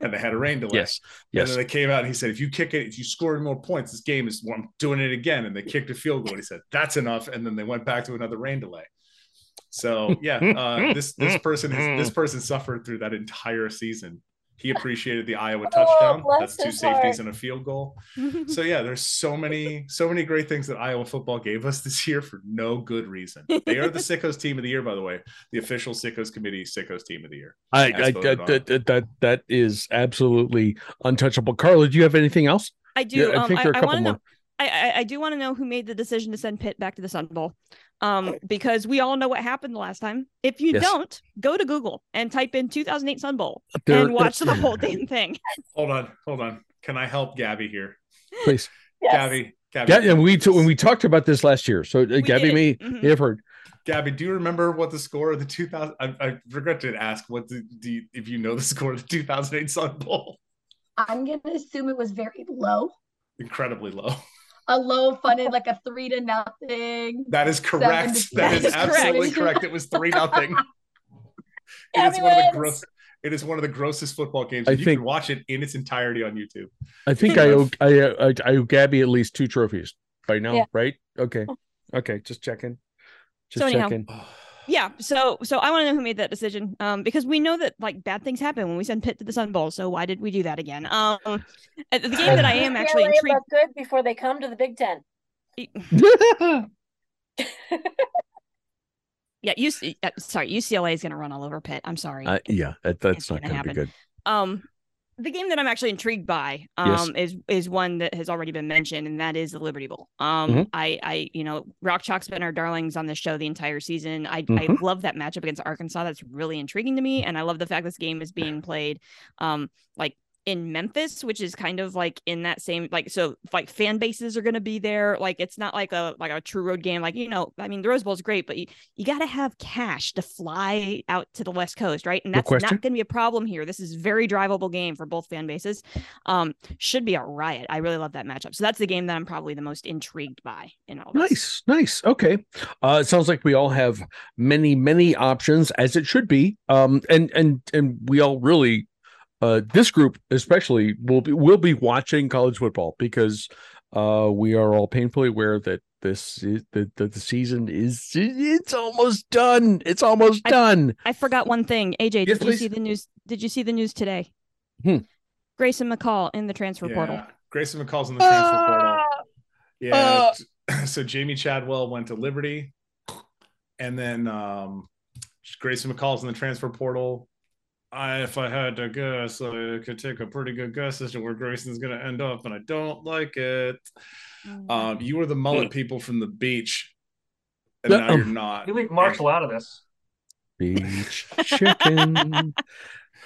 [SPEAKER 5] and they had a rain delay.
[SPEAKER 1] Yes.
[SPEAKER 5] And
[SPEAKER 1] Yes.
[SPEAKER 5] then they came out and he said, if you kick it, if you score more points, this game is well, I'm doing it again. And they kicked a field goal. And he said, that's enough. And then they went back to another rain delay. So yeah, uh, this this person has this person suffered through that entire season. He appreciated the Iowa
[SPEAKER 4] Oh,
[SPEAKER 5] touchdown. That's two safeties
[SPEAKER 4] heart.
[SPEAKER 5] and a field goal. So yeah, there's so many, so many great things that Iowa football gave us this year for no good reason. They are the Sickos team of the year, by the way. The official Sickos committee Sickos team of the year.
[SPEAKER 1] I,
[SPEAKER 5] As
[SPEAKER 1] I, that, that that that is absolutely untouchable. Carla, do you have anything else?
[SPEAKER 2] I do.
[SPEAKER 1] Yeah, I
[SPEAKER 2] um,
[SPEAKER 1] think
[SPEAKER 2] I,
[SPEAKER 1] there are a
[SPEAKER 2] I
[SPEAKER 1] couple
[SPEAKER 2] want to know. I, I, I do want to know who made the decision to send Pitt back to the Sun Bowl, um, because we all know what happened the last time. If you
[SPEAKER 1] Yes.
[SPEAKER 2] don't, go to Google and type in 2008 Sun Bowl
[SPEAKER 1] There-
[SPEAKER 2] and watch the whole damn thing.
[SPEAKER 5] Hold on, hold on. Can I help Gabby here?
[SPEAKER 1] Please.
[SPEAKER 4] Yes.
[SPEAKER 5] Gabby, Gabby,
[SPEAKER 1] Yeah, and we t- when we talked about this last year. So uh,
[SPEAKER 2] We
[SPEAKER 1] Gabby,
[SPEAKER 2] did.
[SPEAKER 1] me,
[SPEAKER 2] Mhm.
[SPEAKER 1] you've heard.
[SPEAKER 5] Gabby, do you remember what the score of the 2000? I, I regret to ask what the, do you, if you know the score of the 2008 Sun Bowl.
[SPEAKER 3] I'm gonna assume it was very low.
[SPEAKER 5] Incredibly low.
[SPEAKER 3] A low funded like a three to nothing.
[SPEAKER 5] That is correct.
[SPEAKER 3] to-
[SPEAKER 5] That
[SPEAKER 2] That
[SPEAKER 5] is
[SPEAKER 2] is
[SPEAKER 5] absolutely
[SPEAKER 3] correct.
[SPEAKER 5] correct. It was three nothing. it is one of the
[SPEAKER 4] wins.
[SPEAKER 5] gross. It is one of the grossest football games.
[SPEAKER 1] I
[SPEAKER 5] you
[SPEAKER 1] think-
[SPEAKER 5] can watch it in its entirety on YouTube.
[SPEAKER 1] I think I owe I, I, I owe Gabby at least two trophies by now,
[SPEAKER 4] Yeah.
[SPEAKER 1] right? Okay, okay, just checking, just
[SPEAKER 2] So anyhow,
[SPEAKER 1] checking. Oh.
[SPEAKER 2] Yeah. So so I want to know who made that decision. Um, because we know that like bad things happen when we send Pitt to the Sun Bowl. So why did we do that again? Um, the game that I am actually intrigued.
[SPEAKER 4] look good before they come to the Big Ten.
[SPEAKER 2] Yeah, UC, uh, sorry, UCLA is going to run all over Pitt. I'm sorry.
[SPEAKER 1] Uh, yeah, that, that's
[SPEAKER 2] It's
[SPEAKER 1] not
[SPEAKER 2] gonna
[SPEAKER 1] going to be good.
[SPEAKER 2] um the game that i'm actually intrigued by um
[SPEAKER 1] Yes.
[SPEAKER 2] is is one that has already been mentioned and that is the liberty bowl um
[SPEAKER 1] Mhm.
[SPEAKER 2] i i you know rock chalk's been our darlings on the show the entire season i i
[SPEAKER 1] Mhm.
[SPEAKER 2] love that matchup against arkansas that's really intriguing to me and i love the fact this game is being played um like in Memphis, which is kind of like in that same like so like fan bases are going to be there. Like it's not like a like a true road game. Like you know, I mean, the Rose Bowl is great, but you, you got to have cash to fly out to the West Coast, right? And that's not going to be a problem here. This is very drivable game for both fan bases. Um, should be a riot. I really love that matchup. So that's the game that I'm probably the most intrigued by in all.
[SPEAKER 1] Nice, nice. Okay. Uh, it sounds like we all have many, many options, as it should be. Um, and and and we all really, uh, this group especially will be will be watching college football because, uh, we are all painfully aware that this is that the, the season is it's almost done. It's almost
[SPEAKER 2] I-
[SPEAKER 1] done.
[SPEAKER 2] I forgot one thing. AJ,
[SPEAKER 1] Yes,
[SPEAKER 2] did you see the news? Did you see the news today?
[SPEAKER 1] Hmm.
[SPEAKER 2] Grayson McCall in the transfer portal.
[SPEAKER 5] Yeah. Grayson McCall's in the transfer portal.
[SPEAKER 1] Ah!
[SPEAKER 5] Yeah. t- so Jamey Chadwell went to Liberty, and then um, Grayson McCall's in the transfer portal. I, if I had to guess, I could take a pretty good guess as to where Grayson's going to end up, and I don't like it.
[SPEAKER 2] Mm.
[SPEAKER 5] Um, you were the mullet people from the beach, and now you're not.
[SPEAKER 6] You leave Marshall out of this.
[SPEAKER 1] Beach chicken.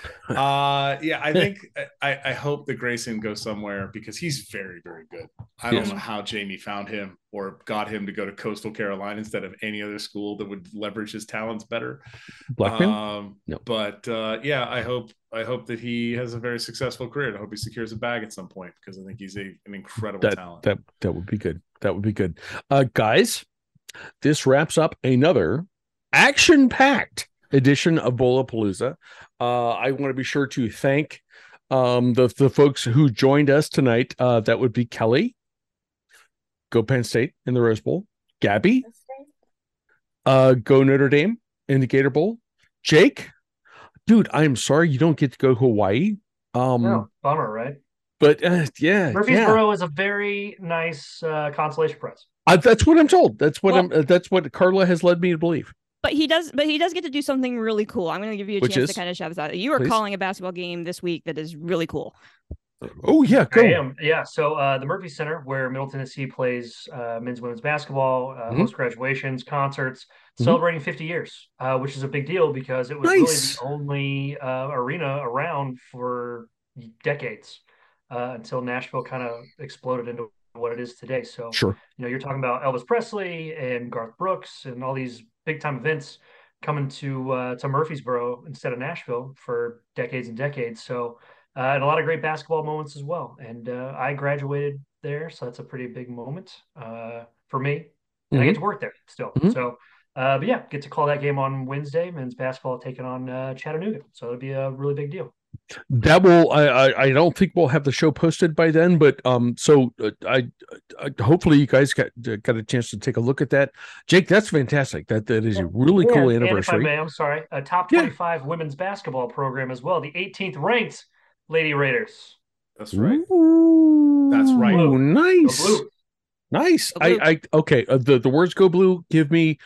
[SPEAKER 5] Uh, yeah, I think I, I hope that Grayson goes somewhere because he's very, very good. I don't
[SPEAKER 1] Yes.
[SPEAKER 5] know how Jamey found him or got him to go to Coastal Carolina instead of any other school that would leverage his talents better.
[SPEAKER 1] Blackman.
[SPEAKER 5] Um,
[SPEAKER 1] No.
[SPEAKER 5] but uh, yeah, I hope I hope that he has a very successful career. I hope he secures a bag at some point because I think he's a, an incredible talent.
[SPEAKER 1] that that would be good. That would be good. Uh guys, this wraps up another action-packed edition of Bowlapalooza. Uh I want to be sure to thank um the the folks who joined us tonight. Uh that would be Kelly, Go Penn State in the Rose Bowl, Gabby, uh Go Notre Dame in the Gator Bowl, Jake. Dude, I'm sorry you don't get to go to Hawaii. Um
[SPEAKER 6] No, bummer, right?
[SPEAKER 1] but uh, yeah, yeah.
[SPEAKER 6] Murfreesboro is a very nice uh, consolation prize.
[SPEAKER 1] Uh, that's what I'm told. That's what
[SPEAKER 2] Well-
[SPEAKER 1] I'm. Uh, that's what Carla has led me to believe.
[SPEAKER 2] But he does, but he does get to do something really cool. I'm going to give you a
[SPEAKER 1] Which
[SPEAKER 2] chance
[SPEAKER 1] is?
[SPEAKER 2] to kind of shout this out. You are
[SPEAKER 1] Please.
[SPEAKER 2] calling a basketball game this week that is really cool.
[SPEAKER 1] Oh yeah, go.
[SPEAKER 6] I am, yeah. So uh, the Murphy Center, where Middle Tennessee plays uh, men's, women's basketball, uh,
[SPEAKER 1] Mhm.
[SPEAKER 6] hosts graduations, concerts,
[SPEAKER 1] Mhm.
[SPEAKER 6] celebrating 50 years, uh, which is a big deal because it was
[SPEAKER 1] Nice.
[SPEAKER 6] really the only uh, arena around for decades uh, until Nashville kind of exploded into what it is today. So
[SPEAKER 1] Sure.
[SPEAKER 6] you know, you're talking about Elvis Presley and Garth Brooks and all these big time events coming to uh, to Murfreesboro instead of Nashville for decades and decades. So uh, and a lot of great basketball moments as well. And uh, I graduated there, so that's a pretty big moment uh, for me. And I get to work there still.
[SPEAKER 1] Mhm.
[SPEAKER 6] So, uh, but yeah, get to call that game on Wednesday. Men's basketball taking on uh, Chattanooga, so it'll be a really big deal.
[SPEAKER 1] That will I, I i don't think we'll have the show posted by then but um so uh, I, I hopefully you guys got uh, got a chance to take a look at that jake that's fantastic that that is a really cool
[SPEAKER 6] And- and if I
[SPEAKER 1] anniversary
[SPEAKER 6] may, I'm sorry, a top
[SPEAKER 1] Yeah.
[SPEAKER 6] 25 women's basketball program as well. The 18th ranked Lady Raiders.
[SPEAKER 5] That's right.
[SPEAKER 1] Ooh,
[SPEAKER 5] That's right.
[SPEAKER 6] Go
[SPEAKER 1] nice nice i i okay uh, the the words go blue give me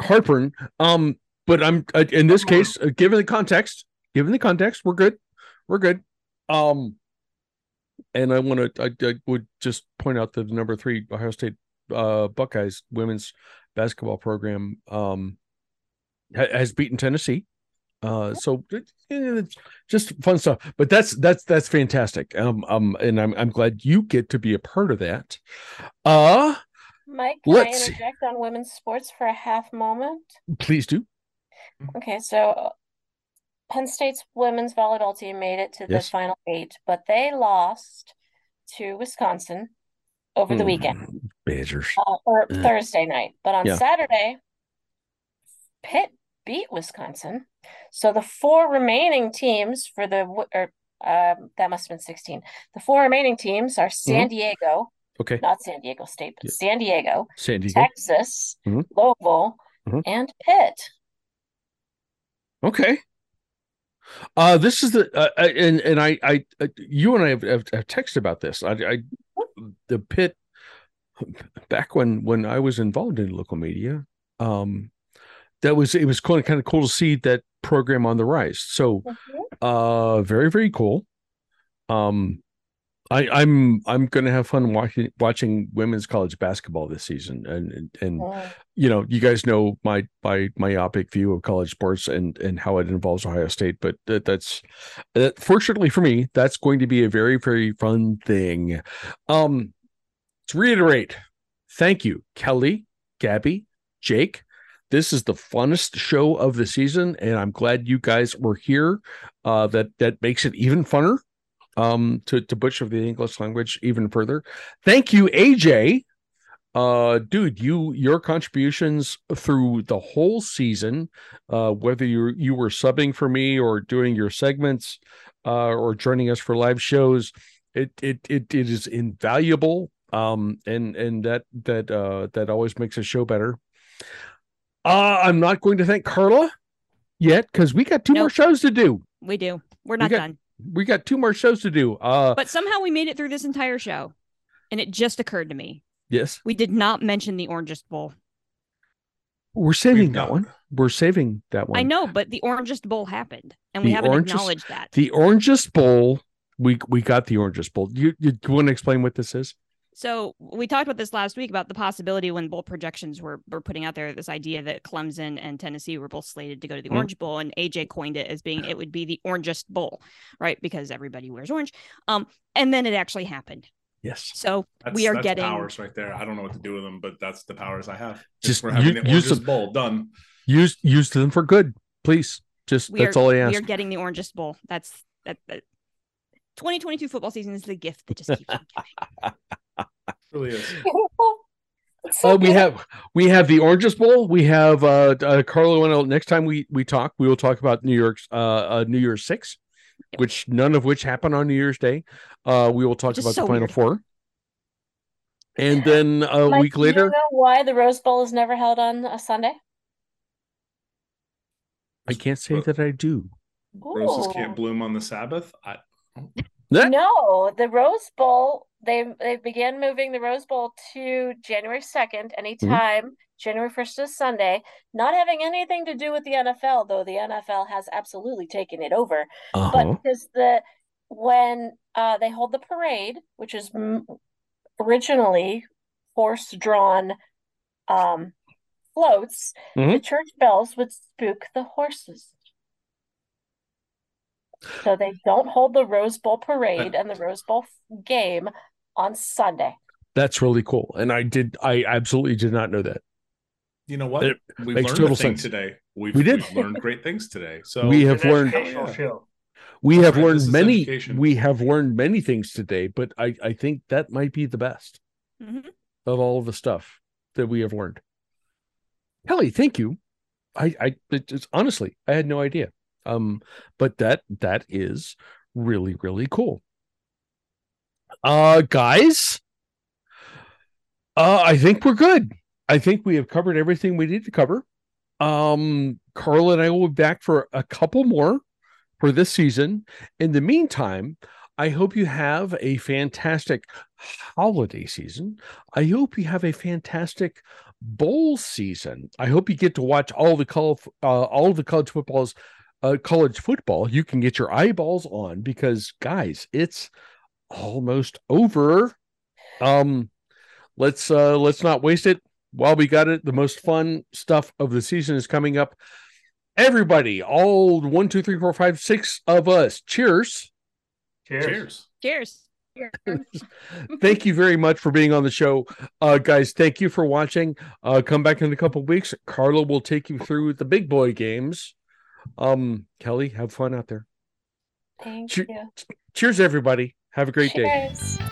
[SPEAKER 1] heartburn um but i'm uh, in this case uh, given the context given the context. We're good. We're good. Um and i want to I, I would just point out that the number three ohio state uh buckeyes women's basketball program um ha- has beaten tennessee. Uh so it's just fun stuff but that's that's that's fantastic. Um um and i'm i'm glad you get to be a part of that. Uh
[SPEAKER 4] Mike, can
[SPEAKER 1] Let's
[SPEAKER 4] I interject on women's sports for a half moment?
[SPEAKER 1] please do.
[SPEAKER 4] Okay, so Penn State's women's volleyball team made it to the final eight, but they lost to Wisconsin over the weekend,
[SPEAKER 1] Mm, badgers
[SPEAKER 4] uh, or
[SPEAKER 1] Yeah.
[SPEAKER 4] Thursday night. But on
[SPEAKER 1] Yeah.
[SPEAKER 4] Saturday, Pitt beat Wisconsin. So the four remaining teams for the, or um, that must have been 16. The four remaining teams are San Diego,
[SPEAKER 1] okay
[SPEAKER 4] not San Diego State, but
[SPEAKER 1] Yeah.
[SPEAKER 4] San Diego,
[SPEAKER 1] san diego
[SPEAKER 4] Texas,
[SPEAKER 1] Mhm.
[SPEAKER 4] Louisville,
[SPEAKER 1] Mhm.
[SPEAKER 4] and Pitt.
[SPEAKER 1] Okay. Uh, this is the uh, uh, and and I I uh, you and I have, have, have texted about this. I, I the Pitt back when when I was involved in local media. Um, that was it was kind of kind of cool to see that program on the rise. So, uh, very very cool. Um, I I'm I'm gonna have fun watching watching women's college basketball this season, and and, and
[SPEAKER 4] Mm.
[SPEAKER 1] you know, you guys know my my myopic view of college sports and and how it involves Ohio State, but that, that's that, fortunately for me, that's going to be a very very fun thing. Um, to reiterate, thank you, Kelly, Gabby, Jake. This is the funnest show of the season, and I'm glad you guys were here. Uh, that that makes it even funner. Um, to to butcher the English language even further. Thank you, AJ uh dude you your contributions through the whole season uh whether you you were subbing for me or doing your segments uh or joining us for live shows it it it, it is invaluable um and and that that uh that always makes a show better uh i'm not going to thank carla yet because we got two more shows to do
[SPEAKER 2] We do. We're not
[SPEAKER 1] got-
[SPEAKER 2] done.
[SPEAKER 1] We got two more shows to do uh
[SPEAKER 2] But somehow we made it through this entire show. And it just occurred to me.
[SPEAKER 1] yes
[SPEAKER 2] We did not mention the Orangest Bowl.
[SPEAKER 1] we're saving
[SPEAKER 5] We've
[SPEAKER 1] that
[SPEAKER 5] got-
[SPEAKER 1] one we're saving that one
[SPEAKER 2] I know, but the Orangest Bowl happened. And we haven't
[SPEAKER 1] Orangest-
[SPEAKER 2] acknowledged that.
[SPEAKER 1] The Orangest Bowl. We we got the Orangest Bowl. You you, you want to explain what this is?
[SPEAKER 2] So we talked about this last week about the possibility when bowl projections were were putting out there this idea that Clemson and Tennessee were both slated to go to the
[SPEAKER 1] Mhm.
[SPEAKER 2] Orange Bowl, and AJ coined it as being it would be the Orangest Bowl, right? Because everybody wears orange. Um, and then it actually happened.
[SPEAKER 1] Yes.
[SPEAKER 2] So
[SPEAKER 5] That's,
[SPEAKER 2] we are
[SPEAKER 5] that's
[SPEAKER 2] getting
[SPEAKER 5] powers right there. I don't know what to do with them, but that's the powers I have.
[SPEAKER 1] Just
[SPEAKER 5] we're having
[SPEAKER 1] u-
[SPEAKER 5] the
[SPEAKER 1] use
[SPEAKER 5] Oranges
[SPEAKER 1] them.
[SPEAKER 5] bowl done.
[SPEAKER 1] Use use them for good, please. Just
[SPEAKER 2] we
[SPEAKER 1] that's
[SPEAKER 2] are
[SPEAKER 1] all I ask.
[SPEAKER 2] We are getting the Orangest Bowl. That's that. that 2022 football season is the gift that just keeps on giving.
[SPEAKER 5] It really is.
[SPEAKER 4] It's so
[SPEAKER 1] Uh, we have we have the Orangest Bowl. We have uh, uh Carlo. and I'll- Next time we we talk, we will talk about New York's uh, uh New Year's Six,
[SPEAKER 2] Yep.
[SPEAKER 1] which none of which happen on New Year's Day. Uh, we will talk
[SPEAKER 2] Which
[SPEAKER 1] about
[SPEAKER 2] so
[SPEAKER 1] the Final
[SPEAKER 2] weird.
[SPEAKER 1] Four, and then a
[SPEAKER 4] Mike,
[SPEAKER 1] week
[SPEAKER 4] do you
[SPEAKER 1] later,
[SPEAKER 4] know why the Rose Bowl is never held on a Sunday?
[SPEAKER 1] I can't say that I do.
[SPEAKER 5] Roses can't bloom on the Sabbath. I,
[SPEAKER 1] That-
[SPEAKER 4] No, the Rose Bowl, they they began moving the Rose Bowl to January 2nd,
[SPEAKER 1] Mm-hmm.
[SPEAKER 4] anytime January 1st is Sunday, not having anything to do with the NFL, though the NFL has absolutely taken it over.
[SPEAKER 1] Uh-huh.
[SPEAKER 4] But because the when uh they hold the parade, which is m- originally horse-drawn um floats, the
[SPEAKER 1] Mhm.
[SPEAKER 4] church bells would spook the horses. So they don't hold the Rose Bowl parade and the Rose Bowl game on Sunday.
[SPEAKER 1] That's really cool, and I did. I absolutely did not know that.
[SPEAKER 5] you know what?
[SPEAKER 1] It
[SPEAKER 5] we
[SPEAKER 1] makes
[SPEAKER 5] learned
[SPEAKER 1] total
[SPEAKER 5] a thing
[SPEAKER 1] sense.
[SPEAKER 5] today. We've,
[SPEAKER 1] We did.
[SPEAKER 5] we've learned great things today. So
[SPEAKER 1] we have learned.
[SPEAKER 5] Yeah.
[SPEAKER 1] We have
[SPEAKER 5] Right,
[SPEAKER 1] learned many.
[SPEAKER 5] education.
[SPEAKER 1] We have learned many things today, but I I think that might be the best
[SPEAKER 2] Mhm.
[SPEAKER 1] of all of the stuff that we have learned. Kelly, thank you. I I it just honestly I had no idea. Um, but that that is really really cool. Uh, guys, uh, I think we're good. I think we have covered everything we need to cover. Um, Carl and I will be back for a couple more for this season. In the meantime, I hope you have a fantastic holiday season. I hope you have a fantastic bowl season. I hope you get to watch all the col- uh, all the college footballs, uh, college football. You can get your eyeballs on because, guys, it's almost over. Um, let's uh, let's not waste it while we got it. The most fun stuff of the season is coming up. Everybody, all one, two, three, four, five, six of us. Cheers.
[SPEAKER 6] Cheers.
[SPEAKER 5] Cheers.
[SPEAKER 2] Cheers.
[SPEAKER 1] thank you very much for being on the show uh guys thank you for watching uh come back in a couple weeks carla will take you through the big boy games um, Kelly, have fun out there.
[SPEAKER 7] Thank
[SPEAKER 1] che-
[SPEAKER 7] you.
[SPEAKER 1] Cheers, everybody. Have a great
[SPEAKER 7] cheers. day.